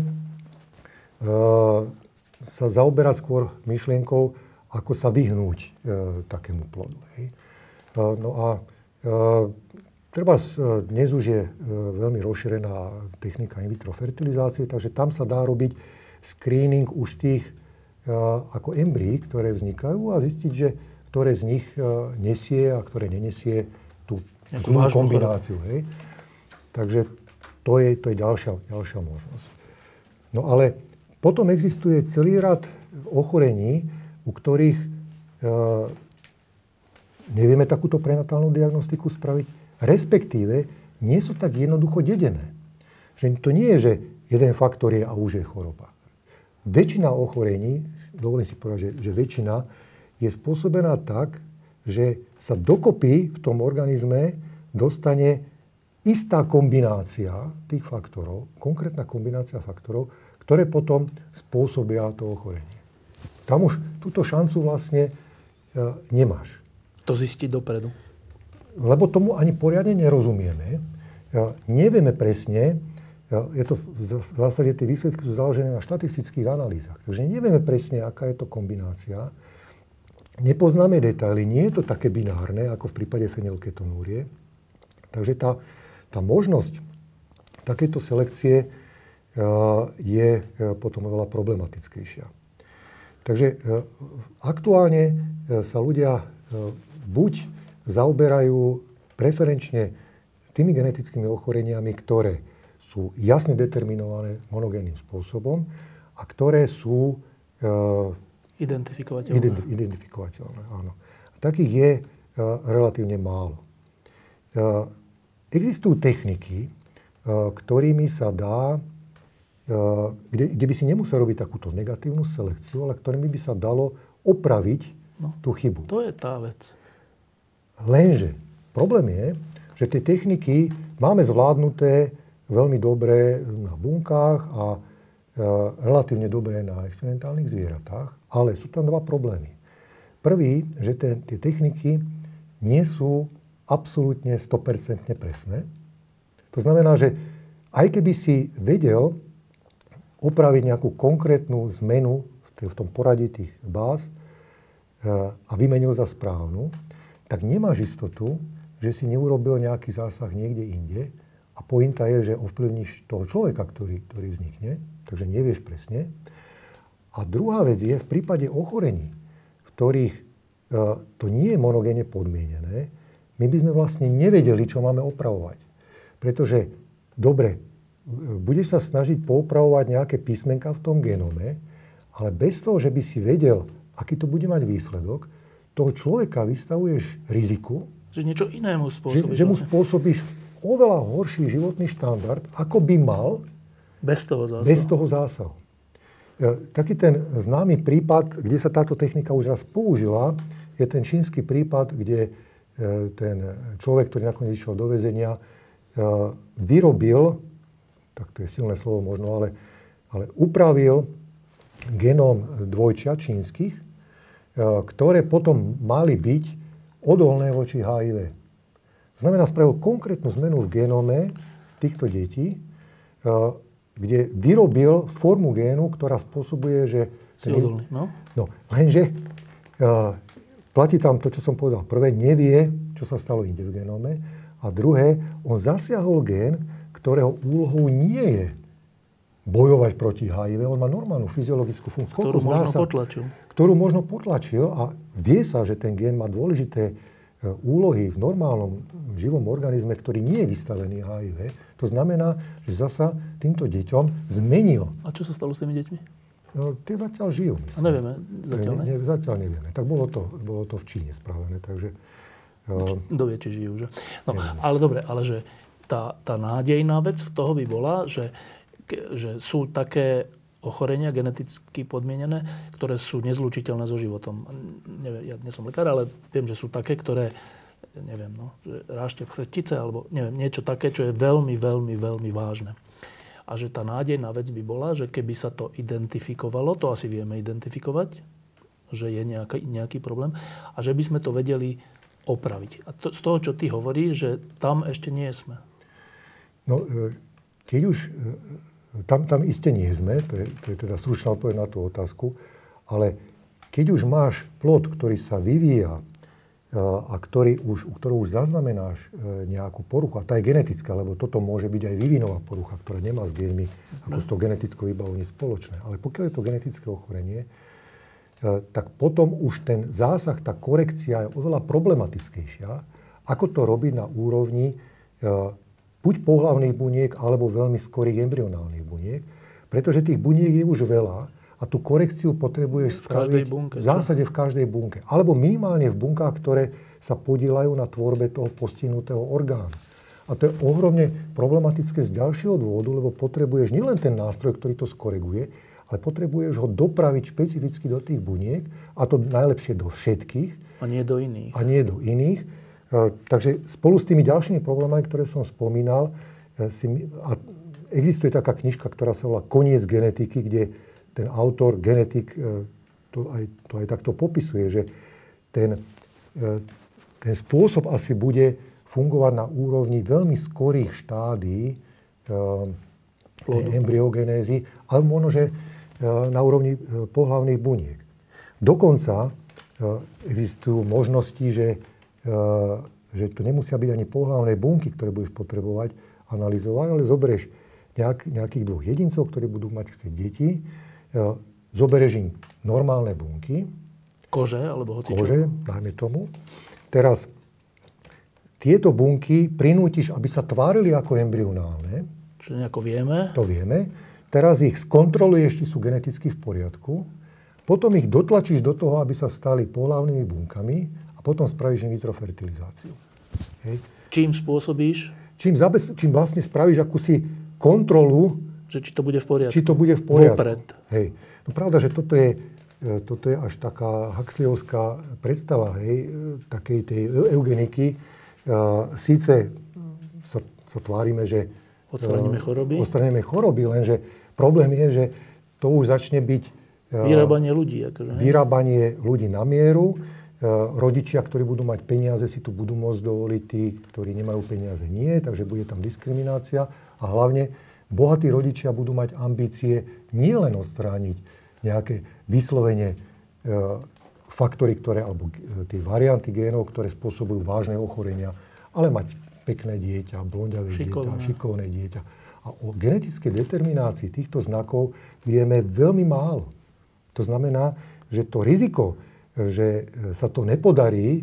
sa zaoberať skôr myšlienkou, ako sa vyhnúť takému plodu. No a Treba dnes už je veľmi rozšírená technika in vitro fertilizácie, takže tam sa dá robiť screening už tých ako embryí, ktoré vznikajú a zistiť, že ktoré z nich nesie a ktoré nenesie tú zlú kombináciu. Hej. Takže to je, to je ďalšia, ďalšia možnosť. No ale potom existuje celý rad ochorení, u ktorých e, nevieme takúto prenatálnu diagnostiku spraviť Respektíve, nie sú tak jednoducho dedené. Že to nie je, že jeden faktor je a už je choroba. Väčšina ochorení, dovolím si povedať, že, že väčšina, je spôsobená tak, že sa dokopy v tom organizme dostane istá kombinácia tých faktorov, konkrétna kombinácia faktorov, ktoré potom spôsobia to ochorenie. Tam už túto šancu vlastne e, nemáš. To zistiť dopredu lebo tomu ani poriadne nerozumieme. Nevieme presne, je to v zásade tie výsledky sú založené na štatistických analýzach. Takže nevieme presne, aká je to kombinácia. Nepoznáme detaily, nie je to také binárne, ako v prípade fenylketonúrie. Takže tá, tá možnosť takéto selekcie je potom oveľa problematickejšia. Takže aktuálne sa ľudia buď zaoberajú preferenčne tými genetickými ochoreniami, ktoré sú jasne determinované monogénnym spôsobom a ktoré sú e, identifikovateľné. Identi- identifikovateľné áno. A takých je e, relatívne málo. E, existujú techniky, e, ktorými sa dá, e, kde, kde by si nemusel robiť takúto negatívnu selekciu, ale ktorými by sa dalo opraviť no, tú chybu. To je tá vec. Lenže problém je, že tie techniky máme zvládnuté veľmi dobre na bunkách a e, relatívne dobre na experimentálnych zvieratách, ale sú tam dva problémy. Prvý, že te, tie techniky nie sú absolútne 100% presné. To znamená, že aj keby si vedel opraviť nejakú konkrétnu zmenu v tom poradí tých báz e, a vymenil za správnu, tak nemáš istotu, že si neurobil nejaký zásah niekde inde a pointa je, že ovplyvníš toho človeka, ktorý, ktorý vznikne, takže nevieš presne. A druhá vec je, v prípade ochorení, v ktorých e, to nie je monogénne podmienené, my by sme vlastne nevedeli, čo máme opravovať. Pretože, dobre, budeš sa snažiť poopravovať nejaké písmenka v tom genome, ale bez toho, že by si vedel, aký to bude mať výsledok, toho človeka vystavuješ riziku, že niečo inému spôsobíš. Že, že mu vlastne. spôsobíš oveľa horší životný štandard, ako by mal bez toho zásahu. Bez toho zásahu. E, taký ten známy prípad, kde sa táto technika už raz použila, je ten čínsky prípad, kde e, ten človek, ktorý nakoniec išiel do väzenia, e, vyrobil, tak to je silné slovo možno, ale, ale upravil genom dvojčia čínskych, ktoré potom mali byť odolné voči HIV. Znamená, spravil konkrétnu zmenu v genome týchto detí, e, kde vyrobil formu génu, ktorá spôsobuje, že... Si odolný, no? No, lenže uh, platí tam to, čo som povedal. Prvé, nevie, čo sa stalo inde v genome. A druhé, on zasiahol gén, ktorého úlohou nie je bojovať proti HIV. On má normálnu fyziologickú funkciu. Ktorú možno sa, potlačil ktorú možno potlačil a vie sa, že ten gen má dôležité e, úlohy v normálnom živom organizme, ktorý nie je vystavený HIV. To znamená, že zasa týmto deťom zmenil. A čo sa stalo s tými deťmi? No, tie zatiaľ žijú. Myslím. A nevieme, zatiaľ ne? ne? Zatiaľ nevieme. Tak bolo to, bolo to v Číne spravené, takže... Uh, Dovie, či žijú, že? No, ale dobre, ale že tá, tá nádejná vec v toho by bola, že, že sú také ochorenia geneticky podmienené, ktoré sú nezlučiteľné so životom. Neviem, ja nie som lekár, ale viem, že sú také, ktoré neviem, no, rášte chrtice alebo neviem, niečo také, čo je veľmi, veľmi, veľmi vážne. A že tá nádejná vec by bola, že keby sa to identifikovalo, to asi vieme identifikovať, že je nejaký, nejaký problém, a že by sme to vedeli opraviť. A to, z toho, čo ty hovoríš, že tam ešte nie sme. No, e, keď už tam, tam iste nie sme, to je, to je teda stručná odpoveď na tú otázku, ale keď už máš plod, ktorý sa vyvíja e, a ktorý už, u už zaznamenáš e, nejakú poruchu, a tá je genetická, lebo toto môže byť aj vývinová porucha, ktorá nemá s genmi ako s tou genetickou vybavením spoločné. Ale pokiaľ je to genetické ochorenie, e, tak potom už ten zásah, tá korekcia je oveľa problematickejšia, ako to robiť na úrovni buď pohlavných buniek, alebo veľmi skorých embryonálnych buniek, pretože tých buniek je už veľa a tú korekciu potrebuješ v spraviť bunke, v zásade v každej bunke. Alebo minimálne v bunkách, ktoré sa podielajú na tvorbe toho postihnutého orgánu. A to je ohromne problematické z ďalšieho dôvodu, lebo potrebuješ nielen ten nástroj, ktorý to skoreguje, ale potrebuješ ho dopraviť špecificky do tých buniek, a to najlepšie do všetkých. A nie do iných. A nie do iných. E, takže spolu s tými ďalšími problémami, ktoré som spomínal, e, si, a existuje taká knižka, ktorá sa volá Koniec genetiky, kde ten autor, genetik, e, to aj, to aj takto popisuje, že ten, ten spôsob asi bude fungovať na úrovni veľmi skorých štádí tej embryogenézy, ale možno, že na úrovni pohlavných buniek. Dokonca existujú možnosti, že že to nemusia byť ani pohľavné bunky, ktoré budeš potrebovať analyzovať, ale zoberieš nejak, nejakých dvoch jedincov, ktorí budú mať chcieť deti, eh, zoberieš im normálne bunky. Kože, alebo hoci Kože, dajme tomu. Teraz tieto bunky prinútiš, aby sa tvárili ako embryonálne. Čo nejako vieme. To vieme. Teraz ich skontroluješ, či sú geneticky v poriadku. Potom ich dotlačíš do toho, aby sa stali pohľavnými bunkami potom spravíš in vitro fertilizáciu. Hej. Čím spôsobíš? Čím, zabezpe- čím vlastne spravíš akúsi kontrolu, že či to bude v poriadku. Či to bude v poriadku. Vopred. Hej. No pravda, že toto je, e, toto je až taká Huxleyovská predstava hej, e, takej tej eugeniky. Uh, síce sa, sa tvárime, že odstraníme choroby. odstraníme choroby, lenže problém je, že to už začne byť vyrábanie ľudí. Akože, vyrábanie ľudí na mieru rodičia, ktorí budú mať peniaze, si tu budú môcť dovoliť, tí, ktorí nemajú peniaze, nie, takže bude tam diskriminácia. A hlavne bohatí rodičia budú mať ambície nielen odstrániť nejaké vyslovene e, faktory, ktoré, alebo e, tie varianty génov, ktoré spôsobujú vážne ochorenia, ale mať pekné dieťa, blondiavé dieťa, šikovné dieťa. A o genetickej determinácii týchto znakov vieme veľmi málo. To znamená, že to riziko, že sa to nepodarí,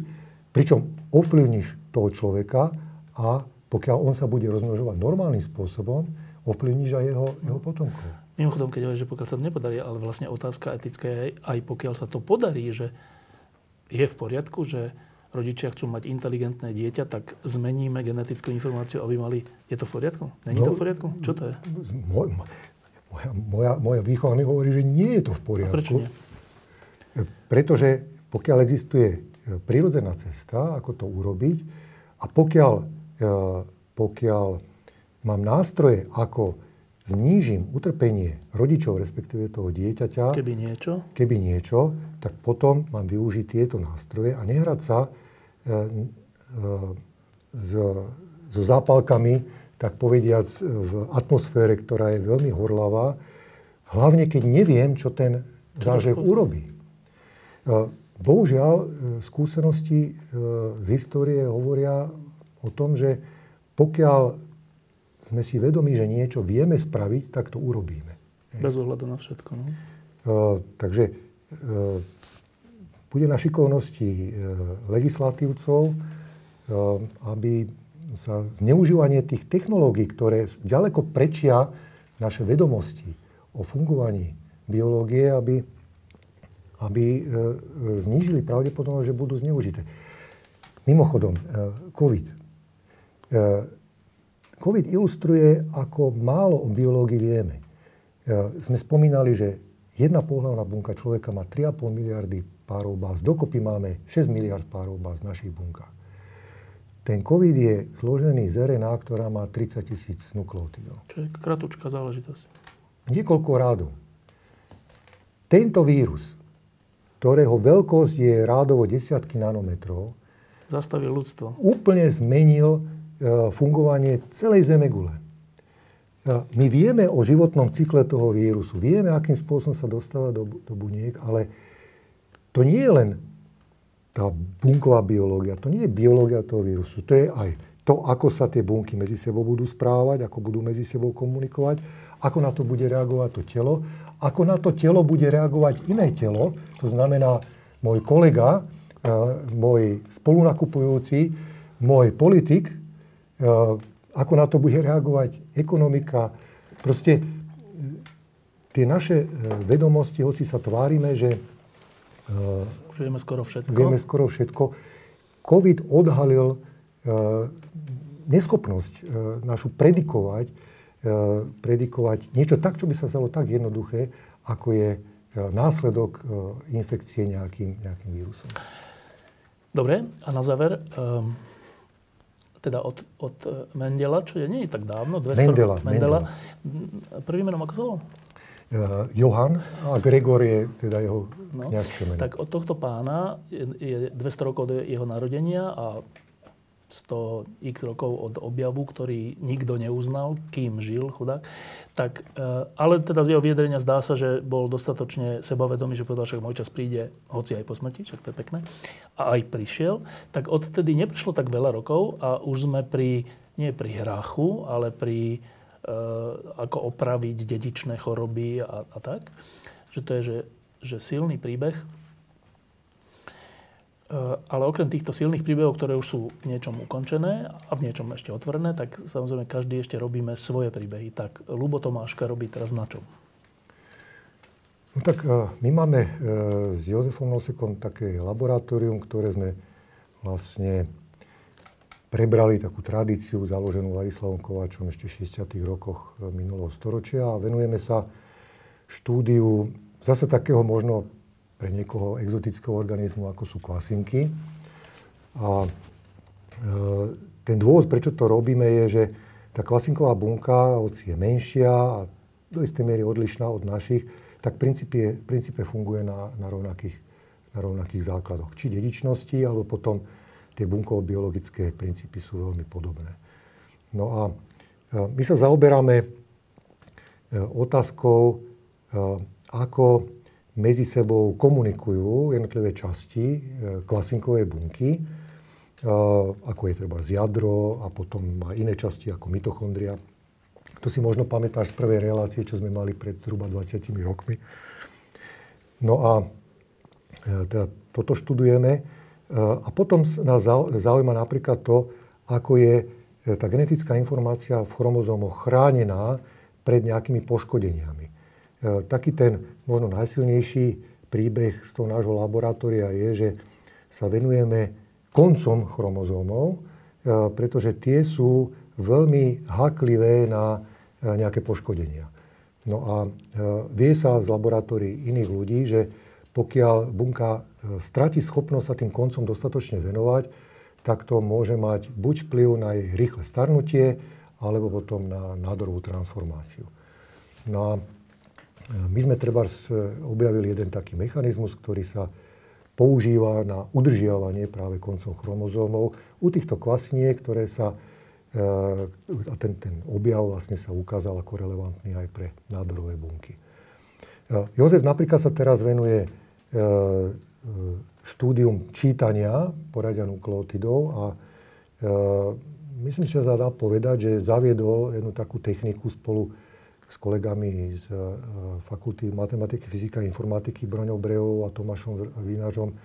pričom ovplyvníš toho človeka a pokiaľ on sa bude rozmnožovať normálnym spôsobom, ovplyvníš aj jeho, jeho potomkov. Mimochodom, keď hovoríš, že pokiaľ sa to nepodarí, ale vlastne otázka etická je aj pokiaľ sa to podarí, že je v poriadku, že rodičia chcú mať inteligentné dieťa, tak zmeníme genetickú informáciu, aby mali... Je to v poriadku? Není no, to v poriadku? Čo to je? Moja, moja, moja výchova mi hovorí, že nie je to v poriadku. A prečo nie? Pretože pokiaľ existuje e, prírodzená cesta, ako to urobiť, a pokiaľ, e, pokiaľ mám nástroje, ako znížim utrpenie rodičov, respektíve toho dieťaťa, keby niečo, keby niečo tak potom mám využiť tieto nástroje a nehrať sa e, s, so zápalkami, tak povediac, v atmosfére, ktorá je veľmi horlavá, hlavne keď neviem, čo ten zážeh urobí. Bohužiaľ, e, skúsenosti e, z histórie hovoria o tom, že pokiaľ sme si vedomi, že niečo vieme spraviť, tak to urobíme. Bez ohľadu na všetko. No? Takže bude na šikovnosti legislatívcov, aby sa zneužívanie tých technológií, ktoré ďaleko prečia naše vedomosti o fungovaní biológie, aby aby e, znížili pravdepodobnosť, že budú zneužité. Mimochodom, e, COVID. E, COVID ilustruje, ako málo o biológii vieme. sme spomínali, že jedna pohľavná bunka človeka má 3,5 miliardy párov báz. Dokopy máme 6 miliard párov báz v našich bunkách. Ten COVID je zložený z RNA, ktorá má 30 tisíc nukleotidov. Čo je kratučká záležitosť. Niekoľko rádov. Tento vírus, ktorého veľkosť je rádovo desiatky nanometrov, zastavil ľudstvo. Úplne zmenil e, fungovanie celej Zemegule. E, my vieme o životnom cykle toho vírusu, vieme, akým spôsobom sa dostáva do, do buniek, ale to nie je len tá bunková biológia, to nie je biológia toho vírusu, to je aj to, ako sa tie bunky medzi sebou budú správať, ako budú medzi sebou komunikovať, ako na to bude reagovať to telo, ako na to telo bude reagovať iné telo, to znamená môj kolega, e, môj spolunakupujúci, môj politik, e, ako na to bude reagovať ekonomika. Proste e, tie naše vedomosti, hoci sa tvárime, že vieme skoro všetko. Vieme skoro všetko. COVID odhalil neschopnosť našu predikovať, predikovať niečo tak, čo by sa zdalo tak jednoduché, ako je e, následok e, infekcie nejakým, nejakým vírusom. Dobre, a na záver, um, teda od, od Mendela, čo je nie je tak dávno, 200 Mendela, Mendela. Mendela. Prvý menom ako sa volal? Uh, Johan a Gregor je teda jeho no, kniazské meno. Tak od tohto pána je, je 200 rokov do jeho narodenia a 100 x rokov od objavu, ktorý nikto neuznal, kým žil chudák. Tak, uh, ale teda z jeho vyjadrenia zdá sa, že bol dostatočne sebavedomý, že povedal, že môj čas príde, hoci aj po smrti, však to je pekné. A aj prišiel. Tak odtedy neprišlo tak veľa rokov a už sme pri, nie pri hrachu, ale pri Eh, ako opraviť dedičné choroby a, a tak. Že to je, že, že silný príbeh. Eh, ale okrem týchto silných príbehov, ktoré už sú v niečom ukončené a v niečom ešte otvorené, tak samozrejme každý ešte robíme svoje príbehy. Tak Lubo Tomáška robí teraz na čom? No tak eh, my máme s Jozefom Nosekom také laboratórium, ktoré sme vlastne prebrali takú tradíciu založenú Ladislavom Kováčom ešte v 60. rokoch minulého storočia a venujeme sa štúdiu zase takého možno pre niekoho exotického organizmu, ako sú kvasinky. A e, ten dôvod, prečo to robíme, je, že tá kvasinková bunka, hoci je menšia a do istej miery odlišná od našich, tak v princípe, v princípe funguje na, na, rovnakých, na rovnakých základoch. Či dedičnosti, alebo potom tie bunkovo-biologické princípy sú veľmi podobné. No a e, my sa zaoberáme e, otázkou, ako medzi sebou komunikujú jednotlivé časti kvasinkovej bunky, ako je treba z jadro a potom má iné časti ako mitochondria. To si možno pamätáš z prvej relácie, čo sme mali pred zhruba 20 rokmi. No a teda toto študujeme. A potom nás zaujíma napríklad to, ako je e, tá genetická informácia v chromozómoch chránená pred nejakými poškodeniami. E, taký ten možno najsilnejší príbeh z toho nášho laboratória je, že sa venujeme koncom chromozómov, e, pretože tie sú veľmi haklivé na nejaké poškodenia. No a vie sa z laboratórií iných ľudí, že pokiaľ bunka e, stratí schopnosť sa tým koncom dostatočne venovať, tak to môže mať buď vplyv na jej rýchle starnutie, alebo potom na nádorovú transformáciu. No a e, my sme treba objavili jeden taký mechanizmus, ktorý sa používa na udržiavanie práve koncov chromozómov u týchto kvasiniek, ktoré sa e, a ten, ten objav vlastne sa ukázal ako relevantný aj pre nádorové bunky. Jozef napríklad sa teraz venuje E, e, štúdium čítania poradia nukleotidov a e, myslím, že sa dá povedať, že zaviedol jednu takú techniku spolu s kolegami z fakulty matematiky, fyzika informatiky Broňou Brejovou a Tomášom Vínažom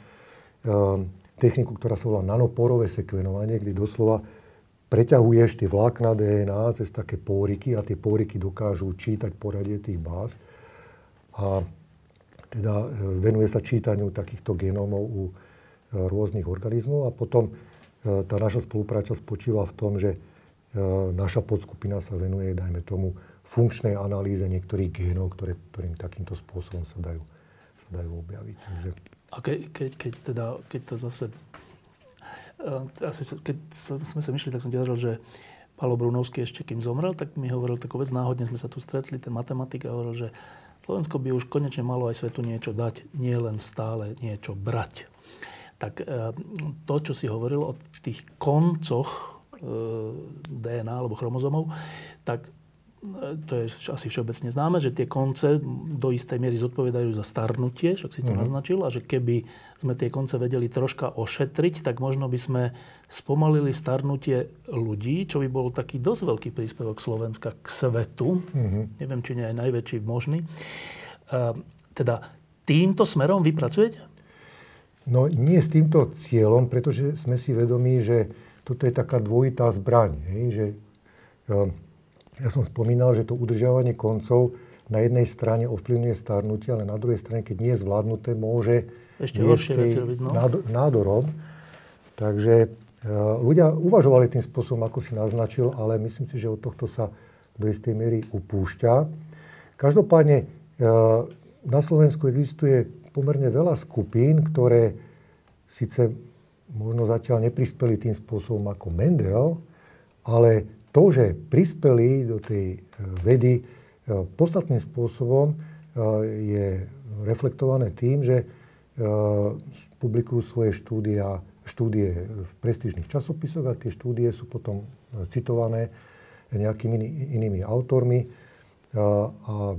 techniku, ktorá sa volá nanoporové sekvenovanie, kde doslova preťahuješ tie vlákna DNA cez také póriky a tie póriky dokážu čítať poradie tých báz. A teda e, venuje sa čítaniu takýchto genómov u e, rôznych organizmov a potom e, tá naša spolupráca spočíva v tom, že naša podskupina sa venuje, dajme tomu, funkčnej analýze niektorých génov, ktoré, ktorým takýmto spôsobom sa dajú, sa dajú objaviť. Takže... A ke, keď, keď, teda, keď to zase... E, asi, keď sme sa myšli, tak som ti hovoril, že Palo Brunovský ešte kým zomrel, tak mi hovoril takú vec, náhodne sme sa tu stretli, ten matematik a hovoril, že Slovensko by už konečne malo aj svetu niečo dať, nie stále niečo brať. Tak e, to, čo si hovoril o tých koncoch DNA alebo chromozomov, tak to je asi všeobecne známe, že tie konce do istej miery zodpovedajú za starnutie, však si to uh-huh. naznačil, a že keby sme tie konce vedeli troška ošetriť, tak možno by sme spomalili starnutie ľudí, čo by bol taký dosť veľký príspevok Slovenska k svetu. Uh-huh. Neviem, či nie aj najväčší možný. Teda týmto smerom vy pracujete? No nie s týmto cieľom, pretože sme si vedomí, že toto je taká dvojitá zbraň. Hej, že, uh, ja som spomínal, že to udržiavanie koncov na jednej strane ovplyvňuje starnutie, ale na druhej strane, keď nie je zvládnuté, môže ešte horšie veci robiť, no? nádorom. Takže e, ľudia uvažovali tým spôsobom, ako si naznačil, ale myslím si, že od tohto sa do istej miery upúšťa. Každopádne e, na Slovensku existuje pomerne veľa skupín, ktoré síce možno zatiaľ neprispeli tým spôsobom ako Mendel, ale to, že prispeli do tej e, vedy e, podstatným spôsobom, e, je reflektované tým, že publikujú svoje štúdia, štúdie v prestížnych časopisoch a tie štúdie sú potom citované nejakými inými autormi. A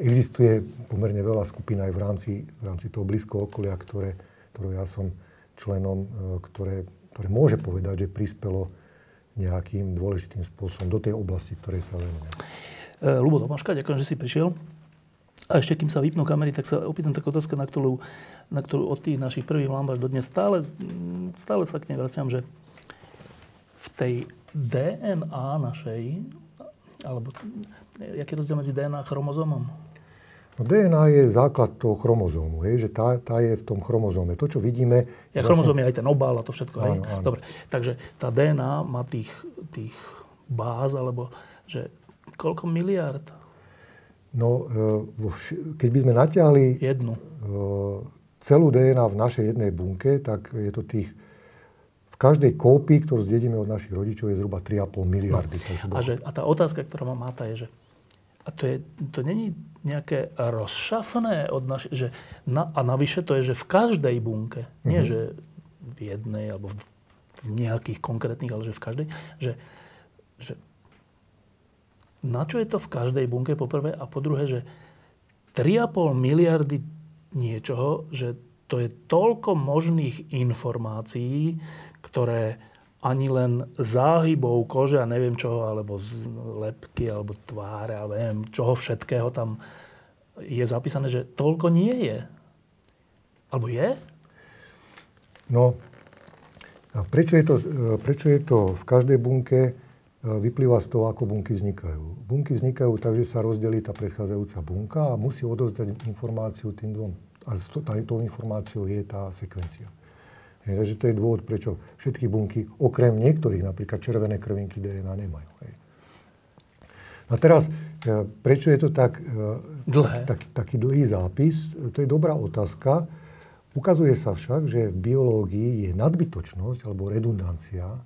existuje pomerne veľa skupín aj v rámci, v rámci toho blízkoho okolia, ktoré, ktoré ja som členom, ktoré, ktoré môže povedať, že prispelo nejakým dôležitým spôsobom do tej oblasti, ktorej sa venuje. E, Lubo Tomáška, ďakujem, že si prišiel. A ešte, kým sa vypnú kamery, tak sa opýtam takú otázku, na ktorú, na ktorú od tých našich prvých lambaž do dnes stále, stále sa k nej vraciam, že v tej DNA našej, alebo jaký je rozdiel medzi DNA a chromozomom? No DNA je základ toho chromozómu, hej, že tá, tá je v tom chromozóme. To, čo vidíme... Ja, chromozóm je aj ten obal a to všetko. Hej? Áno. Dobre, takže tá DNA má tých, tých báz, alebo že koľko miliard? No, e, keď by sme natiahli... Jednu. E, celú DNA v našej jednej bunke, tak je to tých v každej kópii, ktorú zdedíme od našich rodičov, je zhruba 3,5 miliardy. No. A, že, a tá otázka, ktorá má Máta, je, že a to, je, to není nejaké rozšafné od naš, že na, a navyše to je, že v každej bunke, mm-hmm. nie mhm. že v jednej alebo v, v nejakých konkrétnych, ale že v každej, že, že na čo je to v každej bunke po prvé a po druhé, že 3,5 miliardy niečoho, že to je toľko možných informácií, ktoré ani len záhybov kože a neviem čoho, alebo z lepky, alebo tváre, alebo neviem čoho všetkého tam je zapísané, že toľko nie je. Alebo je? No, prečo je to, prečo je to v každej bunke, vyplýva z toho, ako bunky vznikajú. Bunky vznikajú tak, že sa rozdelí tá predchádzajúca bunka a musí odozdať informáciu tým dvom. A tou informáciou je tá sekvencia. Hej, takže to je dôvod, prečo všetky bunky, okrem niektorých, napríklad červené krvinky DNA nemajú. Hej. A teraz, e, prečo je to tak, e, Dlhé. tak, taký dlhý zápis? To je dobrá otázka. Ukazuje sa však, že v biológii je nadbytočnosť alebo redundancia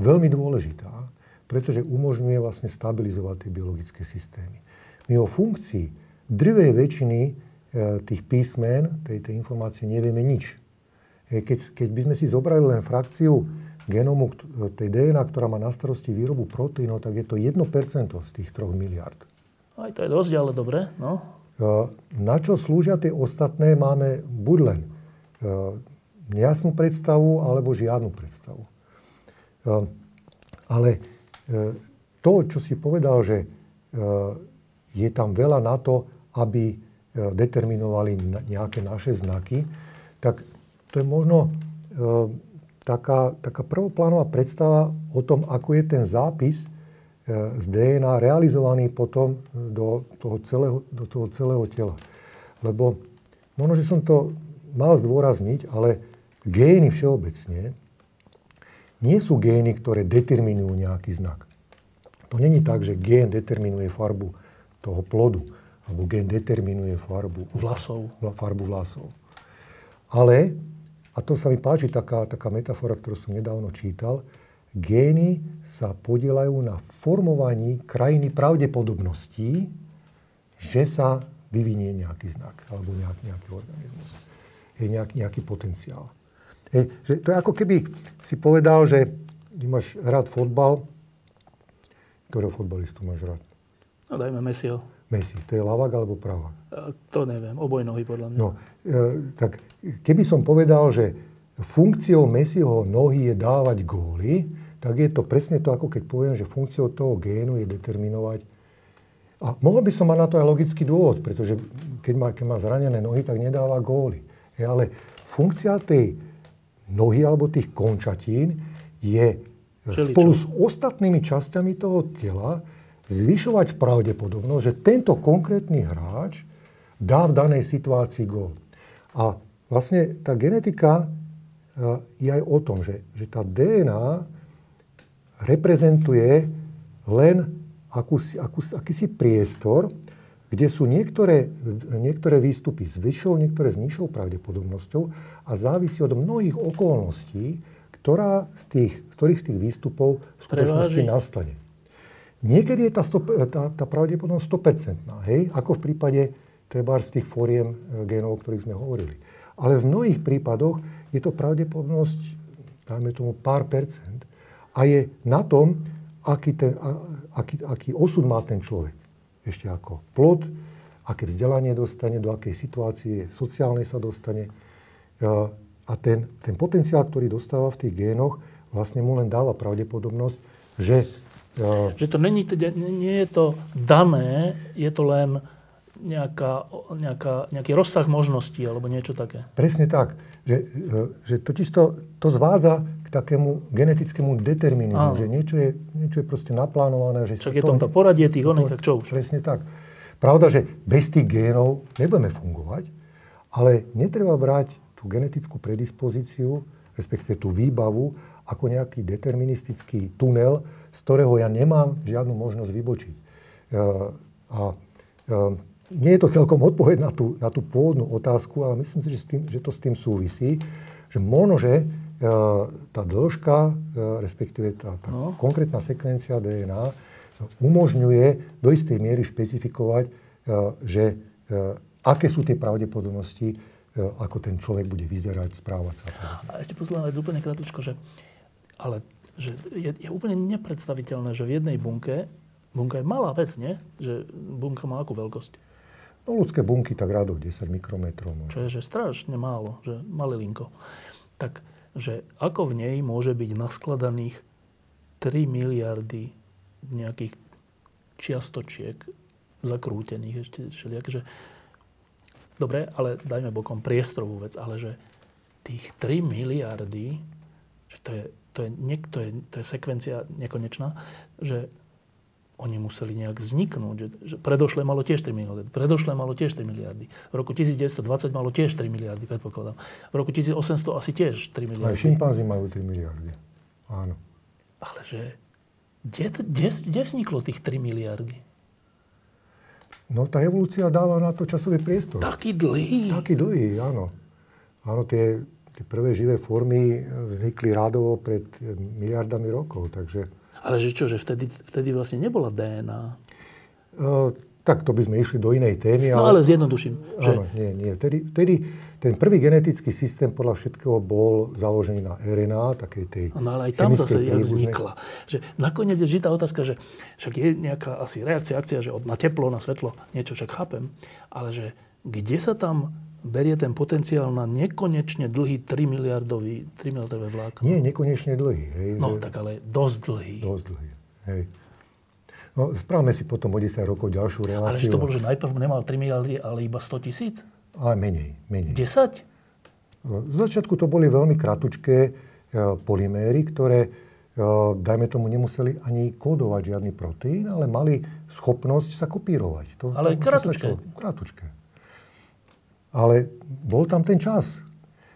veľmi dôležitá, pretože umožňuje vlastne stabilizovať tie biologické systémy. My o funkcii drvej väčšiny e, tých písmen, tej, tej informácie nevieme nič. Keď, keď by sme si zobrali len frakciu genomu tej DNA, ktorá má na starosti výrobu proteínov, tak je to 1% z tých 3 miliard. Aj to je dosť, ale dobre. No. Na čo slúžia tie ostatné, máme buď len nejasnú predstavu, alebo žiadnu predstavu. Ale to, čo si povedal, že je tam veľa na to, aby determinovali nejaké naše znaky, tak to je možno e, taká, taká prvoplánová predstava o tom, ako je ten zápis e, z DNA realizovaný potom do toho celého, do toho celého tela. Lebo možno, že som to mal zdôrazniť, ale gény všeobecne nie sú gény, ktoré determinujú nejaký znak. To není tak, že gén determinuje farbu toho plodu, alebo gén determinuje farbu vlasov. Farbu vlasov. Ale, a to sa mi páči, taká, taká metafora, ktorú som nedávno čítal, gény sa podielajú na formovaní krajiny pravdepodobností, že sa vyvinie nejaký znak alebo nejaký, nejaký organizmus. Je nejaký, nejaký potenciál. Je, že to je ako keby si povedal, že máš rád fotbal, ktorého fotbalistu máš rád? No dajme Messiho. Messi. To je lavák alebo pravák? E, to neviem. Oboj nohy podľa mňa. No, e, tak keby som povedal, že funkciou Messiho nohy je dávať góly, tak je to presne to, ako keď poviem, že funkciou toho génu je determinovať. A mohol by som mať na to aj logický dôvod, pretože keď má, keď má zranené nohy, tak nedáva góly. Je, ale funkcia tej nohy alebo tých končatín je Všeličo. spolu s ostatnými časťami toho tela zvyšovať pravdepodobnosť, že tento konkrétny hráč dá v danej situácii gól. A vlastne tá genetika e, je aj o tom, že, že tá DNA reprezentuje len akúsi, akúsi, akýsi priestor, kde sú niektoré, niektoré výstupy s vyššou, niektoré s nižšou pravdepodobnosťou a závisí od mnohých okolností, ktorá z tých, ktorých z tých výstupov v skutočnosti Preváži. nastane. Niekedy je tá, stop, tá, tá pravdepodobnosť 100%, hej? ako v prípade treba z tých fóriem e, genov, o ktorých sme hovorili. Ale v mnohých prípadoch je to pravdepodobnosť, dajme tomu, pár percent a je na tom, aký, ten, aký, aký osud má ten človek. Ešte ako plod, aké vzdelanie dostane, do akej situácie sociálnej sa dostane. E, a ten, ten potenciál, ktorý dostáva v tých génoch, vlastne mu len dáva pravdepodobnosť, že ja. Že to není, nie je to dané, je to len nejaká, nejaká, nejaký rozsah možností alebo niečo také. Presne tak. Že, e, že totiž to, to zvádza k takému genetickému determinizmu, Áno. že niečo je, niečo je proste naplánované. Že Však je to poradie tých oných, tak čo už? Presne tak. Pravda, že bez tých génov nebudeme fungovať, ale netreba brať tú genetickú predispozíciu, respektíve tú výbavu, ako nejaký deterministický tunel, z ktorého ja nemám žiadnu možnosť vybočiť. E, a e, nie je to celkom odpoveď na tú, na tú pôvodnú otázku, ale myslím si, že, s tým, že to s tým súvisí, že možno, že e, tá dĺžka, respektíve tá, tá no. konkrétna sekvencia DNA umožňuje do istej miery špecifikovať, že aké sú tie pravdepodobnosti, ako ten človek bude vyzerať, správať sa. A ešte posledná vec, úplne krátko, že ale že je, je úplne nepredstaviteľné, že v jednej bunke, bunka je malá vec, nie? Že bunka má akú veľkosť? No ľudské bunky tak rádo 10 mikrometrov. Možno. Čo je že strašne málo, že linko. Tak, že ako v nej môže byť naskladaných 3 miliardy nejakých čiastočiek zakrútených ešte všelijak, že dobre, ale dajme bokom priestorovú vec, ale že tých 3 miliardy, že to je to je, to je, to je sekvencia nekonečná, že oni museli nejak vzniknúť. Že, že predošlé malo tiež 3 miliardy. Predošlé malo tiež 3 miliardy. V roku 1920 malo tiež 3 miliardy, predpokladám. V roku 1800 asi tiež 3 miliardy. Aj šimpanzi majú 3 miliardy. Áno. Ale že... Kde, kde, kde vzniklo tých 3 miliardy? No tá evolúcia dáva na to časový priestor. Taký dlhý. Taký dlhý, áno. Áno, tie tie prvé živé formy vznikli rádovo pred miliardami rokov, takže... Ale že čo, že vtedy, vtedy vlastne nebola DNA? Uh, tak to by sme išli do inej témy. No ale, ale zjednoduším. Že... Áno, nie, nie. Vtedy, vtedy ten prvý genetický systém podľa všetkého bol založený na RNA, takej tej No ale aj tam zase jak vznikla. Že nakoniec je žitá otázka, že však je nejaká asi reakcia, akcia, že od, na teplo, na svetlo, niečo však chápem, ale že kde sa tam berie ten potenciál na nekonečne dlhý 3 miliardový, 3 miliardové vlákno. Nie, nekonečne dlhý. Hej, no, že... tak ale dosť dlhý. Dosť dlhý, hej. No, správame si potom o 10 rokov ďalšiu reláciu. Ale že to bolo, že najprv nemal 3 miliardy, ale iba 100 tisíc? Ale menej, menej. 10? No, z začiatku to boli veľmi kratučké e, polyméry, ktoré, e, dajme tomu, nemuseli ani kódovať žiadny proteín, ale mali schopnosť sa kopírovať. To, ale kratučké. Kratučké. Ale bol tam ten čas.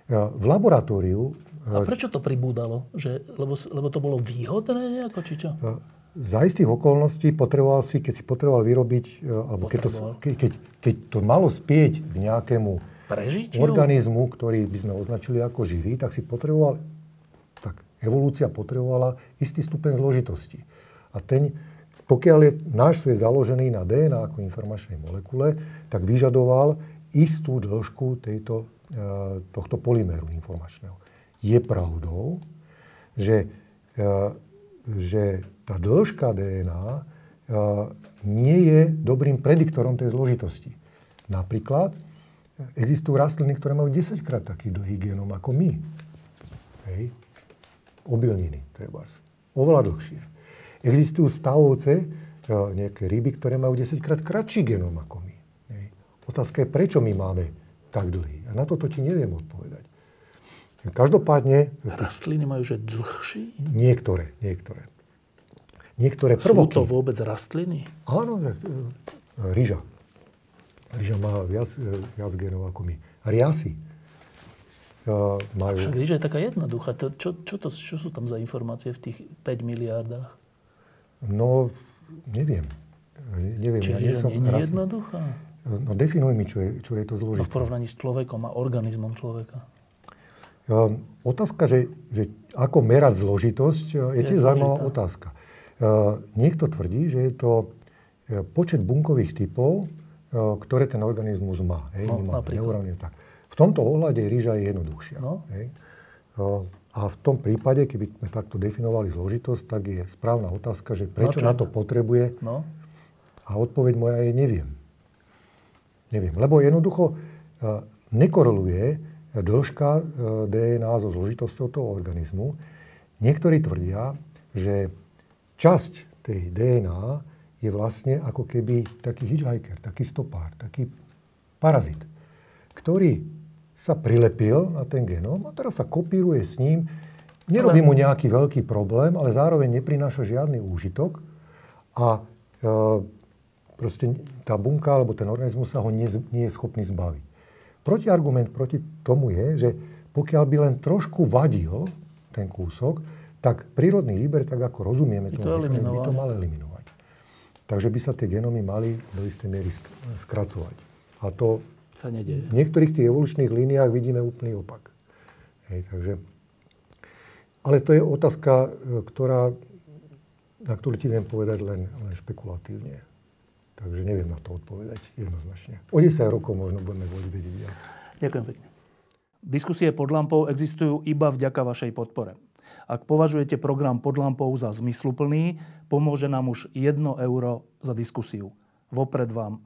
V laboratóriu... A prečo to pribúdalo? Že, lebo, lebo to bolo výhodné nejako, či čo? za istých okolností potreboval si, keď si potreboval vyrobiť, e, alebo keď to, keď, keď to malo spieť k nejakému Prežitiu? organizmu, ktorý by sme označili ako živý, tak si potreboval, tak evolúcia potrebovala istý stupeň zložitosti. A ten, pokiaľ je náš svet založený na DNA ako informačnej molekule, tak vyžadoval istú dĺžku tejto, e, tohto polyméru informačného. Je pravdou, že, e, že tá dĺžka DNA nie je dobrým prediktorom tej zložitosti. Napríklad existujú rastliny, ktoré majú 10 krát taký dlhý genom ako my. Hej. Obilniny, trebárs. Oveľa dlhšie. Existujú stavovce, nejaké ryby, ktoré majú 10 krát kratší genom ako my. Otázka je, prečo my máme tak dlhý. A na toto ti neviem odpovedať. Každopádne... Rastliny majú že dlhší? Niektoré, niektoré. Niektoré prvoky... Sú to vôbec rastliny? Áno, e, ryža. Ryža má viac, e, viac genov ako my. Riasy uh, majú... Však ryža je taká jednoduchá. To, čo, čo, to, čo sú tam za informácie v tých 5 miliardách? No, neviem. neviem. Či ja ryža nie je jednoduchá? No definuj mi, čo je, čo je to zložité. No v porovnaní s človekom a organizmom človeka. Otázka, že, že ako merať zložitosť, je, je tiež zaujímavá otázka. Niekto tvrdí, že je to počet bunkových typov, ktoré ten organizmus má. Hej? No, má neuróny, tak. V tomto ohľade rýža je jednoduchšia. No. Hej? A v tom prípade, keby sme takto definovali zložitosť, tak je správna otázka, že prečo no, na to potrebuje. No. A odpoveď moja je neviem. Neviem. Lebo jednoducho nekoreluje dĺžka DNA so zložitosťou toho organizmu. Niektorí tvrdia, že časť tej DNA je vlastne ako keby taký hitchhiker, taký stopár, taký parazit, ktorý sa prilepil na ten genom a teraz sa kopíruje s ním. Nerobí mu nejaký veľký problém, ale zároveň neprináša žiadny úžitok a e, proste tá bunka alebo ten organizmus sa ho nie, nie je schopný zbaviť. Protiargument proti tomu je, že pokiaľ by len trošku vadil ten kúsok, tak prírodný výber, tak ako rozumieme tomu, by to mal eliminovať. Takže by sa tie genómy mali do istej miery skracovať. A to sa nedieje. V niektorých tých evolučných líniách vidíme úplný opak. Hej, takže, ale to je otázka, e, ktorá, na ktorú ti viem povedať len, len špekulatívne. Takže neviem na to odpovedať jednoznačne. O 10 rokov možno budeme vedieť viac. Ďakujem pekne. Diskusie pod lampou existujú iba vďaka vašej podpore. Ak považujete program pod lampou za zmysluplný, pomôže nám už 1 euro za diskusiu. Vopred vám